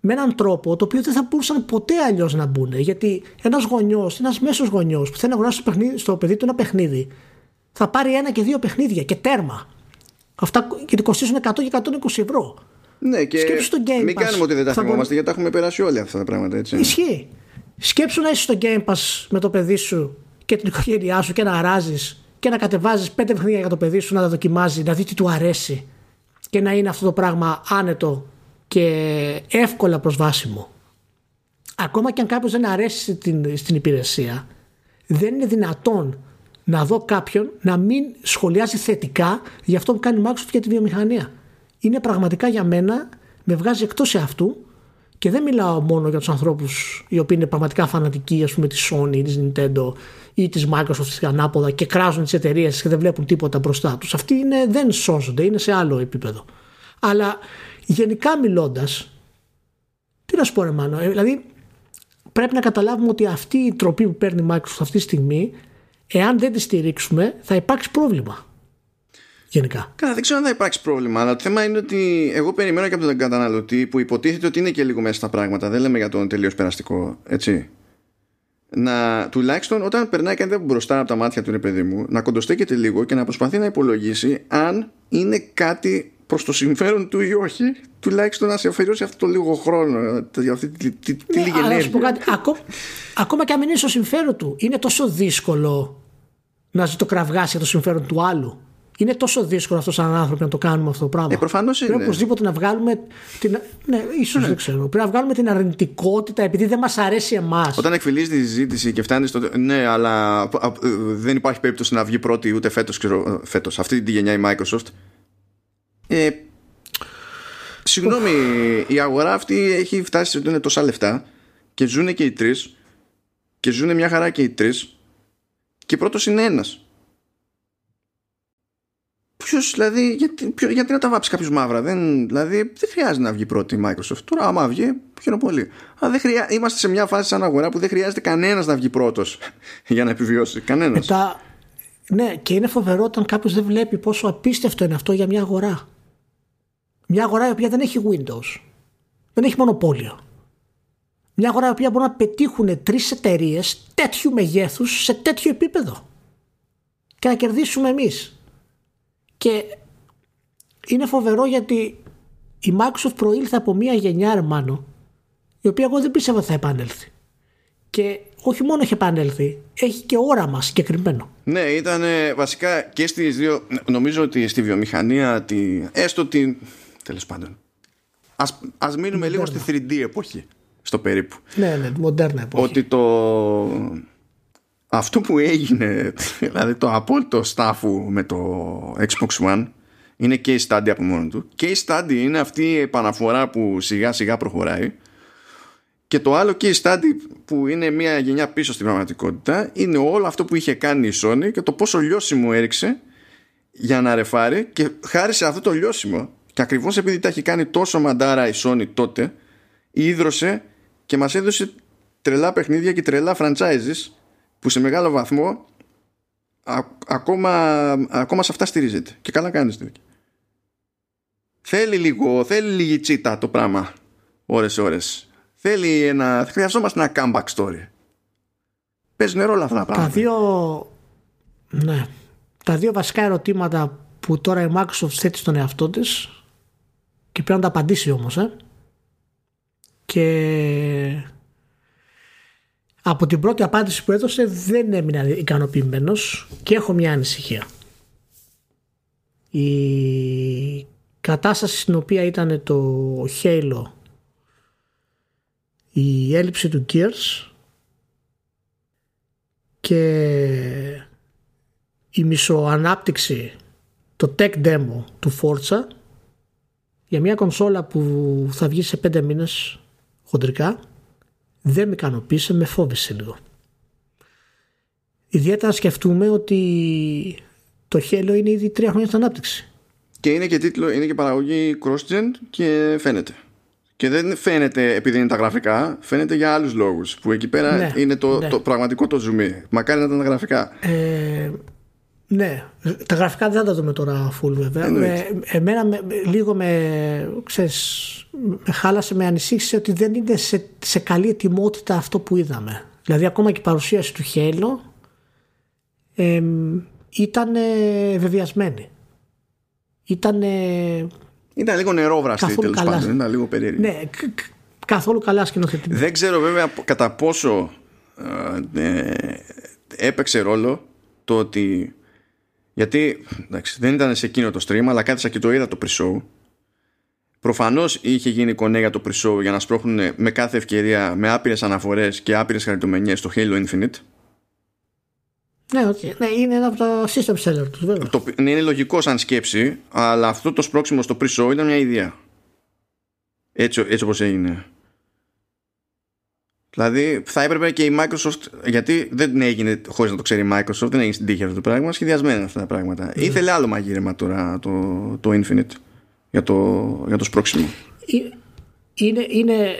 με έναν τρόπο το οποίο δεν θα μπορούσαν ποτέ αλλιώς να μπουν. Γιατί ένας γονιός, ένας μέσος γονιός που θέλει να αγοράσει στο παιδί του ένα παιχνίδι, θα πάρει ένα και δύο παιχνίδια και τέρμα. Αυτά γιατί κοστίζουν 100 και 120 ευρώ. Ναι, και Σκέψου στο Game μην Pass. κάνουμε ότι δεν τα θυμόμαστε γιατί τα έχουμε περάσει όλα αυτά τα πράγματα. Έτσι. Ισχύει. Σκέψου να είσαι στο Game Pass με το παιδί σου και την οικογένειά σου και να αράζεις και να κατεβάζεις πέντε παιχνίδια για το παιδί σου να τα δοκιμάζει, να δεις τι του αρέσει και να είναι αυτό το πράγμα άνετο και εύκολα προσβάσιμο. Ακόμα και αν κάποιος δεν αρέσει στην, στην υπηρεσία, δεν είναι δυνατόν να δω κάποιον να μην σχολιάζει θετικά για αυτό που κάνει η Microsoft για τη βιομηχανία. Είναι πραγματικά για μένα, με βγάζει εκτός αυτού και δεν μιλάω μόνο για τους ανθρώπους οι οποίοι είναι πραγματικά φανατικοί ας πούμε της Sony, της Nintendo ή της Microsoft ανάποδα και κράζουν τις εταιρείες και δεν βλέπουν τίποτα μπροστά τους. Αυτοί είναι, δεν σώζονται, είναι σε άλλο επίπεδο. Αλλά γενικά μιλώντας, τι να σου πω, ρε Μάνο, ε, δηλαδή πρέπει να καταλάβουμε ότι αυτή η τροπή που παίρνει η Microsoft αυτή τη στιγμή, εάν δεν τη στηρίξουμε, θα υπάρξει πρόβλημα. Γενικά. Καλά, δεν ξέρω αν θα υπάρξει πρόβλημα, αλλά το θέμα είναι ότι εγώ περιμένω και από τον καταναλωτή που υποτίθεται ότι είναι και λίγο μέσα στα πράγματα. Δεν λέμε για τον τελείως περαστικό, έτσι. Να τουλάχιστον όταν περνάει κάτι από μπροστά από τα μάτια του, ρε παιδί μου, να κοντοστέκεται λίγο και να προσπαθεί να υπολογίσει αν είναι κάτι προς το συμφέρον του ή όχι του τουλάχιστον να σε αφαιρώσει αυτό το λίγο χρόνο, για αυτή τη, τη, τη Ναι, λίγη αλλά να σου πω ενέργεια. κάτι, ακό- ακόμα και αν μην είναι στο συμφέρον του, είναι τόσο δύσκολο να ζητοκραυγάσει για το συμφέρον του άλλου. Είναι τόσο δύσκολο αυτό σαν άνθρωποι να το κάνουμε αυτό το πράγμα. Ε, προφανώς Πρέπει είναι. οπωσδήποτε να βγάλουμε. Την... Ναι, ίσως δεν ξέρω. Πρέπει να βγάλουμε την αρνητικότητα επειδή δεν μας αρέσει εμάς. Όταν εκφυλίζει τη συζήτηση και φτάνει στο. Ναι, αλλά α, α, δεν υπάρχει περίπτωση να βγει πρώτη ούτε φέτος. Φέτος, αυτή τη γενιά η Microsoft. Ε, συγγνώμη, η αγορά αυτή έχει φτάσει ότι είναι τόσα λεφτά και ζουν και οι τρεις και ζουν μια χαρά και οι τρεις και πρώτος είναι ένας. Ποιο, δηλαδή, γιατί, ποιο, γιατί να τα βάψει κάποιος μαύρα, δεν, δηλαδή δεν χρειάζεται να βγει πρώτη η Microsoft. Τώρα, άμα βγει, χαίρομαι πολύ. Αλλά δεν χρειά... είμαστε σε μια φάση σαν αγορά που δεν χρειάζεται κανένας να βγει πρώτος για να επιβιώσει. Κανένας. Μετά, ναι, και είναι φοβερό όταν κάποιος δεν βλέπει πόσο απίστευτο είναι αυτό για μια αγορά. Μια αγορά η οποία δεν έχει Windows. Δεν έχει μονοπόλιο. Μια αγορά η οποία μπορεί να πετύχουν τρεις εταιρείες τέτοιου μεγέθους σε τέτοιο επίπεδο. Και να κερδίσουμε εμείς. Και είναι φοβερό γιατί η Microsoft προήλθε από μια γενιά Ερμάνο η οποία εγώ δεν πίστευα ότι θα επανέλθει. Και όχι μόνο έχει επανέλθει, έχει και όραμα συγκεκριμένο. Ναι, ήταν ε, βασικά και στις δύο. Νομίζω ότι στη βιομηχανία, τη, έστω ότι. Τέλος πάντων. Ας, ας μείνουμε λίγο στη 3D εποχή. Στο περίπου. Ναι, ναι, μοντέρνα εποχή. Ότι το. Αυτό που έγινε, δηλαδή το απόλυτο στάφου με το Xbox One είναι case study από μόνο του. Case study είναι αυτή η επαναφορά που σιγά σιγά προχωράει και το άλλο case study που είναι μια γενιά πίσω στην πραγματικότητα είναι όλο αυτό που είχε κάνει η Sony και το πόσο λιώσιμο έριξε για να ρεφάρει και χάρη σε αυτό το λιώσιμο και ακριβώς επειδή τα έχει κάνει τόσο μαντάρα η Sony τότε ίδρωσε και μας έδωσε τρελά παιχνίδια και τρελά franchises που σε μεγάλο βαθμό α, ακόμα, ακόμα σε αυτά στηρίζεται. Και καλά κάνεις τέτοια. Θέλει λίγο, θέλει λίγη τσίτα το πράγμα ώρες ώρες. Θέλει ένα, χρειαζόμαστε ένα comeback story. Παίζουν ρόλο αυτά τα Τα πράγματα. δύο, ναι, τα δύο βασικά ερωτήματα που τώρα η Microsoft θέτει στον εαυτό της και πρέπει να τα απαντήσει όμως ε. και από την πρώτη απάντηση που έδωσε δεν έμεινα ικανοποιημένος και έχω μια ανησυχία. Η κατάσταση στην οποία ήταν το Halo η έλλειψη του Gears και η μισοανάπτυξη το tech demo του Forza για μια κονσόλα που θα βγει σε πέντε μήνες χοντρικά δεν με ικανοποίησε, με φόβησε λίγο. Ιδιαίτερα να σκεφτούμε ότι το Halo είναι ήδη τρία χρόνια στην ανάπτυξη. και είναι και τίτλο, είναι και παραγωγή cross-gen και φαίνεται και δεν φαίνεται επειδή είναι τα γραφικά φαίνεται για άλλους λόγους που εκεί πέρα Ναι, είναι το, ναι. το πραγματικό το zoom μακάρι να ήταν τα γραφικά Ε, ναι, τα γραφικά δεν θα τα δούμε τώρα full βέβαια. Εννοείται. Με, εμένα με, με- λίγο με, ξέρεις, με χάλασε, με ανησύχησε ότι δεν είναι σε, σε καλή ετοιμότητα αυτό που είδαμε. Δηλαδή ακόμα και η παρουσίαση του Χέλο ε, ήταν ε, βεβαιασμένη. Ήταν ήταν λίγο νερόβραστη Καθόλου τέλος καλά. πάντων ήταν λίγο περίεργη ναι, κ- κ- καθόλου καλά σκηνοθετημένη. Δεν ξέρω βέβαια κατά πόσο ε, ε, έπαιξε ρόλο το ότι γιατί εντάξει, δεν ήταν σε εκείνο το stream αλλά κάθισα και το είδα το pre-show προφανώς είχε γίνει κονέ για το pre-show για να σπρώχνουν με κάθε ευκαιρία με άπειρες αναφορές και άπειρες χαριτομενιές στο Halo Infinite Ναι, οκ. ναι, είναι ένα από τα system seller τους βέβαια. το, οποίο είναι λογικό σαν σκέψη αλλά αυτό το σπρώξιμο στο pre-show ήταν μια ιδέα έτσι, έτσι όπως έγινε Δηλαδή θα έπρεπε και η Microsoft γιατί δεν έγινε χωρίς να το ξέρει η Microsoft δεν έγινε στην τύχη αυτό το πράγμα σχεδιασμένα αυτά τα πράγματα ήθελε άλλο μαγείρεμα τώρα το, το Infinite για το, για το σπρώξιμο Ε- είναι, είναι,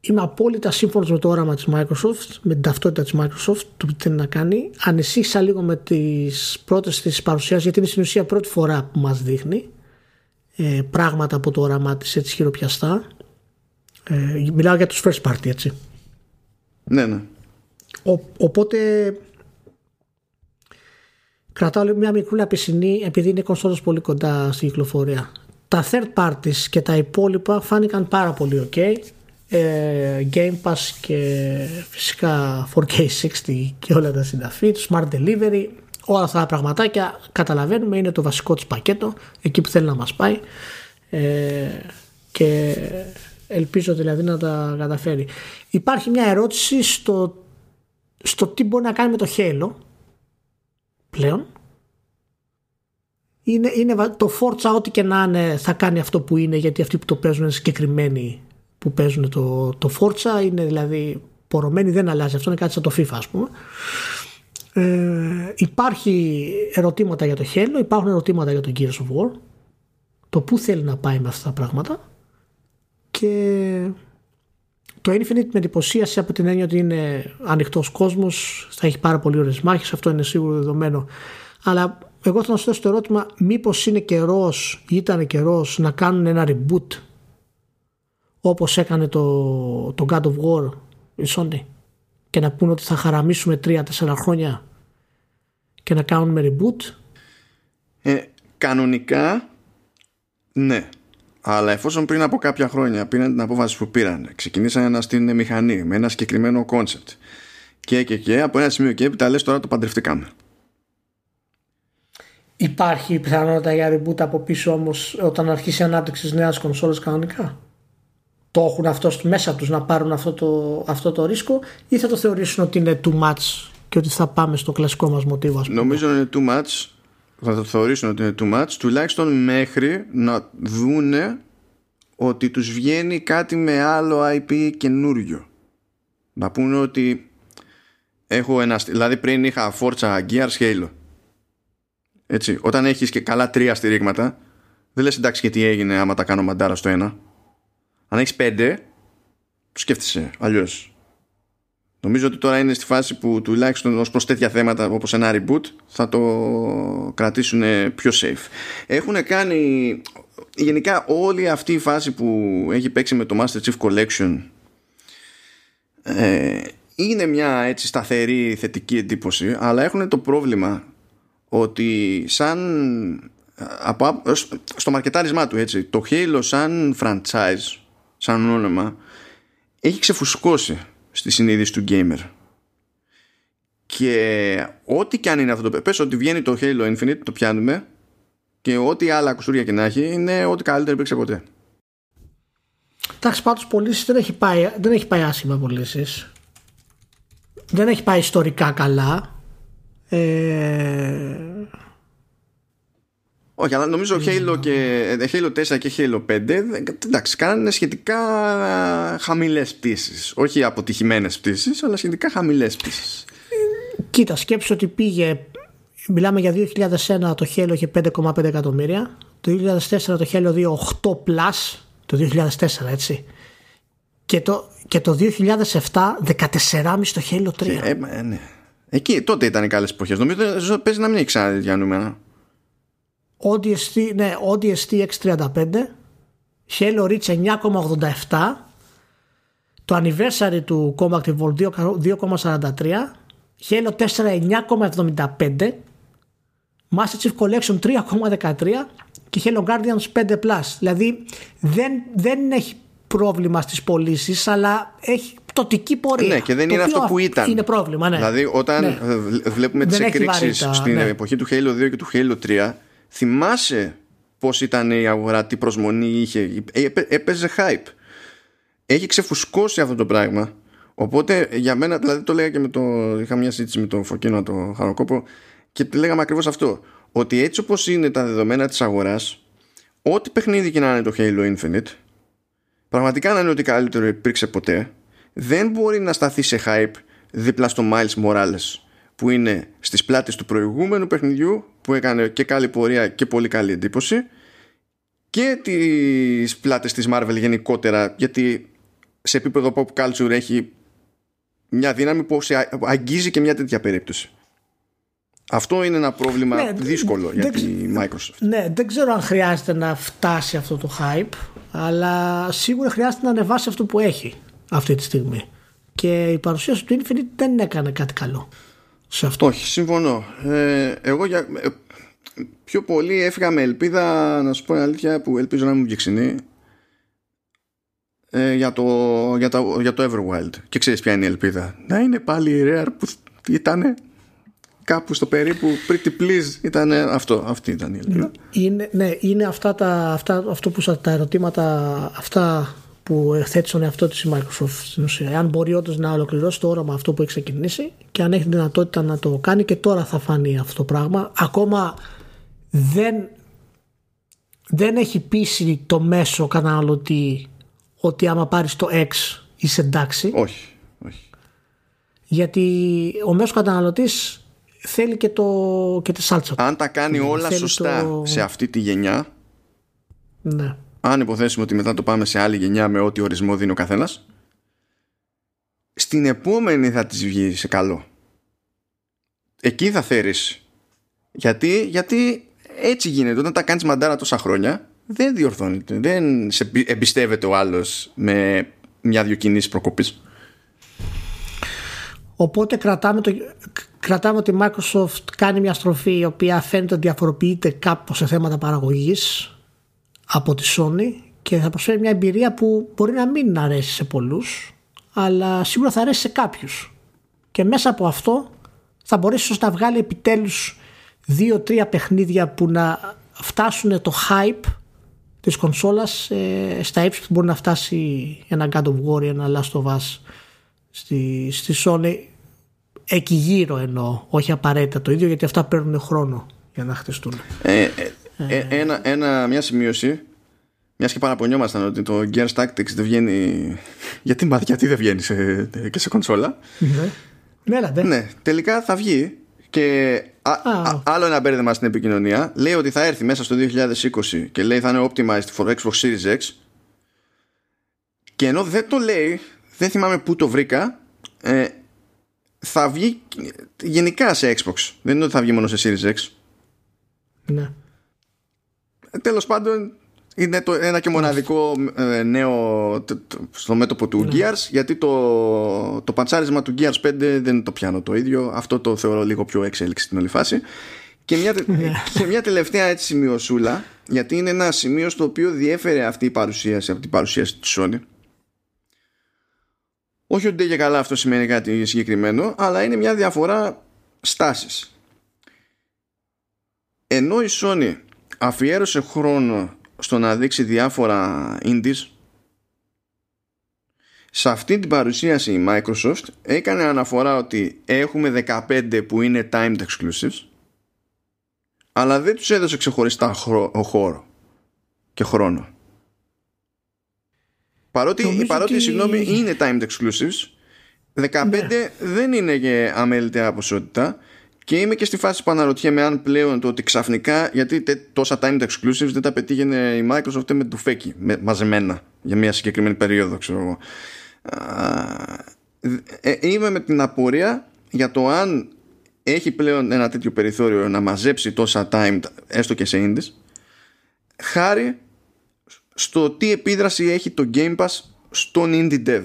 είμαι απόλυτα σύμφωνος με το όραμα της Microsoft, με την ταυτότητα της Microsoft, το τι θέλει να κάνει. Ανησύχησα λίγο με τις πρώτες της παρουσιάσεις, γιατί είναι στην ουσία πρώτη φορά που μας δείχνει ε, πράγματα από το όραμά της έτσι χειροπιαστά. Ε, μιλάω για τους first party, έτσι. Ναι ναι Ο, οπότε κρατάω λίγο μια μικρούλα πισινή επειδή είναι κονσόλες πολύ κοντά στην κυκλοφορία. τα third parties και τα υπόλοιπα φάνηκαν πάρα πολύ ok. Ε, Game Pass και φυσικά 4K60 και όλα τα συναφή, το Smart Delivery, όλα αυτά τα πραγματάκια καταλαβαίνουμε είναι το βασικό της πακέτο εκεί που θέλει να μας πάει ε, και ελπίζω δηλαδή να τα καταφέρει. Υπάρχει μια ερώτηση στο, στο τι μπορεί να κάνει με το Halo πλέον. Είναι, είναι το Forza ό,τι και να είναι θα κάνει αυτό που είναι γιατί αυτοί που το παίζουν είναι συγκεκριμένοι που παίζουν το, το Forza είναι δηλαδή πορωμένοι δεν αλλάζει αυτό είναι κάτι σαν το FIFA ας πούμε. Ε, υπάρχει ερωτήματα για το Halo υπάρχουν ερωτήματα για το Gears of War το που θέλει να πάει με αυτά τα πράγματα και το Infinite με εντυπωσίασε από την έννοια ότι είναι ανοιχτός κόσμος, θα έχει πάρα πολύ ωραίες μάχες, αυτό είναι σίγουρο δεδομένο. Αλλά εγώ θα σου θέσω το ερώτημα, μήπως είναι καιρός ή ήταν καιρός να κάνουν ένα reboot όπως έκανε το, το God of War η Sony και να πούνε ότι θα χαραμίσουμε 3-4 χρόνια και να κάνουμε reboot; Ε, κανονικά ναι. Αλλά εφόσον πριν από κάποια χρόνια πήραν την απόφαση που πήραν, ξεκινήσαν να στείλουν μηχανή με ένα συγκεκριμένο concept και, και, και από ένα σημείο και έπειτα λες τώρα το παντρευτήκαμε. Υπάρχει πιθανότητα για reboot από πίσω όμως όταν αρχίσει η ανάπτυξη νέας κονσόλας κανονικά; Το έχουν αυτό μέσα τους να πάρουν αυτό το, αυτό το ρίσκο ή θα το θεωρήσουν ότι είναι too much και ότι θα πάμε στο κλασικό μας μοτίβο, ας πούμε; Νομίζω είναι too much θα το θεωρήσουν ότι είναι too much τουλάχιστον μέχρι να δούνε ότι τους βγαίνει κάτι με άλλο IP καινούριο. Να πούνε ότι έχω ένα δηλαδή πριν είχα Forza Gears Halo. Έτσι όταν έχεις και καλά τρία στηρίγματα δεν λες εντάξει και τι έγινε άμα τα κάνω μαντάρα στο ένα αν έχεις πέντε το σκέφτεσαι αλλιώς Νομίζω ότι τώρα είναι στη φάση που τουλάχιστον ως προς τέτοια θέματα όπως ένα reboot θα το κρατήσουν πιο safe. Έχουν κάνει γενικά όλη αυτή η φάση που έχει παίξει με το Master Chief Collection ε, είναι μια έτσι σταθερή θετική εντύπωση αλλά έχουν το πρόβλημα ότι σαν από, στο μαρκετάρισμά του έτσι το Halo σαν franchise σαν όνομα έχει ξεφουσκώσει στη συνείδηση του gamer. Και ό,τι και αν είναι αυτό το πες ότι βγαίνει το Halo Infinite το πιάνουμε και ό,τι άλλα κουσούρια και να έχει είναι ό,τι καλύτερο υπήρξε ποτέ. Εντάξει πάντως πωλήσεις δεν έχει πάει, δεν έχει πάει άσχημα πωλήσεις. Δεν έχει πάει ιστορικά καλά. Ε, όχι, αλλά νομίζω Halo, και, ε, Halo 4 και Halo 5 εντάξει, κάνανε σχετικά χαμηλές πτήσεις. Όχι αποτυχημένες πτήσεις, αλλά σχετικά χαμηλές πτήσεις. Κοίτα, σκέψου ότι πήγε, μιλάμε για 2001 το Halo είχε 5,5 εκατομμύρια, το 2004 το Halo 2 8 plus, το 2004 έτσι, και το, και το 2007 14,5 το Halo 3. Ε, ε, ναι. Εκεί τότε ήταν οι καλές εποχές. Νομίζω παίζει να μην έχει ξανά τέτοια νούμερα. ODST, ναι, ODST 635 Halo Reach 9,87 το anniversary του Combat Evolved 2,43 Halo 4 9,75 Master Chief Collection 3,13 και Halo Guardians 5 Plus δηλαδή δεν, δεν έχει πρόβλημα στις πωλήσεις, αλλά έχει πτωτική πορεία. Ναι, και δεν είναι αυτό που ήταν. Είναι πρόβλημα, ναι. Δηλαδή, όταν ναι. βλέπουμε τις εκρήξεις στην ναι. εποχή του Halo 2 και του Halo 3, θυμάσαι πώς ήταν η αγορά, τι προσμονή είχε, έπαιζε hype. Έχει ξεφουσκώσει αυτό το πράγμα. Οπότε για μένα, δηλαδή το λέγα και με το. Είχα μια συζήτηση με τον Φωκίνο, τον Χαροκόπο, και λέγαμε ακριβώς αυτό. Ότι έτσι όπως είναι τα δεδομένα της αγοράς, ό,τι παιχνίδι και να είναι το Halo Infinite, πραγματικά να είναι ότι καλύτερο υπήρξε ποτέ, δεν μπορεί να σταθεί σε hype δίπλα στο Miles Morales που είναι στις πλάτες του προηγούμενου παιχνιδιού που έκανε και καλή πορεία και πολύ καλή εντύπωση και τις πλάτες της Marvel γενικότερα γιατί σε επίπεδο pop culture έχει μια δύναμη που σε αγγίζει και μια τέτοια περίπτωση. Αυτό είναι ένα πρόβλημα ναι, δύσκολο για τη Microsoft. Ναι, δεν ξέρω αν χρειάζεται να φτάσει αυτό το hype, αλλά σίγουρα χρειάζεται να ανεβάσει αυτό που έχει αυτή τη στιγμή. Και η παρουσίαση του Infinite δεν έκανε κάτι καλό σε αυτό. Όχι, συμφωνώ. Ε, εγώ για, ε, πιο πολύ έφυγα με ελπίδα να σου πω αλήθεια που ελπίζω να μου βγει ε, για, το, για, το, για το Everwild και ξέρεις ποια είναι η ελπίδα να είναι πάλι η Rare που ήταν κάπου στο περίπου pretty please ήταν αυτό αυτή ήταν η ελπίδα είναι, ναι, είναι αυτά τα, αυτά, αυτό που τα ερωτήματα αυτά που θέτει στον εαυτό της η Microsoft στην ουσία. Αν μπορεί όντως να ολοκληρώσει το όραμα αυτό που έχει ξεκινήσει και αν έχει δυνατότητα να το κάνει και τώρα θα φανεί αυτό το πράγμα. Ακόμα δεν, δεν έχει πείσει το μέσο καταναλωτή ότι άμα πάρεις το X είσαι εντάξει. Όχι, όχι. Γιατί ο μέσος καταναλωτής θέλει και, το, και τη σάλτσα. Αν τα κάνει όλα σωστά σε αυτή τη γενιά. Ναι αν υποθέσουμε ότι μετά το πάμε σε άλλη γενιά με ό,τι ορισμό δίνει ο καθένας στην επόμενη θα της βγει σε καλό. Εκεί θα θέρεις γιατί, γιατί έτσι γίνεται. Όταν τα κάνεις μαντάρα τόσα χρόνια δεν διορθώνεται. Δεν σε εμπιστεύεται ο άλλος με μια-δυο κινήσεις προκοπής. Οπότε κρατάμε, το, κρατάμε ότι η Microsoft κάνει μια στροφή η οποία φαίνεται ότι διαφοροποιείται κάπως σε θέματα παραγωγής από τη Sony και θα προσφέρει μια εμπειρία που μπορεί να μην αρέσει σε πολλούς αλλά σίγουρα θα αρέσει σε κάποιους. Και μέσα από αυτό θα μπορέσει να βγάλει επιτέλους δύο-τρία παιχνίδια που να φτάσουν το hype της κονσόλας ε, στα ύψη που μπορεί να φτάσει ένα God of War ή ένα Last of Us στη, στη Sony. Εκεί γύρω εννοώ όχι απαραίτητα το ίδιο γιατί αυτά παίρνουν χρόνο για να χτιστούν. Ε, ε, ε, ένα, ένα, μια σημείωση μιας και παραπονιόμασταν ότι το Gears Tactics δεν βγαίνει. Γιατί, γιατί δεν βγαίνει σε, και σε κονσόλα; Ναι, ναι, ναι, τελικά θα βγει. Και α, άλλο ένα μπέρδεμα στην επικοινωνία. Λέει ότι θα έρθει μέσα στο 2020 και λέει θα είναι optimized for Xbox Series X. Και ενώ δεν το λέει, δεν θυμάμαι πού το βρήκα, ε, θα βγει γενικά σε Xbox. Δεν είναι ότι θα βγει μόνο σε Series X. Ναι. Τέλος πάντων είναι το, ένα και μοναδικό ε, νέο στο μέτωπο του ναι. Gears γιατί το, το παντσάρισμα του Gears 5 δεν το πιάνω το ίδιο αυτό το θεωρώ λίγο πιο εξέλιξη στην όλη φάση και μια, ναι. και μια τελευταία έτσι σημειωσούλα γιατί είναι ένα σημείο στο οποίο διέφερε αυτή η παρουσίαση από την παρουσίαση της Sony όχι ότι δεν καλά αυτό σημαίνει κάτι συγκεκριμένο αλλά είναι μια διαφορά στάσης ενώ η Sony αφιέρωσε χρόνο στο να δείξει διάφορα indies σε αυτή την παρουσίαση η Microsoft έκανε αναφορά ότι έχουμε 15 που είναι timed exclusives αλλά δεν τους έδωσε ξεχωριστά χώρο και χρόνο. Παρότι, παρότι συγγνώμη είναι timed exclusives 15 ναι. δεν είναι και αμέλητη ποσότητα και είμαι και στη φάση που αναρωτιέμαι αν πλέον το ότι ξαφνικά, γιατί τόσα timed exclusives δεν τα πετύγαινε η Microsoft με τουφέκι, με, μαζεμένα για μια συγκεκριμένη περίοδο, ξέρω εγώ. Ε, είμαι με την απορία για το αν έχει πλέον ένα τέτοιο περιθώριο να μαζέψει τόσα timed, έστω και σε indies, χάρη στο τι επίδραση έχει το Game Pass στον indie dev.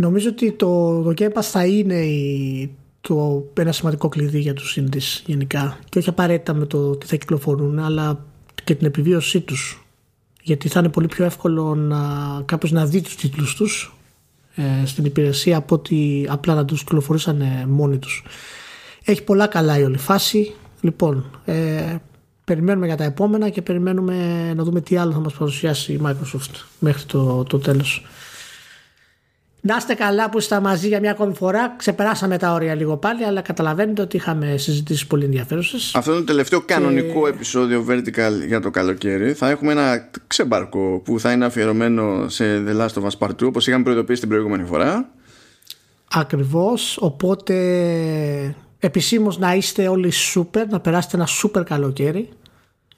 Νομίζω ότι το, το Game Pass θα είναι η, το, ένα σημαντικό κλειδί για τους indies γενικά και όχι απαραίτητα με το τι θα κυκλοφορούν αλλά και την επιβίωσή τους γιατί θα είναι πολύ πιο εύκολο να, κάποιος να δει τους τίτλους τους ε, στην υπηρεσία από ότι απλά να τους κυκλοφορήσαν μόνοι τους. Έχει πολλά καλά η όλη φάση. Λοιπόν, ε, περιμένουμε για τα επόμενα και περιμένουμε να δούμε τι άλλο θα μας παρουσιάσει η Microsoft μέχρι το, το τέλος. Να είστε καλά που είστε μαζί για μια ακόμη φορά. Ξεπεράσαμε τα όρια λίγο πάλι, αλλά καταλαβαίνετε ότι είχαμε συζητήσεις πολύ ενδιαφέρουσες. Αυτό είναι το τελευταίο κανονικό επεισόδιο Vertical για το καλοκαίρι. Θα έχουμε ένα ξεμπάρκο που θα είναι αφιερωμένο σε The Last of Us Part 2, όπως είχαμε προειδοποιήσει την προηγούμενη φορά. Ακριβώς. Οπότε επισήμως να είστε όλοι super, να περάσετε ένα super καλοκαίρι.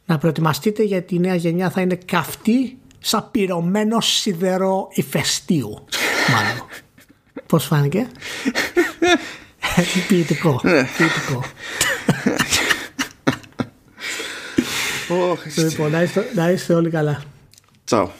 Να προετοιμαστείτε γιατί η νέα γενιά θα είναι καυτή σαν πυρωμένο σιδερό ηφαιστείου. Μάλλον. Πώς φάνηκε; Ποιητικό. Ναι. Ποιητικό. Λοιπόν, να είστε όλοι καλά. Τσαου.